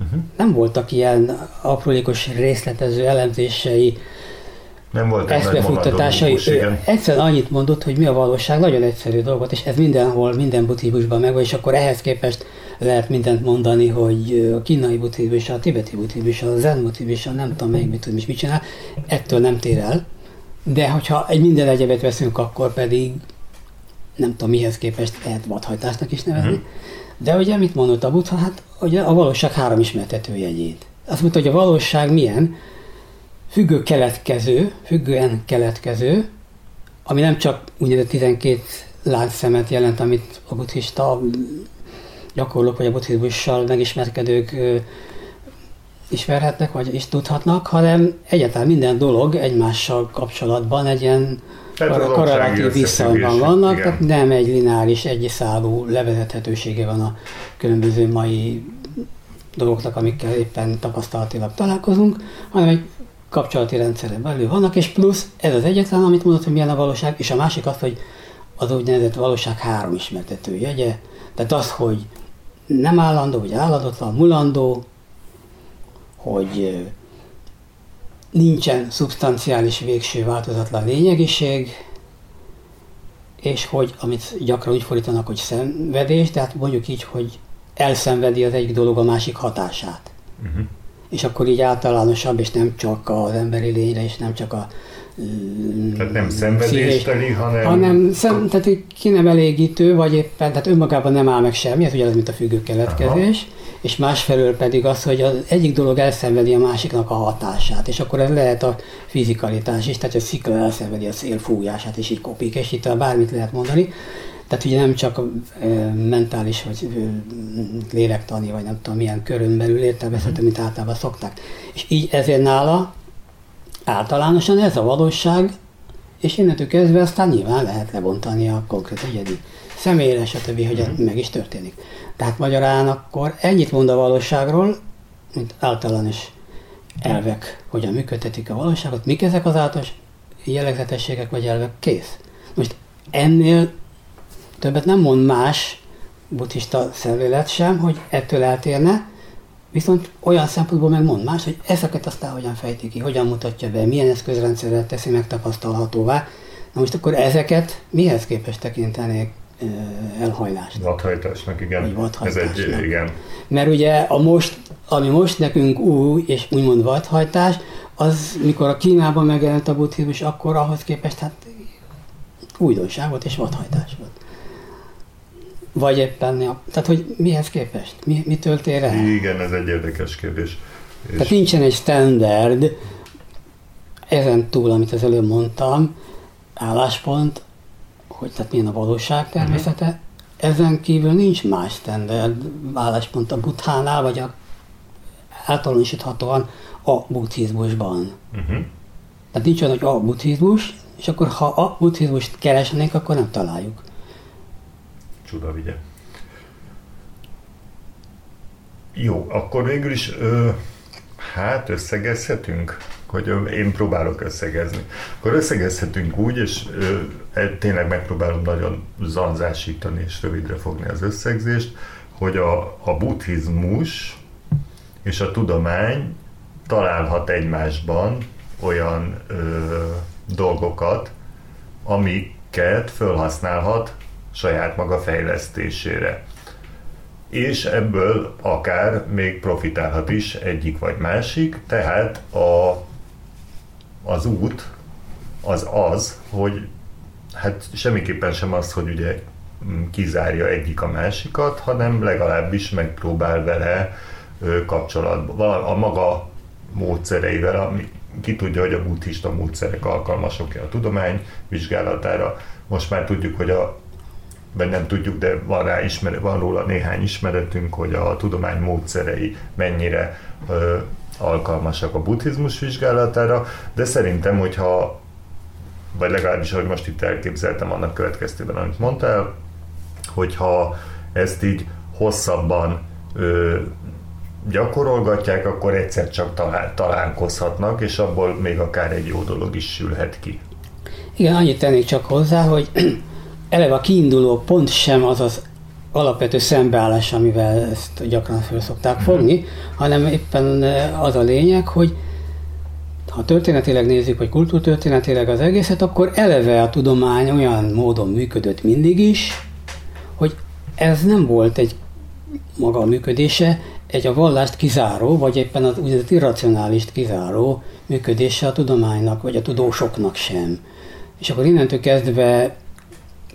uh-huh. nem voltak ilyen aprólékos részletező elemzései, nem volt eszmefuttatásai. Egyszerűen annyit mondott, hogy mi a valóság, nagyon egyszerű dolgot, és ez mindenhol, minden buddhizmusban megvan, és akkor ehhez képest lehet mindent mondani, hogy a kínai buddhizmus, a tibeti buddhizmus, a zen buddhizmus, a nem tudom melyik buddhizmus mit csinál, ettől nem tér el. De hogyha egy minden egyebet veszünk, akkor pedig nem tudom mihez képest lehet vadhajtásnak is nevezni. Mm. De ugye mit mondott a Buddha? Hát ugye a valóság három ismertető jegyét. Azt mondta, hogy a valóság milyen? Függő keletkező, függően keletkező, ami nem csak úgynevezett 12 látszemet jelent, amit a buddhista gyakorlók vagy a buddhizmussal megismerkedők ismerhetnek, vagy is tudhatnak, hanem egyáltalán minden dolog egymással kapcsolatban egy ilyen korrelatív viszonyban vannak, igen. tehát nem egy lineáris, egyszálú levezethetősége van a különböző mai dolgoknak, amikkel éppen tapasztalatilag találkozunk, hanem egy kapcsolati rendszeren belül vannak, és plusz ez az egyetlen, amit mondott, hogy milyen a valóság, és a másik az, hogy az úgynevezett valóság három ismertető jegye, tehát az, hogy nem állandó, vagy állatotlan, mulandó, hogy nincsen szubstanciális végső változatlan lényegiség, és hogy, amit gyakran úgy fordítanak, hogy szenvedés, tehát mondjuk így, hogy elszenvedi az egyik dolog a másik hatását. Uh-huh. És akkor így általánosabb, és nem csak az emberi lényre, és nem csak a tehát nem szenvedésteli, hanem... Hanem szem, tehát ki nem elégítő, vagy éppen, tehát önmagában nem áll meg semmi, ez ugyanaz, mint a függő keletkezés, Aha. és másfelől pedig az, hogy az egyik dolog elszenvedi a másiknak a hatását, és akkor ez lehet a fizikalitás is, tehát a szikla elszenvedi a szél fújását, és így kopik, és itt bármit lehet mondani. Tehát ugye nem csak e, mentális, vagy e, lélektani, vagy nem tudom milyen körön belül értelmezhető, uh-huh. mint általában szokták. És így ezért nála általánosan ez a valóság, és innentől kezdve aztán nyilván lehet lebontani a konkrét egyedi személyre, stb., hogy ez meg is történik. Tehát magyarán akkor ennyit mond a valóságról, mint általános elvek, hogyan működtetik a valóságot, mik ezek az általános jellegzetességek vagy elvek, kész. Most ennél többet nem mond más buddhista szemlélet sem, hogy ettől eltérne, Viszont olyan szempontból meg mond más, hogy ezeket aztán hogyan fejti ki, hogyan mutatja be, milyen eszközrendszerrel teszi megtapasztalhatóvá. Na most akkor ezeket mihez képest tekintenék elhajlást? Vadhajtásnak, igen. Ez egy, igen. Mert ugye a most, ami most nekünk új és úgymond vadhajtás, az mikor a Kínában megjelent a buddhizmus, akkor ahhoz képest hát újdonság volt és vadhajtás volt. Vagy éppen, ja. tehát hogy mihez képest? Mi, mitől tér el? Igen, ez egy érdekes kérdés. És... Tehát nincsen egy standard, ezen túl, amit az előbb mondtam, álláspont, hogy tehát milyen a valóság természete, uh-huh. ezen kívül nincs más standard álláspont a buthánál, vagy a általánosíthatóan a buddhizmusban. Uh-huh. Tehát nincs olyan, hogy a buddhizmus, és akkor ha a buddhizmust keresnénk, akkor nem találjuk. Csuda vigye. Jó, akkor végül is ö, hát összegezhetünk, hogy én próbálok összegezni. Akkor összegezhetünk úgy, és ö, e, tényleg megpróbálom nagyon zanzásítani és rövidre fogni az összegzést, hogy a, a buddhizmus és a tudomány találhat egymásban olyan ö, dolgokat, amiket felhasználhat saját maga fejlesztésére. És ebből akár még profitálhat is egyik vagy másik, tehát a, az út az az, hogy hát semmiképpen sem az, hogy ugye kizárja egyik a másikat, hanem legalábbis megpróbál vele kapcsolatban, a maga módszereivel, ami ki tudja, hogy a buddhista módszerek alkalmasok-e a tudomány vizsgálatára. Most már tudjuk, hogy a vagy nem tudjuk, de van, rá ismer, van róla néhány ismeretünk, hogy a tudomány módszerei mennyire ö, alkalmasak a buddhizmus vizsgálatára, de szerintem, hogyha vagy legalábbis, ahogy most itt elképzeltem annak következtében, amit mondtál, hogyha ezt így hosszabban ö, gyakorolgatják, akkor egyszer csak talál, találkozhatnak, és abból még akár egy jó dolog is sülhet ki. Igen, annyit tennék csak hozzá, hogy eleve a kiinduló pont sem az az alapvető szembeállás, amivel ezt gyakran föl szokták fogni, hanem éppen az a lényeg, hogy ha történetileg nézzük, vagy kultúrtörténetileg az egészet, akkor eleve a tudomány olyan módon működött mindig is, hogy ez nem volt egy maga a működése, egy a vallást kizáró, vagy éppen az úgynevezett irracionálist kizáró működése a tudománynak, vagy a tudósoknak sem. És akkor innentől kezdve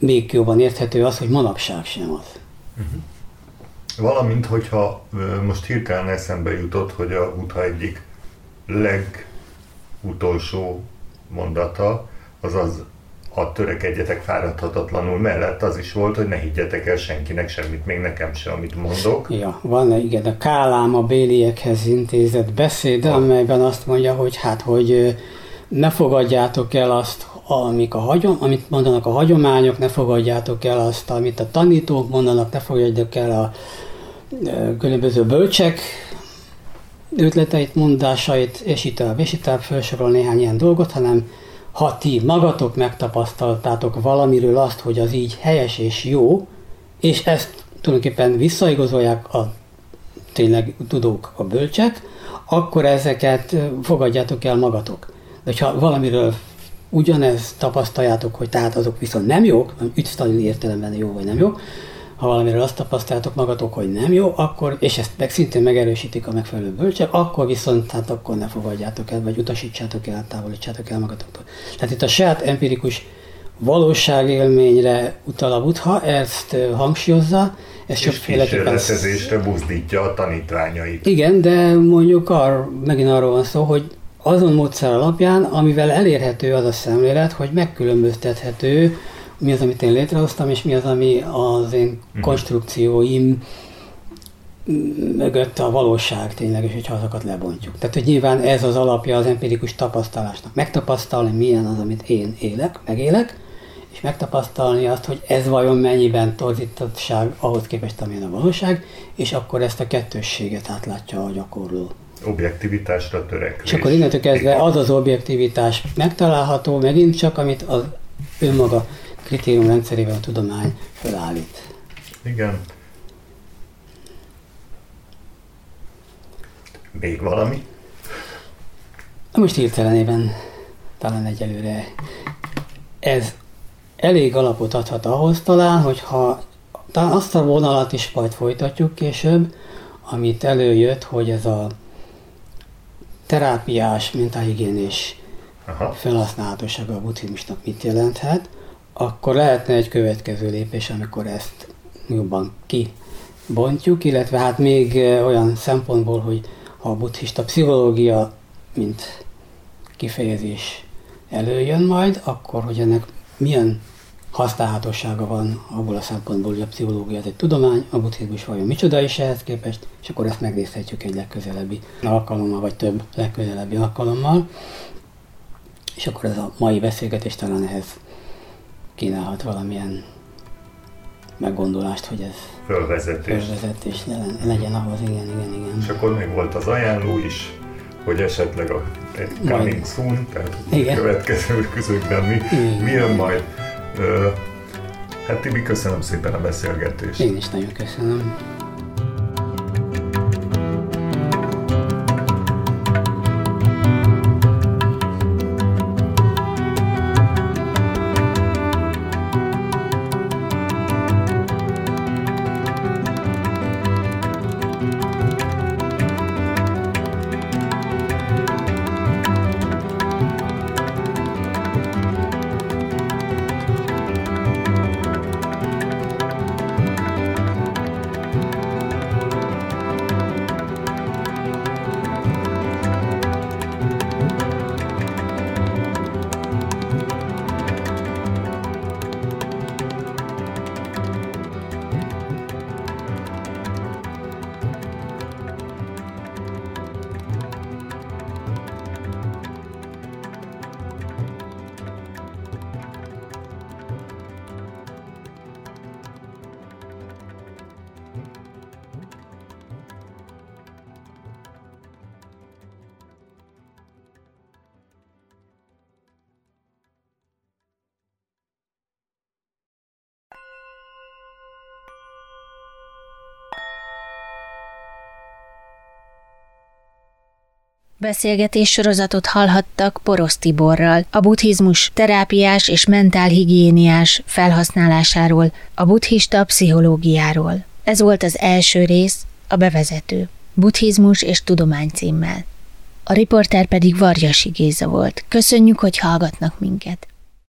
még jobban érthető az, hogy manapság sem az. Uh-huh. Valamint, hogyha most hirtelen eszembe jutott, hogy a Buddha egyik legutolsó mondata, az az a törekedjetek fáradhatatlanul mellett az is volt, hogy ne higgyetek el senkinek semmit, még nekem se, amit mondok. Ja, van igen, a Kálám a béliekhez intézett beszéd, amelyben azt mondja, hogy hát, hogy ne fogadjátok el azt, amik a hagyom, amit mondanak a hagyományok, ne fogadjátok el azt, amit a tanítók mondanak, ne fogadjátok el a különböző bölcsek ötleteit, mondásait, és itt a és itt felsorol néhány ilyen dolgot, hanem ha ti magatok megtapasztaltátok valamiről azt, hogy az így helyes és jó, és ezt tulajdonképpen visszaigazolják a tényleg tudók, a bölcsek, akkor ezeket fogadjátok el magatok. De ha valamiről ugyanezt tapasztaljátok, hogy tehát azok viszont nem jók, ügysztalini értelemben jó vagy nem jó, ha valamiről azt tapasztaljátok magatok, hogy nem jó, akkor, és ezt meg szintén megerősítik a megfelelő bölcsek, akkor viszont hát akkor ne fogadjátok el, vagy utasítsátok el, távolítsátok el magatoktól. Tehát itt a saját empirikus valóságélményre utal a Buddha, ezt hangsúlyozza, ez és kísérletezésre buzdítja a tanítványait. Igen, de mondjuk ar, megint arról van szó, hogy azon módszer alapján, amivel elérhető az a szemlélet, hogy megkülönböztethető mi az, amit én létrehoztam, és mi az, ami az én mhm. konstrukcióim mögött a valóság tényleg, hogyha azokat lebontjuk. Tehát, hogy nyilván ez az alapja az empirikus tapasztalásnak. Megtapasztalni, milyen az, amit én élek, megélek, és megtapasztalni azt, hogy ez vajon mennyiben torzítottság ahhoz képest, amilyen a valóság, és akkor ezt a kettősséget átlátja a gyakorló. Objektivitásra törekvés. És akkor innentől kezdve az az objektivitás megtalálható megint csak, amit az önmaga kritérium rendszerével a tudomány felállít. Igen. Még valami? Most hirtelenében talán egyelőre ez elég alapot adhat ahhoz talán, hogyha talán azt a vonalat is majd folytatjuk később, amit előjött, hogy ez a terápiás, mintahigiénés felhasználhatósága a buddhizmusnak mit jelenthet akkor lehetne egy következő lépés, amikor ezt jobban kibontjuk, illetve hát még olyan szempontból, hogy ha a buddhista pszichológia, mint kifejezés előjön majd, akkor hogy ennek milyen használhatósága van abból a szempontból, hogy a pszichológia ez egy tudomány, a buddhizmus vajon micsoda is ehhez képest, és akkor ezt megnézhetjük egy legközelebbi alkalommal, vagy több legközelebbi alkalommal. És akkor ez a mai beszélgetés talán ehhez kínálhat valamilyen meggondolást, hogy ez fölvezetés, fölvezetés legyen ahhoz, igen, igen, igen. És akkor még volt az ajánló is, hogy esetleg a egy coming soon, tehát Igen. következő közökben mi, mi jön majd. Hát Tibi, köszönöm szépen a beszélgetést. Én is nagyon köszönöm. Beszélgetés sorozatot hallhattak Porosz Tiborral, a buddhizmus terápiás és mentálhigiéniás felhasználásáról, a buddhista pszichológiáról. Ez volt az első rész, a bevezető, buddhizmus és tudomány címmel. A riporter pedig Varjasi Géza volt. Köszönjük, hogy hallgatnak minket.